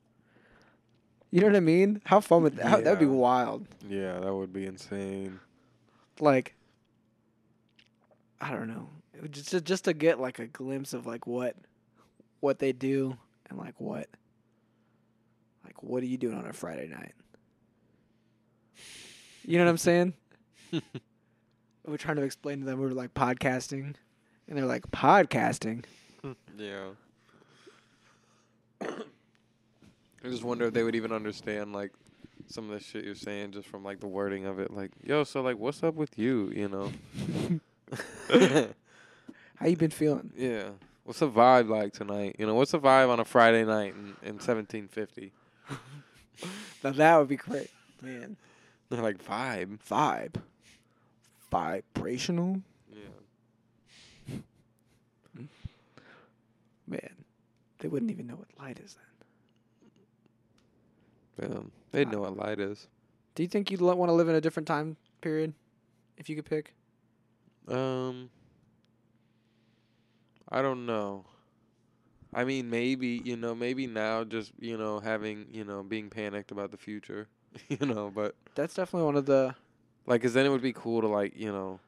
You know what I mean? How fun would that? How, that would be wild. Yeah, that would be insane. Like I don't know. It would just just to get like a glimpse of like what what they do and like what like what are you doing on a Friday night? You know what I'm saying? we're trying to explain to them we're like podcasting and they're like podcasting. Yeah. I just wonder if they would even understand like some of the shit you're saying just from like the wording of it. Like, yo, so like, what's up with you? You know? How you been feeling? yeah. What's the vibe like tonight? You know, what's the vibe on a Friday night in, in 1750? Now that would be great. Man. They're like vibe. Vibe. Vibrational? Yeah. Man. They wouldn't even know what light is then. Yeah. They know what light is. Do you think you'd want to live in a different time period if you could pick? Um, I don't know. I mean, maybe you know, maybe now just you know having you know being panicked about the future, you know. But That's definitely one of the like, cause then it would be cool to like you know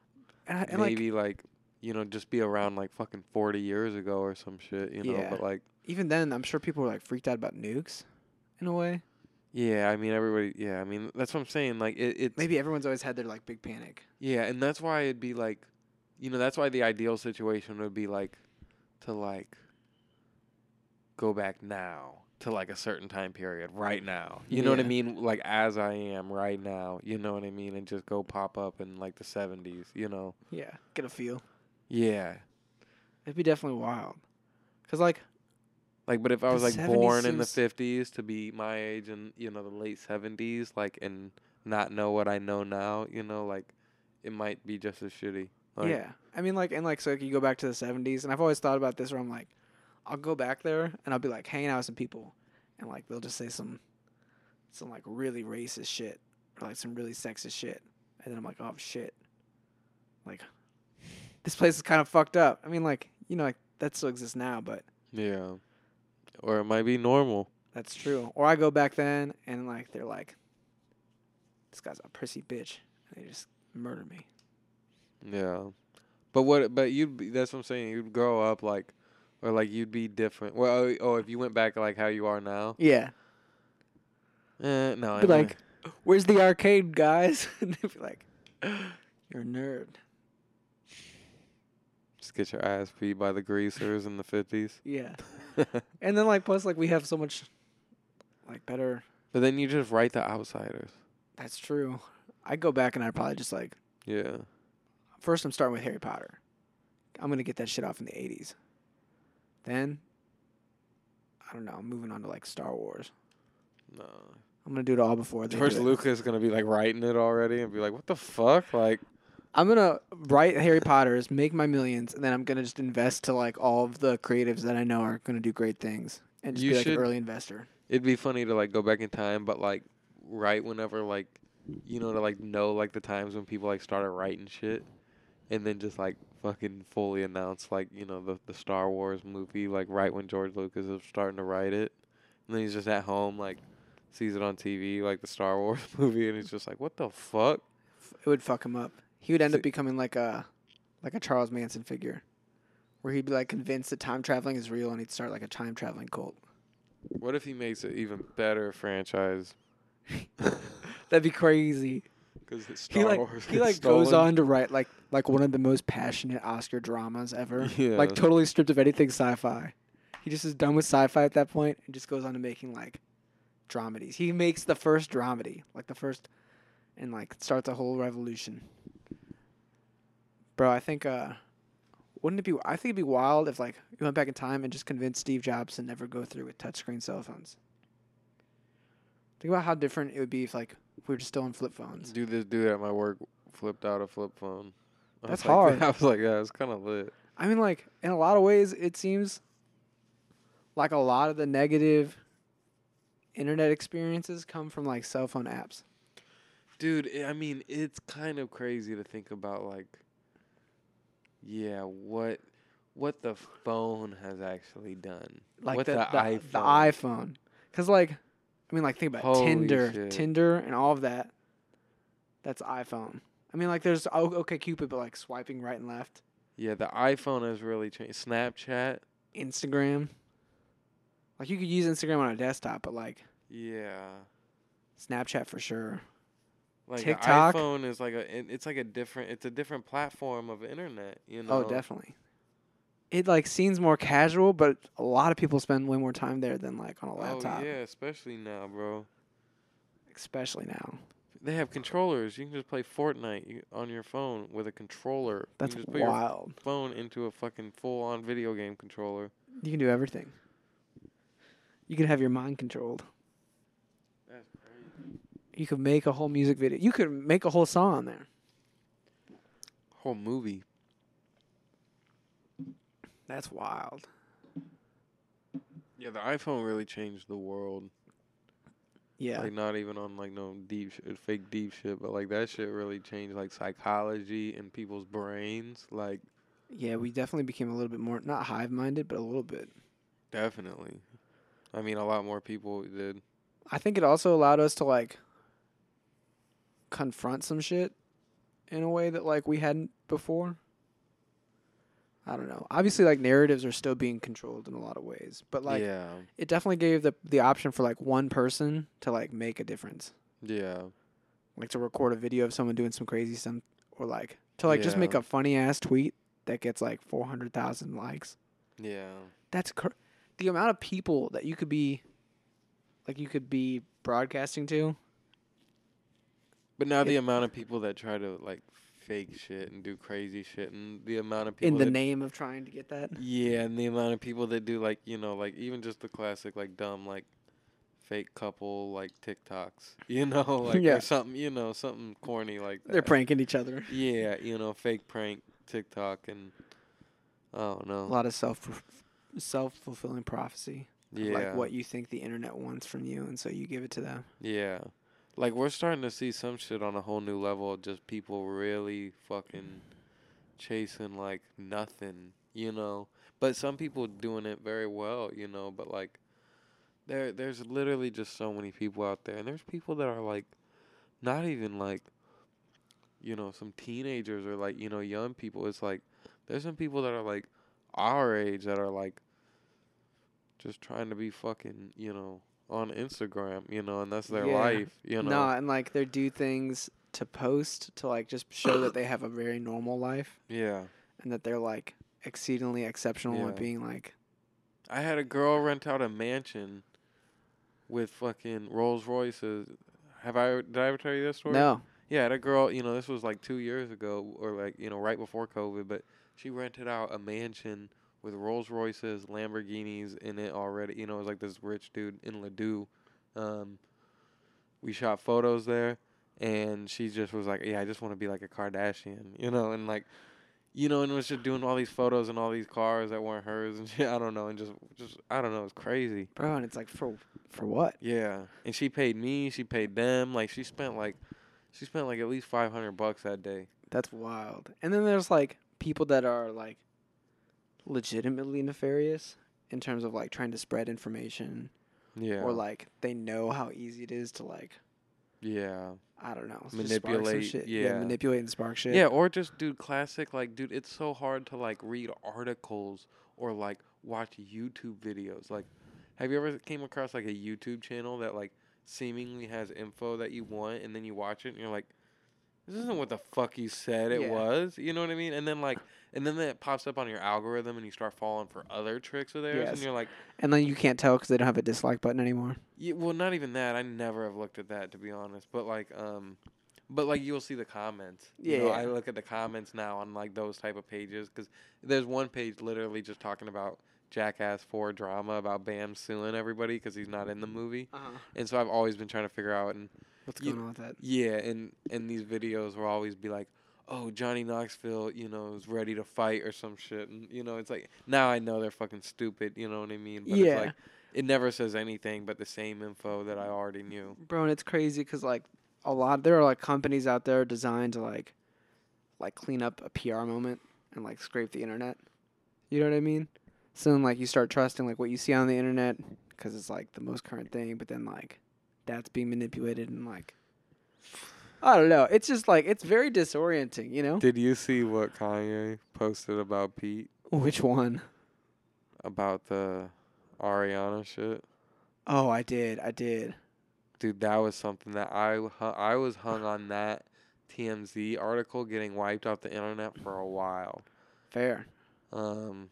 and, I- and like maybe like, you know just be around like fucking forty years ago or some shit, you know. Yeah. But like, even then I'm sure people were like freaked out about nukes in a way. Yeah, I mean everybody, yeah, I mean that's what I'm saying. Like it, it's Maybe everyone's always had their like big panic. Yeah, and that's why it'd be like, you know, that's why the ideal situation would be like to like go back now to like a certain time period right now. You know what I mean? Like as I am right now. You know what I mean? And just go pop up in like the 70s, you know. Yeah, get a feel. Yeah. It'd be definitely wild. Cause like Like but if I was like born in the 50s to be my age and you know the late 70s like and not know what I know now, you know, like it might be just as shitty. Like, yeah, I mean like and like so like, you go back to the '70s, and I've always thought about this where I'm like, I'll go back there and I'll be like hanging out with some people, and like they'll just say some, some like really racist shit or like some really sexist shit, and then I'm like, oh shit, like this place is kind of fucked up. I mean like you know like that still exists now, but Yeah. Or it might be normal. that's true. Or I go back then and like they're like, this guy's a prissy bitch, and they just murder me. Yeah, but what? But you'd be, that's what I'm saying. You'd grow up like, or like you'd be different. Well, oh, oh if you went back like how you are now. Yeah. Eh, no, be mean- like, "Where's the arcade, guys?" and they'd be like, "You're a nerd." just get your ass beat by the greasers in the fifties. Yeah. and then like plus like we have so much like better. But then you just write the outsiders. That's true. I go back and I'd probably just like Yeah, first I'm starting with Harry Potter. I'm gonna get that shit off in the '80s. Then I don't know. I'm moving on to like Star Wars. no. I'm gonna do it all before George. Lucas is gonna be like writing it already and be like, "What the fuck?" Like, I'm gonna write Harry Potter's, make my millions, and then I'm gonna just invest to like all of the creatives that I know are gonna do great things, and just You be like should- an early investor. it'd be funny to like go back in time, but like right whenever like you know to like know like the times when people like started writing shit, and then just like fucking fully announce like you know the the Star Wars movie like right when George Lucas is starting to write it, and then he's just at home like sees it on TV like the Star Wars movie, and he's just like, what the fuck? It would fuck him up. He would end up becoming like a like a Charles Manson figure, where he'd be like convinced that time traveling is real, and he'd start like a time traveling cult. What if he makes an even better franchise? That'd be crazy. Because Star He like Wars he like goes on to write like like one of the most passionate Oscar dramas ever. Yeah. Like totally stripped of anything sci-fi. He just is done with sci-fi at that point and just goes on to making like dramedies. He makes the first dramedy, like the first, and like starts a whole revolution. Bro, I think uh, wouldn't it be? I think it'd be wild if like you went back in time and just convinced Steve Jobs to never go through with touchscreen cell phones. Think about how different it would be if like we were just still on flip phones. Dude, this dude at my work flipped out a flip phone. I That's like- hard. I was like, yeah, it's kind of lit. I mean, like in a lot of ways, it seems like a lot of the negative internet experiences come from like cell phone apps. Dude, I mean, it's kind of crazy to think about like yeah, what what the phone has actually done. Like what the, the, the, iPhone. the iPhone. Cuz like I mean like think about Holy Tinder, shit. Tinder and all of that. That's iPhone. I mean like there's O- OK Cupid but like swiping right and left. Yeah, the iPhone has really changed. Snapchat. Instagram. Like you could use Instagram on a desktop but like Yeah. Snapchat for sure. Like TikTok? iPhone is like a it- it's like a different it's a different platform of internet, you oh, know. Oh, definitely. It like seems more casual, but a lot of people spend way more time there than like on a oh, laptop, Oh yeah, especially now, bro. especially now. They have controllers. You can just play Fortnite on your phone with a controller. That's you can just put your wild. phone into a fucking full-on video game controller. You can do everything. You can have your mind controlled. You could make a whole music video. You could make a whole song on there. Whole movie. That's wild. Yeah, the iPhone really changed the world. Yeah. Like not even on like no deep shit, fake deep shit, but like that shit really changed like psychology and people's brains. Like yeah, we definitely became a little bit more not hive minded, but a little bit. definitely. I mean, a lot more people did. I think it also allowed us to like confront some shit in a way that like we hadn't before. I don't know. Obviously like narratives are still being controlled in a lot of ways, but like yeah, it definitely gave the the option for like one person to like make a difference. yeah, Like to record a video of someone doing some crazy stuff or like to like just make a funny ass tweet that gets like 400,000 likes. yeah. That's cr- the amount of people that you could be like you could be broadcasting to But now the amount of people that try to like fake shit and do crazy shit, and the amount of people in the that, name of trying to get that. yeah, and the amount of people that do like you know like even just the classic like dumb like fake couple like TikToks, you know, like Yeah. or something, you know, something corny like that. They're pranking each other. Yeah, you know, fake prank TikTok and oh don't. A lot of self self fulfilling prophecy. yeah, Like what you think the internet wants from you, and so you give it to them. yeah. Like we're starting to see some shit on a whole new level of just people really fucking chasing like nothing, you know. But some people doing it very well, you know, but like there there's literally just so many people out there and there's people that are like not even like you know, some teenagers or like, you know, young people. It's like there's some people that are like our age that are like just trying to be fucking, you know, on Instagram, you know, and that's their Yeah. life, you know. No, and like they do things to post to like just show that they have a very normal life Yeah. and that they're like exceedingly exceptional at being like I had a girl rent out a mansion with fucking Rolls Royces. Have I did I ever tell you this story? no Yeah, I had a girl, you know, this was like two years ago or like, you know, right before COVID, but she rented out a mansion with Rolls Royces, Lamborghinis in it already. You know, it was like this rich dude in Ladue. Um, we shot photos there, and she just was like, "Yeah, I just want to be like a Kardashian," you know, and like, you know, and was just doing all these photos and all these cars that weren't hers and shit. I don't know, and just, just I don't know, it's crazy. bro, and it's like for for what? Yeah, and she paid me, she paid them. Like she spent like, she spent like at least five hundred bucks that day. That's wild. And then there's like people that are like legitimately nefarious in terms of like trying to spread information Yeah. or like they know how easy it is to like yeah. I don't know just spark some Manipulate, shit. yeah. manipulate and spark shit. Yeah, or just dude, classic like dude, it's so hard to like read articles or like watch YouTube videos. Like have you ever came across like a YouTube channel that like seemingly has info that you want and then you watch it and you're like this isn't what the fuck you said it Yeah. was. You know what I mean? And then like and then that pops up on your algorithm and you start falling for other tricks of theirs and you're like And then you can't tell because they don't have a dislike button anymore. yeah, well, not even that. I never have looked at that to be honest. But like, um, but like you'll see the comments. You know, Yeah. I look at the comments now on like those type of pages because there's one page literally just talking about Jackass Four drama about Bam suing everybody because he's not in the movie. Uh-huh. And so I've always been trying to figure out and What's You- going on with that? yeah, and and these videos will always be like. Oh, Johnny Knoxville, you know, is ready to fight or some shit, and you know, it's like now I know they're fucking stupid. You know what I mean? But Yeah. it's like it never says anything but the same info that I already knew. bro, and it's crazy because like a lot there are like companies out there designed to like like clean up a PR moment and like scrape the internet. You know what I mean? So then like you start trusting like what you see on the internet because it's like the most current thing, but then like that's being manipulated and like I don't know. It's just like it's very disorienting, you know? Did you see what Kanye posted about Pete Which one? about the Ariana shit? Oh, I did. I did. Dude, that was something that I I was hung on that TMZ article getting wiped off the internet for a while. Fair. Um,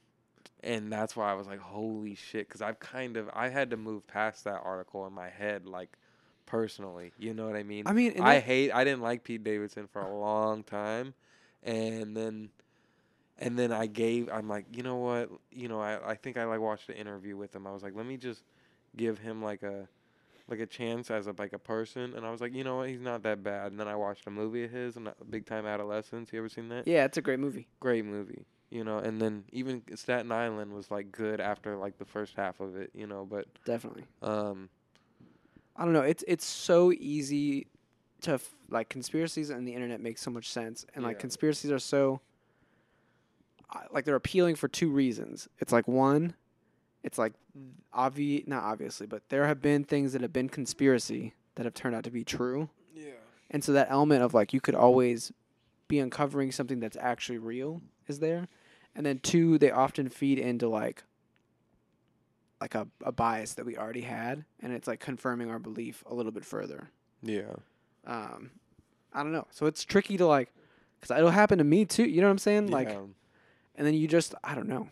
and that's why I was like, holy shit, because I've kind of I had to move past that article in my head, like personally. You know what I mean? I mean, I hate. I didn't like Pete Davidson for a long time, and then, and then I gave. I'm like, you know what? You know, I I think I like watched an interview with him. I was like, let me just give him like a like a chance as a like a person, and I was like, you know what? He's not that bad. And then I watched a movie of his, and Big Time Adolescence. You ever seen that? Yeah, it's a great movie. great movie, you know. And then even Staten Island was like good after like the first half of it, you know. But Definitely. um, I don't know. It's it's so easy to f- like conspiracies and the internet make so much sense, and like Yeah. conspiracies are so I- like they're appealing for two reasons. It's like one, it's like obvious, not obviously, but there have been things that have been conspiracy that have turned out to be true, yeah, and so that element of like you could always be uncovering something that's actually real is there, and then two, they often feed into like like a, a bias that we already had, and it's like confirming our belief a little bit further. yeah, Um, I don't know. So it's tricky to like, because it'll happen to me too. You know what I'm saying? Like, and then you just, I don't know.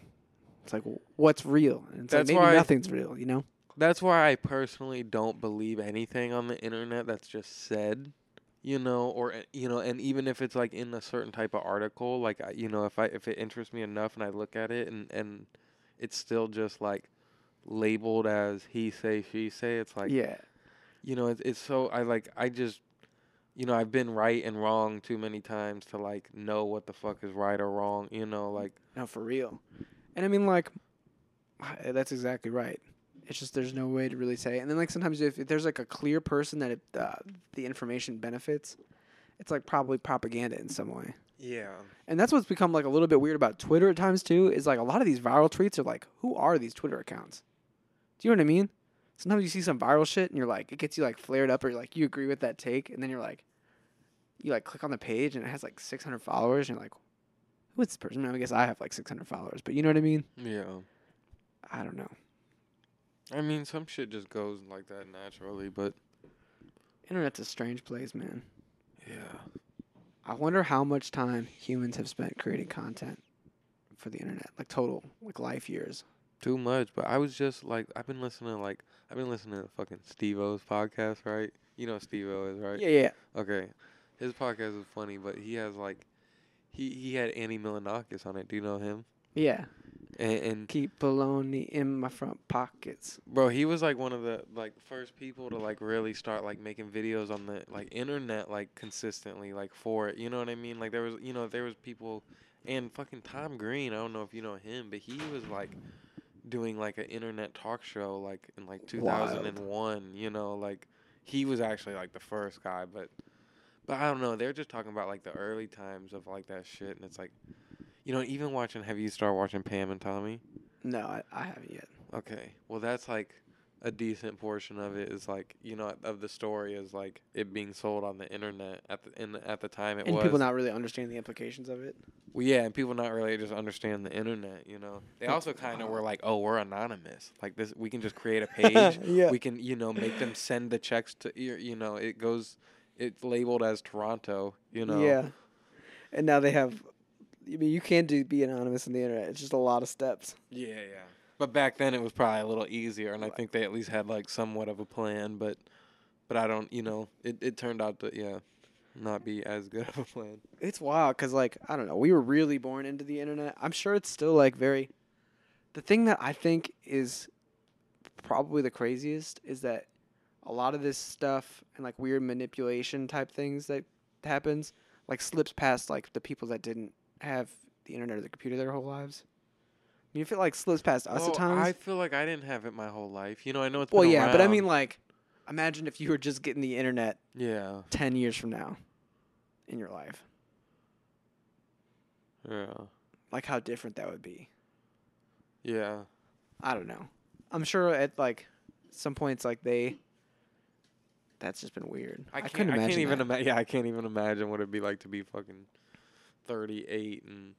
It's like, what's real? And it's That's like maybe why- nothing's real. You know? That's why I personally don't believe anything on the internet that's just said, you know, or uh, you know, and even if it's like in a certain type of article, like you know, if I if it interests me enough and I look at it and and it's still just like labeled as he say she say, it's like yeah. you know, it's it's so I like I just you know, I've been right and wrong too many times to like know what the fuck is right or wrong, you know, like No, for real. And I mean, like, that's exactly right. It's just there's no way to really say. And then like sometimes if, if there's like a clear person that it, uh, the information benefits, it's like probably propaganda in some way. yeah. And that's what's become like a little bit weird about Twitter at times too. Is like a lot of these viral tweets are like, who are these Twitter accounts? Do you know what I mean? Sometimes you see some viral shit and you're like, it gets you like flared up or like you agree with that take, and then you're like, you like click on the page and it has like 600 followers, and you're like, who is this person? I, mean, I guess I have like 600 followers, but you know what I mean? Yeah. I don't know. I mean, some shit just goes like that naturally, but Internet's a strange place, man. yeah. I wonder how much time humans have spent creating content for the internet, like total, like life years. Too much, but I was just like I've been listening to like I've been listening to fucking Steve O's podcast, right? You know Steve O is, right? Yeah, yeah. Okay. His podcast is funny, but he has like he he had Andy Milonakis on it. Do you know him? Yeah. And, and Keep baloney in my front pockets. bro, he was like one of the like first people to like really start like making videos on the like internet like consistently like for it. You know what I mean? Like there was you know there was people and fucking Tom Green. I don't know if you know him, but he was like doing like an internet talk show like in like Wild. 2001. You know, like he was actually like the first guy, but but I don't know. They're just talking about like the early times of like that shit, and it's like. You know, even watching, have you started watching Pam and Tommy? No, I, I haven't yet. Okay. Well, that's like a decent portion of it is like, you know, of the story is like it being sold on the internet at the in at the time it and was. people not really understanding the implications of it. well, yeah, and people not really just understand the internet, you know. They also kind of were like, "Oh, we're anonymous. Like this we can just create a page. Yeah. We can, you know, make them send the checks to you, you know, it goes it's labeled as Toronto, you know. Yeah. And now they have. I mean, you can do be anonymous on the internet. It's just a lot of steps. Yeah, yeah. But back then it was probably a little easier, and I think they at least had like somewhat of a plan. But, but I don't, you know, it, it turned out to yeah, not be as good of a plan. It's wild because, like, I don't know. We were really born into the internet. I'm sure it's still like very. The thing that I think is probably the craziest is that a lot of this stuff and like weird manipulation type things that happens like slips past like the people that didn't have the internet or the computer their whole lives. You feel like slips past us at oh, times. I feel like I didn't have it my whole life. You know, I know it's well, yeah, but I mean, like, imagine if you were just getting the internet yeah, ten years from now in your life. yeah, Like how different that would be. yeah. I don't know. I'm sure at like some points, like they. That's just been weird. I can't. couldn't I imagine can't even. that. Ima- yeah, I can't even imagine what it'd be like to be fucking thirty-eight and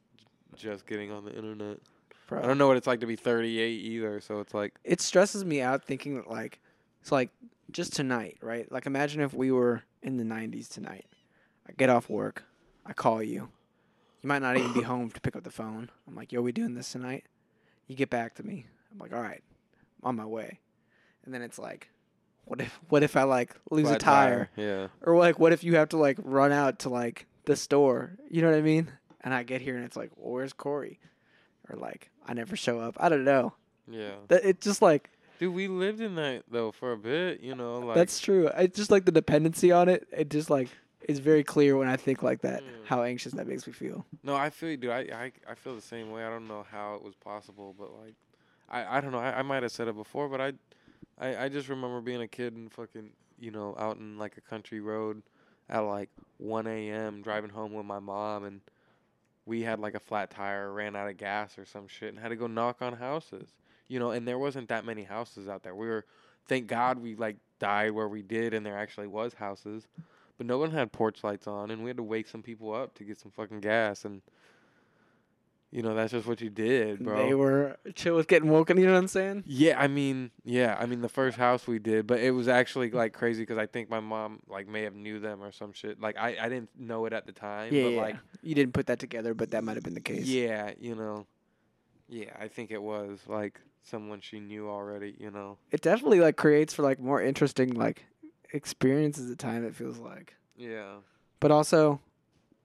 just getting on the internet. Bro. I don't know what it's like to be thirty-eight either. So it's like, it stresses me out thinking that like it's like just tonight, right? Like imagine if we were in the 90s tonight. I get off work, I call you. You might not even be home to pick up the phone. I'm like, "Yo, we doing this tonight?" You get back to me. I'm like, "All right, I'm on my way." And then it's like, what if what if I like lose a flat tire? Yeah. Or like what if you have to like run out to like the store? You know what I mean? And I get here and it's like, well, "Where's Corey?" Or like, I never show up. I don't know. Yeah. That it's just like Dude, we lived in that though for a bit. You know, like That's true. I just like the dependency on it. It just like is very clear when I think like that. Mm. How anxious that makes me feel. No, I feel you, dude. I, I I feel the same way. I don't know how it was possible, but like, I I don't know. I, I might have said it before, but I, I I just remember being a kid and fucking you know out in like a country road at like 1 a.m. driving home with my mom and we had like a flat tire, ran out of gas or some shit, and had to go knock on houses. You know, and there wasn't that many houses out there. We were, thank God, we like died where we did, and there actually was houses, but no one had porch lights on, and we had to wake some people up to get some fucking gas, and you know that's just what you did, bro. They were chill with getting woken. You know what I'm saying? Yeah, I mean, yeah, I mean the first house we did, but it was actually like crazy because I think my mom like may have knew them or some shit. Like I, I didn't know it at the time, Yeah, but yeah. like you didn't put that together, but that might have been the case. yeah, you know, yeah, I think it was like someone she knew already, you know. It definitely like creates for like more interesting like experiences at time. It feels like, Yeah, but also,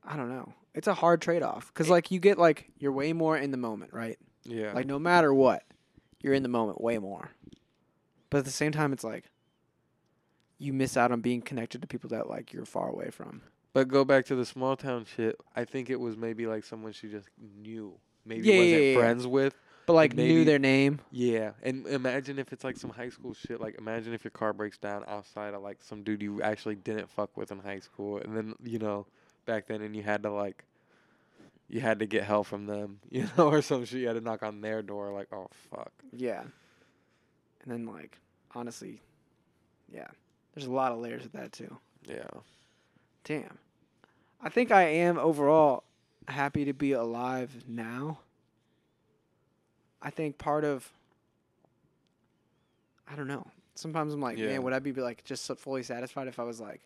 I don't know. It's a hard trade off because like you get like you're way more in the moment, right? yeah, Like no matter what, you're in the moment way more. But at the same time, it's like you miss out on being connected to people that like you're far away from. But go back to the small town shit. I think it was maybe like someone she just knew, maybe Yeah, wasn't yeah, yeah. friends with. But like maybe- knew their name. Yeah, and imagine if it's like some high school shit. Like, imagine if your car breaks down outside of like some dude you actually didn't fuck with in high school, and then you know, back then, and you had to like, you had to get help from them, you know, or some shit. You had to knock on their door. Like, oh fuck. Yeah. And then like honestly, yeah. There's a lot of layers of that too. Yeah. Damn. I think I am overall happy to be alive now. I think part of I don't know. Sometimes I'm like, Yeah. man, would I be like just fully satisfied if I was like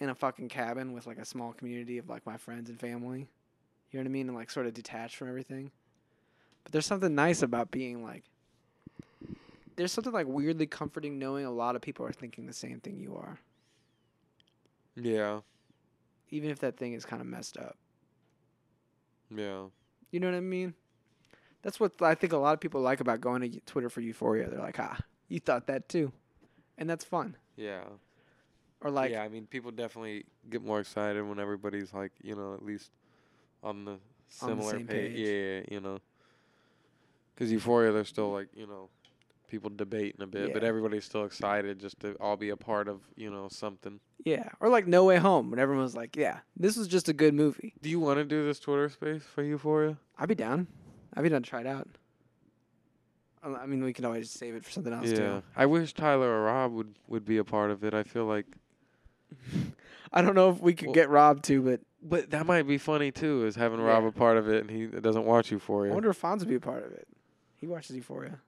in a fucking cabin with like a small community of like my friends and family? You know what I mean? And like sort of detached from everything. But there's something nice about being like there's something like weirdly comforting knowing a lot of people are thinking the same thing you are Yeah. even if that thing is kind of messed up. Yeah. You know what I mean? That's what I think a lot of people like about going to Twitter for Euphoria. They're like, ah, you thought that too. And that's fun. Yeah. Or like, yeah. I mean, people definitely get more excited when everybody's like, you know, at least on the On the similar page. page. Yeah, you know. Because Euphoria, they're still like, you know, people debating a bit, but everybody's still excited just to all be a part of, you know, something. yeah. Or like No Way Home when everyone was like, yeah, this was just a good movie. Do you want to do this Twitter space for Euphoria? I'd be down. I'd be down to try it out. Um, I mean, we can always save it for something else yeah. too. I wish Tyler or Rob would, would be a part of it. I feel like. I don't know if we could Well- get Rob to, but But that might be funny too, is having Rob a part of it and he doesn't watch Euphoria. I wonder if Fonz would be a part of it. He watches Euphoria.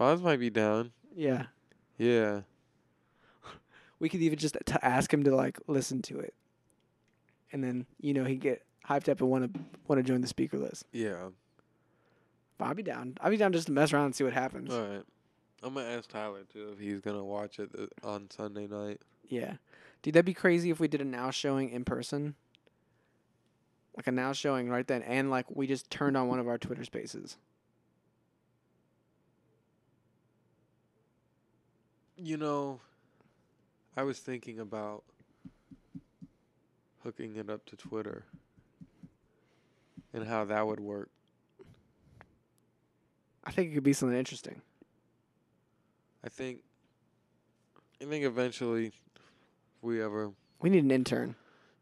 Fonz might be down. Yeah. Yeah. We could even just t- ask him to like listen to it, and then you know he'd get hyped up and want to want to join the speaker list. Yeah. But I'd be down. I'd be down just to mess around and see what happens. All right. I'm gonna ask Tyler too if he's gonna watch it th- on Sunday night. Yeah, dude, that'd be crazy if we did a now showing in person. Like a now showing right then, and like we just turned on one of our Twitter Spaces. You know, I was thinking about hooking it up to Twitter and how that would work. I think it could be something interesting. I think. I think eventually, if we ever, We need an intern.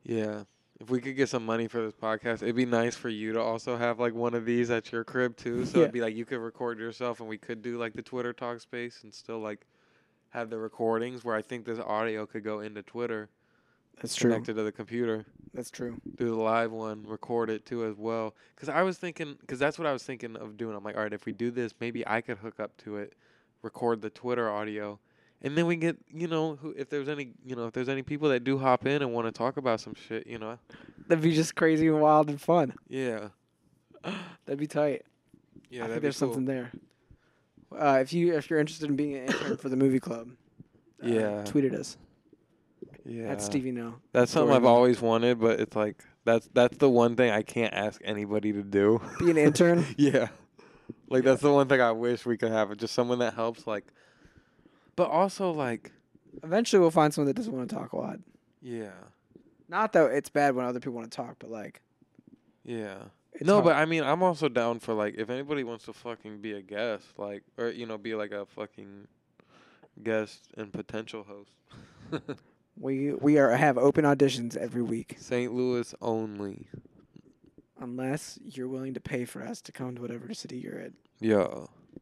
yeah, if we could get some money for this podcast, it'd be nice for you to also have like one of these at your crib too. So Yeah. it'd be like you could record yourself, and we could do like the Twitter talk space, and still like have the recordings where I think this audio could go into Twitter, That's true. connected to the computer. That's true. do the live one, record it too as well. Because I was thinking, because that's what I was thinking of doing. I'm like, all right, if we do this, maybe I could hook up to it, record the Twitter audio, and then we get, you know, who, if there's any, you know, if there's any people that do hop in and want to talk about some shit, you know, That'd be just crazy and wild and fun. yeah, That'd be tight. yeah, I think there's cool. something there. Uh, if you if you're interested in being an intern for the movie club, uh, Yeah. tweet at us Yeah, at Stevie No. That's something I've always wanted, but it's like that's that's the one thing I can't ask anybody to do. Be an intern. Yeah. Like that's the one thing I wish we could have. Just someone that helps like but also like Eventually, we'll find someone that doesn't want to talk a lot. yeah. Not that it's bad when other people want to talk, but like Yeah. it's no, hard. but I mean I'm also down for like if anybody wants to fucking be a guest, like or you know, be like a fucking guest and potential host. we we are have open auditions every week, St. Louis only. unless you're willing to pay for us to come to whatever city you're in. Yeah.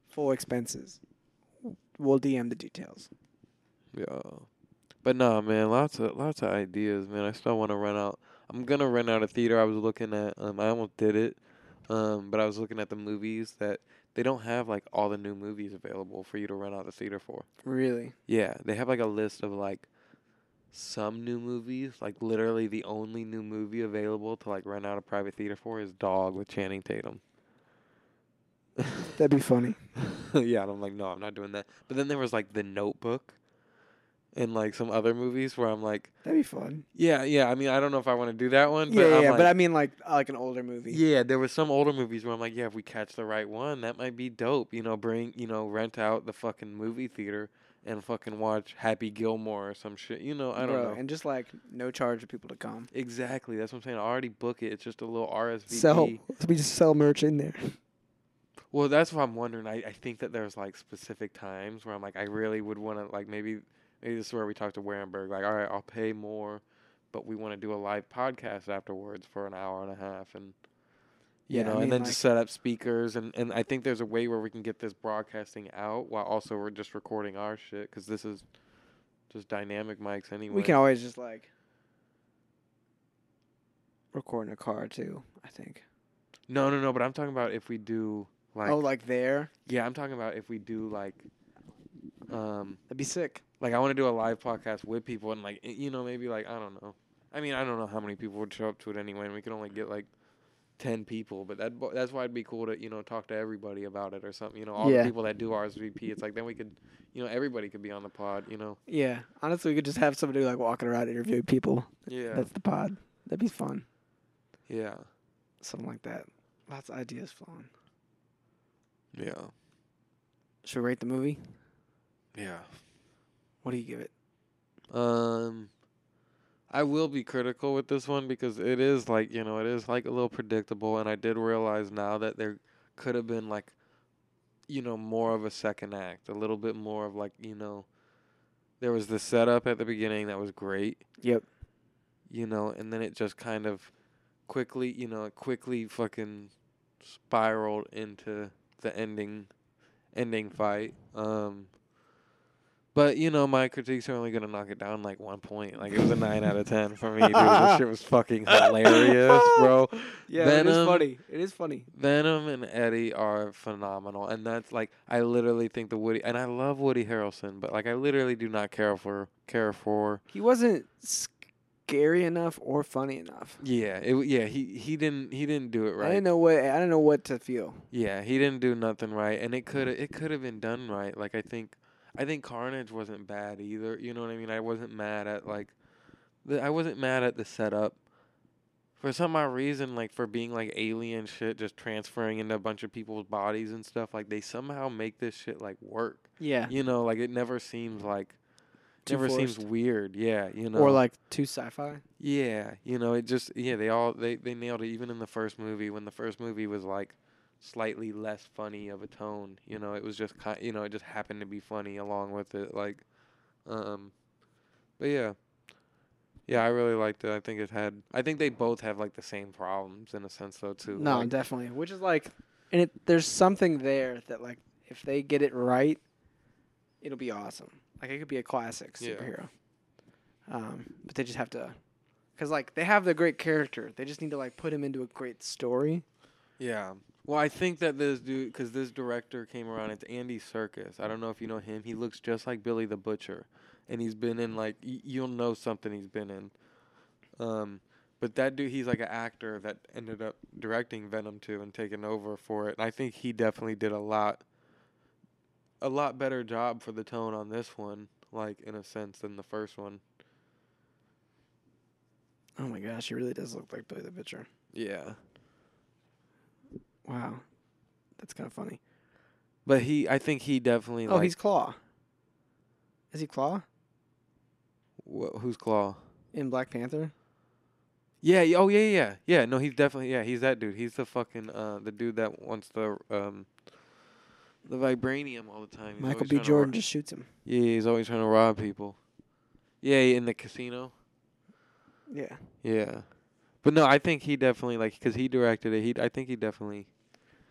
Full expenses. We'll DM the details. Yeah. But nah, man, lots of lots of ideas, man. I still want to run out. I'm gonna run out of theater. I was looking at. Um, I almost did it. Um, but I was looking at the movies that they don't have like all the new movies available for you to run out the theater for. Really? Yeah, they have like a list of like some new movies. Like literally, the only new movie available to like run out of private theater for is Dog with Channing Tatum. That'd be funny. yeah, and I'm like, no, I'm not doing that. But then there was like The Notebook, and like some other movies where I'm like, That'd be fun. yeah, yeah. I mean, I don't know if I want to do that one. Yeah, but yeah, I'm yeah, like, but I mean like like an older movie. yeah, there was some older movies where I'm like, yeah, if we catch the right one, that might be dope. You know, bring you know, rent out the fucking movie theater and fucking watch Happy Gilmore or some shit. You know, I don't Bro, know. And just like no charge for people to come. Exactly. That's what I'm saying. I already book it. It's just a little RSVP. Sell. We just sell merch in there. Well, that's what I'm wondering. I, I think that there's like specific times where I'm like, I really would want to like maybe maybe this is where we talk to Wehrenberg. Like, all right, I'll pay more, but we want to do a live podcast afterwards for an hour and a half, and you Yeah, I know, mean, and then like- just set up speakers, and and I think there's a way where we can get this broadcasting out while also we're just recording our shit because this is just dynamic mics anyway. We can always just like record in a car too. I think. no, no, no. But I'm talking about if we do like, oh, like there. yeah, I'm talking about if we do like, um. That'd be sick. like I want to do a live podcast with people and like you know maybe like I don't know. I mean I don't know how many people would show up to it anyway, and we could only get like ten people. But that that's why it'd be cool to you know talk to everybody about it or something. You know all Yeah. the people that do RSVP. It's like then we could you know everybody could be on the pod. You know Yeah. Honestly, we could just have somebody like walking around interviewing people. yeah That's the pod. That'd be fun. yeah Something like that. Lots of ideas flowing. Yeah Should we rate the movie? yeah. What do you give it? Um, I will be critical with this one because it is like you know it is like a little predictable, and I did realize now that there could have been like, you know, more of a second act, a little bit more of like you know, there was the setup at the beginning that was great, Yep. you know, and then it just kind of quickly, you know, it quickly fucking spiraled into the ending, ending fight. Um. But you know, my critiques are only gonna knock it down like one point. Like it was a nine out of ten for me, dude. This shit was fucking hilarious, bro. Yeah, it is funny. It is funny. Venom and Eddie are phenomenal, and that's like I literally think the Woody and I love Woody Harrelson, but like I literally do not care for care for. He wasn't scary enough or funny enough. Yeah, it yeah he he didn't he didn't do it right. I didn't know what I didn't know what to feel. Yeah, he didn't do nothing right, and it could it could have been done right. Like I think, I think Carnage wasn't bad either. You know what I mean? I wasn't mad at like, the I wasn't mad at the setup. For some odd reason, like for being like alien shit, just transferring into a bunch of people's bodies and stuff, like they somehow make this shit like work. Yeah. You know, like it never seems like, Never seems weird. Yeah, you know. Or like too sci-fi. Yeah, you know, it just yeah, they all they they nailed it even in the first movie when the first movie was like slightly less funny of a tone. You know, it was just kind. You know, it just happened to be funny along with it. Like, um, but yeah, yeah, I really liked it. I think it had. I think they both have like the same problems in a sense, though, too. No, Like, definitely. Which is like, and it there's something there that like if they get it right, it'll be awesome. Like it could be a classic Yeah. superhero. Um, but they just have to, cause like they have the great character. They just need to like put him into a great story. Yeah. Well, I think that this dude, because this director came around, it's Andy Serkis. I don't know if you know him. He looks just like Billy the Butcher, and he's been in like y- you'll know something he's been in. Um, but that dude, he's like an actor that ended up directing Venom 2 and taking over for it. And I think he definitely did a lot, a lot better job for the tone on this one, like in a sense than the first one. Oh my gosh, he really does look like Billy the Butcher. Yeah. Wow, that's kind of funny. But he, I think he definitely. Oh, like, he's Klaue. Is he Klaue wh- who's Klaue? in Black Panther? Yeah. Oh yeah. Yeah. Yeah. No, he's definitely. Yeah, he's that dude. He's the fucking uh the dude that wants the um the vibranium all the time. He's Michael always B. trying to Jordan just shoots him. yeah, he's always trying to rob people. Yeah, in the casino. Yeah. Yeah. But no, I think he definitely like because he directed it. He, I think he definitely.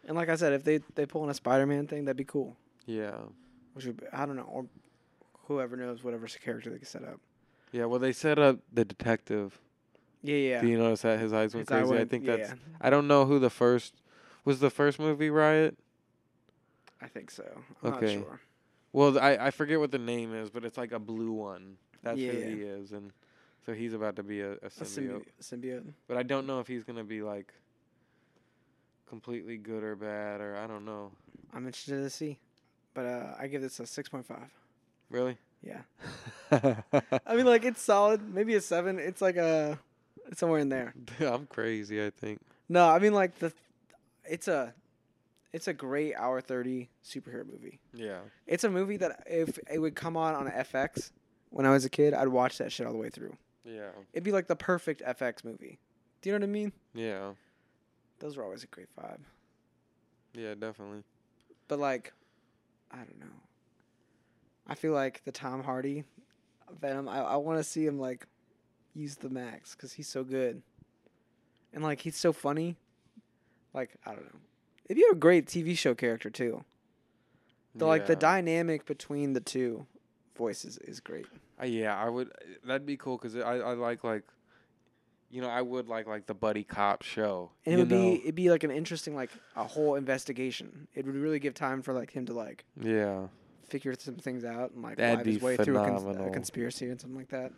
And like I said, if they they pull in a Spider-Man thing, that'd be cool. Yeah. Which would be, I don't know, or whoever knows whatever character they can set up. Yeah. Well, they set up the detective. Yeah, yeah. Do you notice that his eyes went His crazy? I went- think yeah. that's. I don't know who the first was. The first movie Riot. I think so. I'm Okay. not sure. Well, I I forget what the name is, but it's like a blue one. That's who Yeah. he is, and so he's about to be a, a A symbiote. symbiote. symbiote. But I don't know if he's gonna be like completely good or bad, or I don't know. I'm interested to see, but uh, I give this a six point five. Really? Yeah. I mean, like it's solid. Maybe a seven. It's like a, it's somewhere in there. I'm crazy. I think. No, I mean like the, it's a, it's a great hour thirty superhero movie. Yeah. It's a movie that if it would come on on FX when I was a kid, I'd watch that shit all the way through. Yeah. It'd be like the perfect FX movie. Do you know what I mean? Yeah. Those were always a great vibe. Yeah. Definitely. But like, I don't know. I feel like the Tom Hardy Venom. I, I want to see him like use the max because he's so good, and like he's so funny. Like I don't know. It'd be a great TV show character too. The like the Yeah. dynamic between the two voices is great. Uh, yeah, I would. That'd be cool because I I like like. You know, I would like like the buddy cop show. And it you would know? be it'd be like an interesting like a whole investigation. It would really give time for like him to like Yeah. figure some things out and like That'd live his be way through a, cons- a phenomenal. conspiracy and something like that.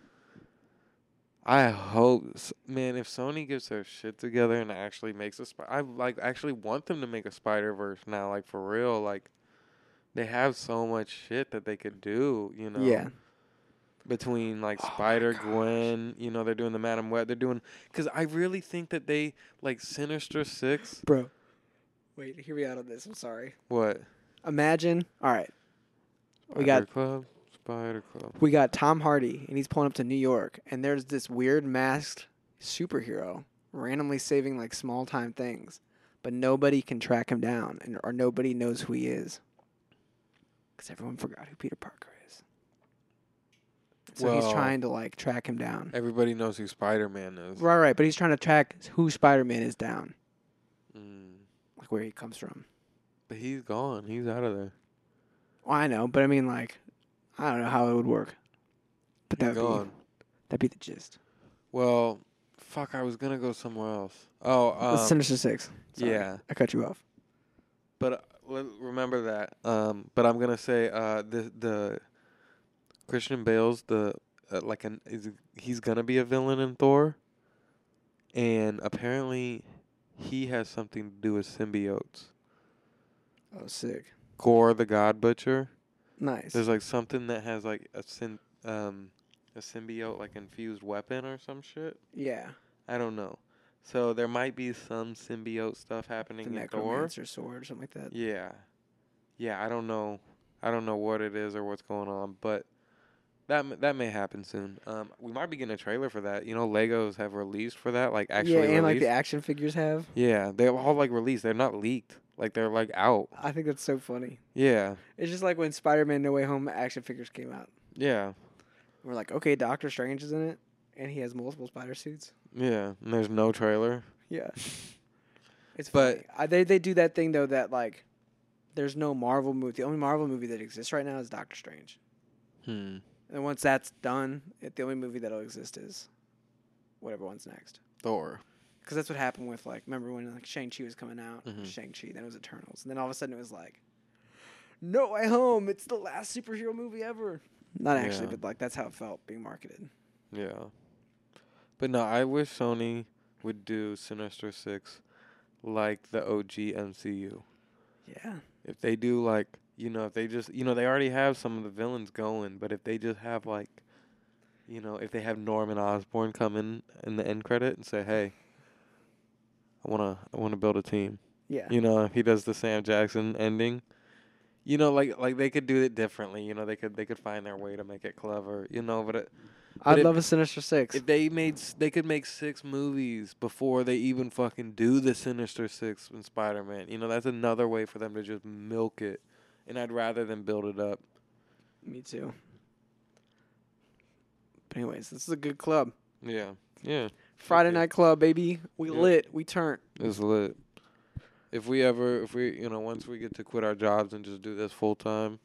I hope, man, if Sony gets their shit together and actually makes a spy, I like actually want them to make a Spider Verse now, like for real. Like, they have so much shit that they could do, you know. Yeah. Between like Oh Spider. Gwen, you know, they're doing the Madame Web. They're doing because I really think that they like Sinister Six. Bro. Wait, hear me out on this. I'm sorry. What? Imagine, all right, We got- Club. Spider Club. we got Tom Hardy, and he's pulling up to New York, and there's this weird masked superhero randomly saving like small time things, but nobody can track him down, and or nobody knows who he is, because everyone forgot who Peter Parker is. So he's Well- trying to like track him down. Everybody knows who Spider Man is. Right, right, but he's trying to track who Spider Man is down, Mm. like where he comes from. But he's gone. He's out of there. Well, I know, but I mean, like, I don't know how it would work. But that'd be that'd be the gist. Well, fuck. I was gonna go somewhere else. Oh, The um, Sinister Six. Sorry, yeah. I cut you off. But uh, le- remember that. Um, but I'm gonna say uh, the the Christian Bale's the uh, like an is he's gonna be a villain in Thor, and apparently he has something to do with symbiotes. Oh, sick. Gorr the God Butcher. Nice. There's like something that has like a syn um a symbiote like infused weapon or some shit. yeah. I don't know. So there might be some symbiote stuff The happening in Thor. necromancer sword or something like that. Yeah. Yeah, I don't know. I don't know what it is or what's going on, but that m- that may happen soon. Um, we might be getting a trailer for that. You know, Legos have released for that, like actually yeah, and like released. the action figures have. yeah, they're all like released. They're not leaked. Like they're like out. I think that's so funny. Yeah. It's just like when Spider-Man: No Way Home action figures came out. Yeah. We're like, okay, Doctor Strange is in it, and he has multiple spider suits. Yeah. And there's no trailer. Yeah. It's But- funny. I, they they do that thing though that like, there's no Marvel movie. The only Marvel movie that exists right now is Doctor Strange. Hmm. And once that's done, it, the only movie that'll exist is whatever one's next. Thor. Because that's what happened with like, remember when like Shang Chi was coming out? Mhm. Shang Chi, then it was Eternals, and then all of a sudden it was like, No Way Home. It's the last superhero movie ever. Not actually, Yeah. but like that's how it felt being marketed. Yeah. But no, I wish Sony would do Sinister Six like the OG MCU. Yeah. If they do like you know, if they just you know, they already have some of the villains going, but if they just have like you know, if they have Norman Osborn come in in the end credit and say, Hey, I wanna I wanna build a team. Yeah. You know, if he does the Sam Jackson ending. You know, like like they could do it differently. You know, they could they could find their way to make it clever. You know, but it, I'd but if- love a Sinister Six. if they made, they could make six movies before they even fucking do the Sinister Six and Spider Man. You know, that's another way for them to just milk it. And I'd rather than build it up. Me too. But anyways, this is a good club. Yeah, yeah, Friday night club, baby. We Yeah. lit. We turn. it's lit. If we ever, if we, you know, once we get to quit our jobs and just do this full time,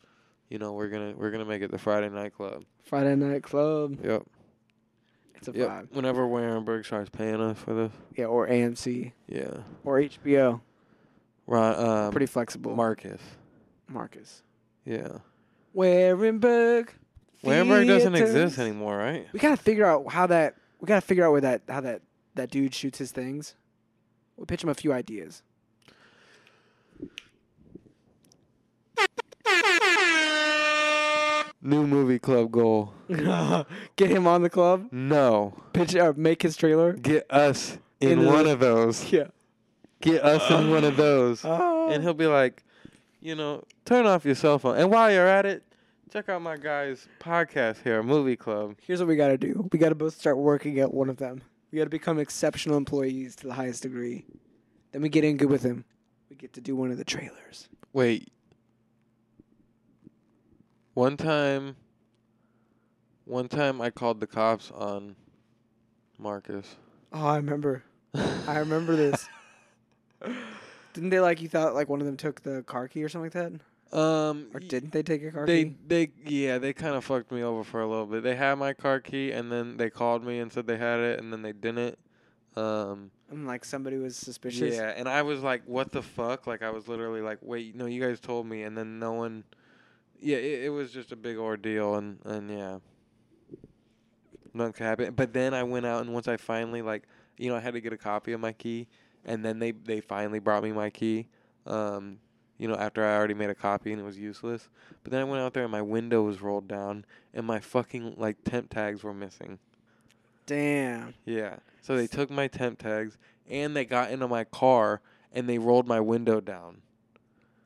you know, we're gonna we're gonna make it the Friday night club. Friday night club. Yep, It's a yep. vibe. Whenever Wehrenberg starts paying us for this, Yeah, or AMC yeah. or HBO. Right. um, Pretty flexible. Marcus, Marcus. yeah. Wehrenberg. Wehrenberg doesn't exist anymore, right? We gotta figure out how that. We gotta figure out where that how that that dude shoots his things. We'll pitch him a few ideas. New movie club goal. Get him on the club. No. Pitch or make his trailer. Get us in, In the- one of those. Yeah. Get us in one of those. Oh. And he'll be like, you know, turn off your cell phone. And while you're at it, check out my guy's podcast here, Movie Club. Here's what we gotta do. We gotta both start working at one of them. We gotta become exceptional employees to the highest degree. Then we get in good with him. We get to do one of the trailers. Wait. One time, one time I called the cops on Marcus. Oh, I remember. I remember this. Didn't they like you thought like one of them took the car key or something like that? Um, Or didn't they take a car they key? they yeah they kind of fucked me over for a little bit. They had my car key and then they called me and said they had it and then they didn't. Um, And like somebody was suspicious. yeah, and I was like, "What the fuck?" Like I was literally like, "Wait, no, you guys told me," and then no one. Yeah, it, it was just a big ordeal, and and yeah, nothing could happen. But then I went out and once I finally like, you know, I had to get a copy of my key, and then they they finally brought me my key. Um, you know, after I already made a copy and it was useless. But then I went out there and my window was rolled down and my fucking like temp tags were missing. Damn. Yeah. So they took my temp tags and they got into my car and they rolled my window down.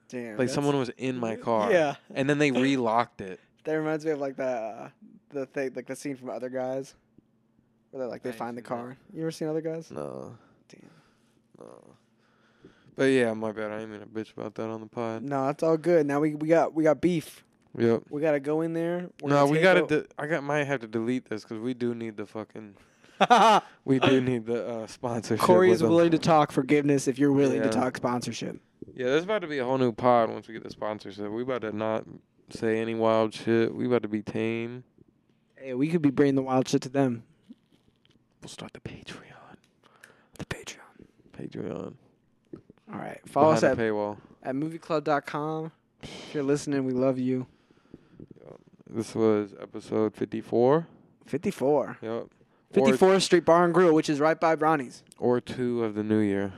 Damn. Like someone was in my car. Yeah. And then they relocked it. That reminds me of like the uh, the thing like the scene from Other Guys, where they like they I find the seen that. car. You ever seen Other Guys? No. Damn. No. But yeah, my bad. I ain't mean to bitch about that on the pod. No, it's all good. Now we we got we got beef. Yep. We gotta go in there. We're No, we gotta. De- I got might have to delete this because we do need the fucking. We do need the uh, sponsorship. Corey is willing to talk forgiveness if you're willing to talk sponsorship. Yeah, there's about to be a whole new pod once we get the sponsorship. We about to not say any wild shit. We about to be tame. Hey, we could be bringing the wild shit to them. We'll start the Patreon. The Patreon. Patreon. All right. Follow us at, paywall. at movieclub.com. If you're listening, we love you. This was episode 54. 54. Yep. 54th Street Bar and Grill, which is right by Ronnie's. Or, or two of the new year.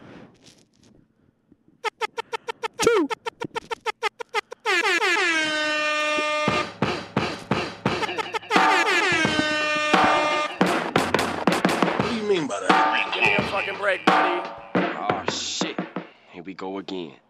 Go again.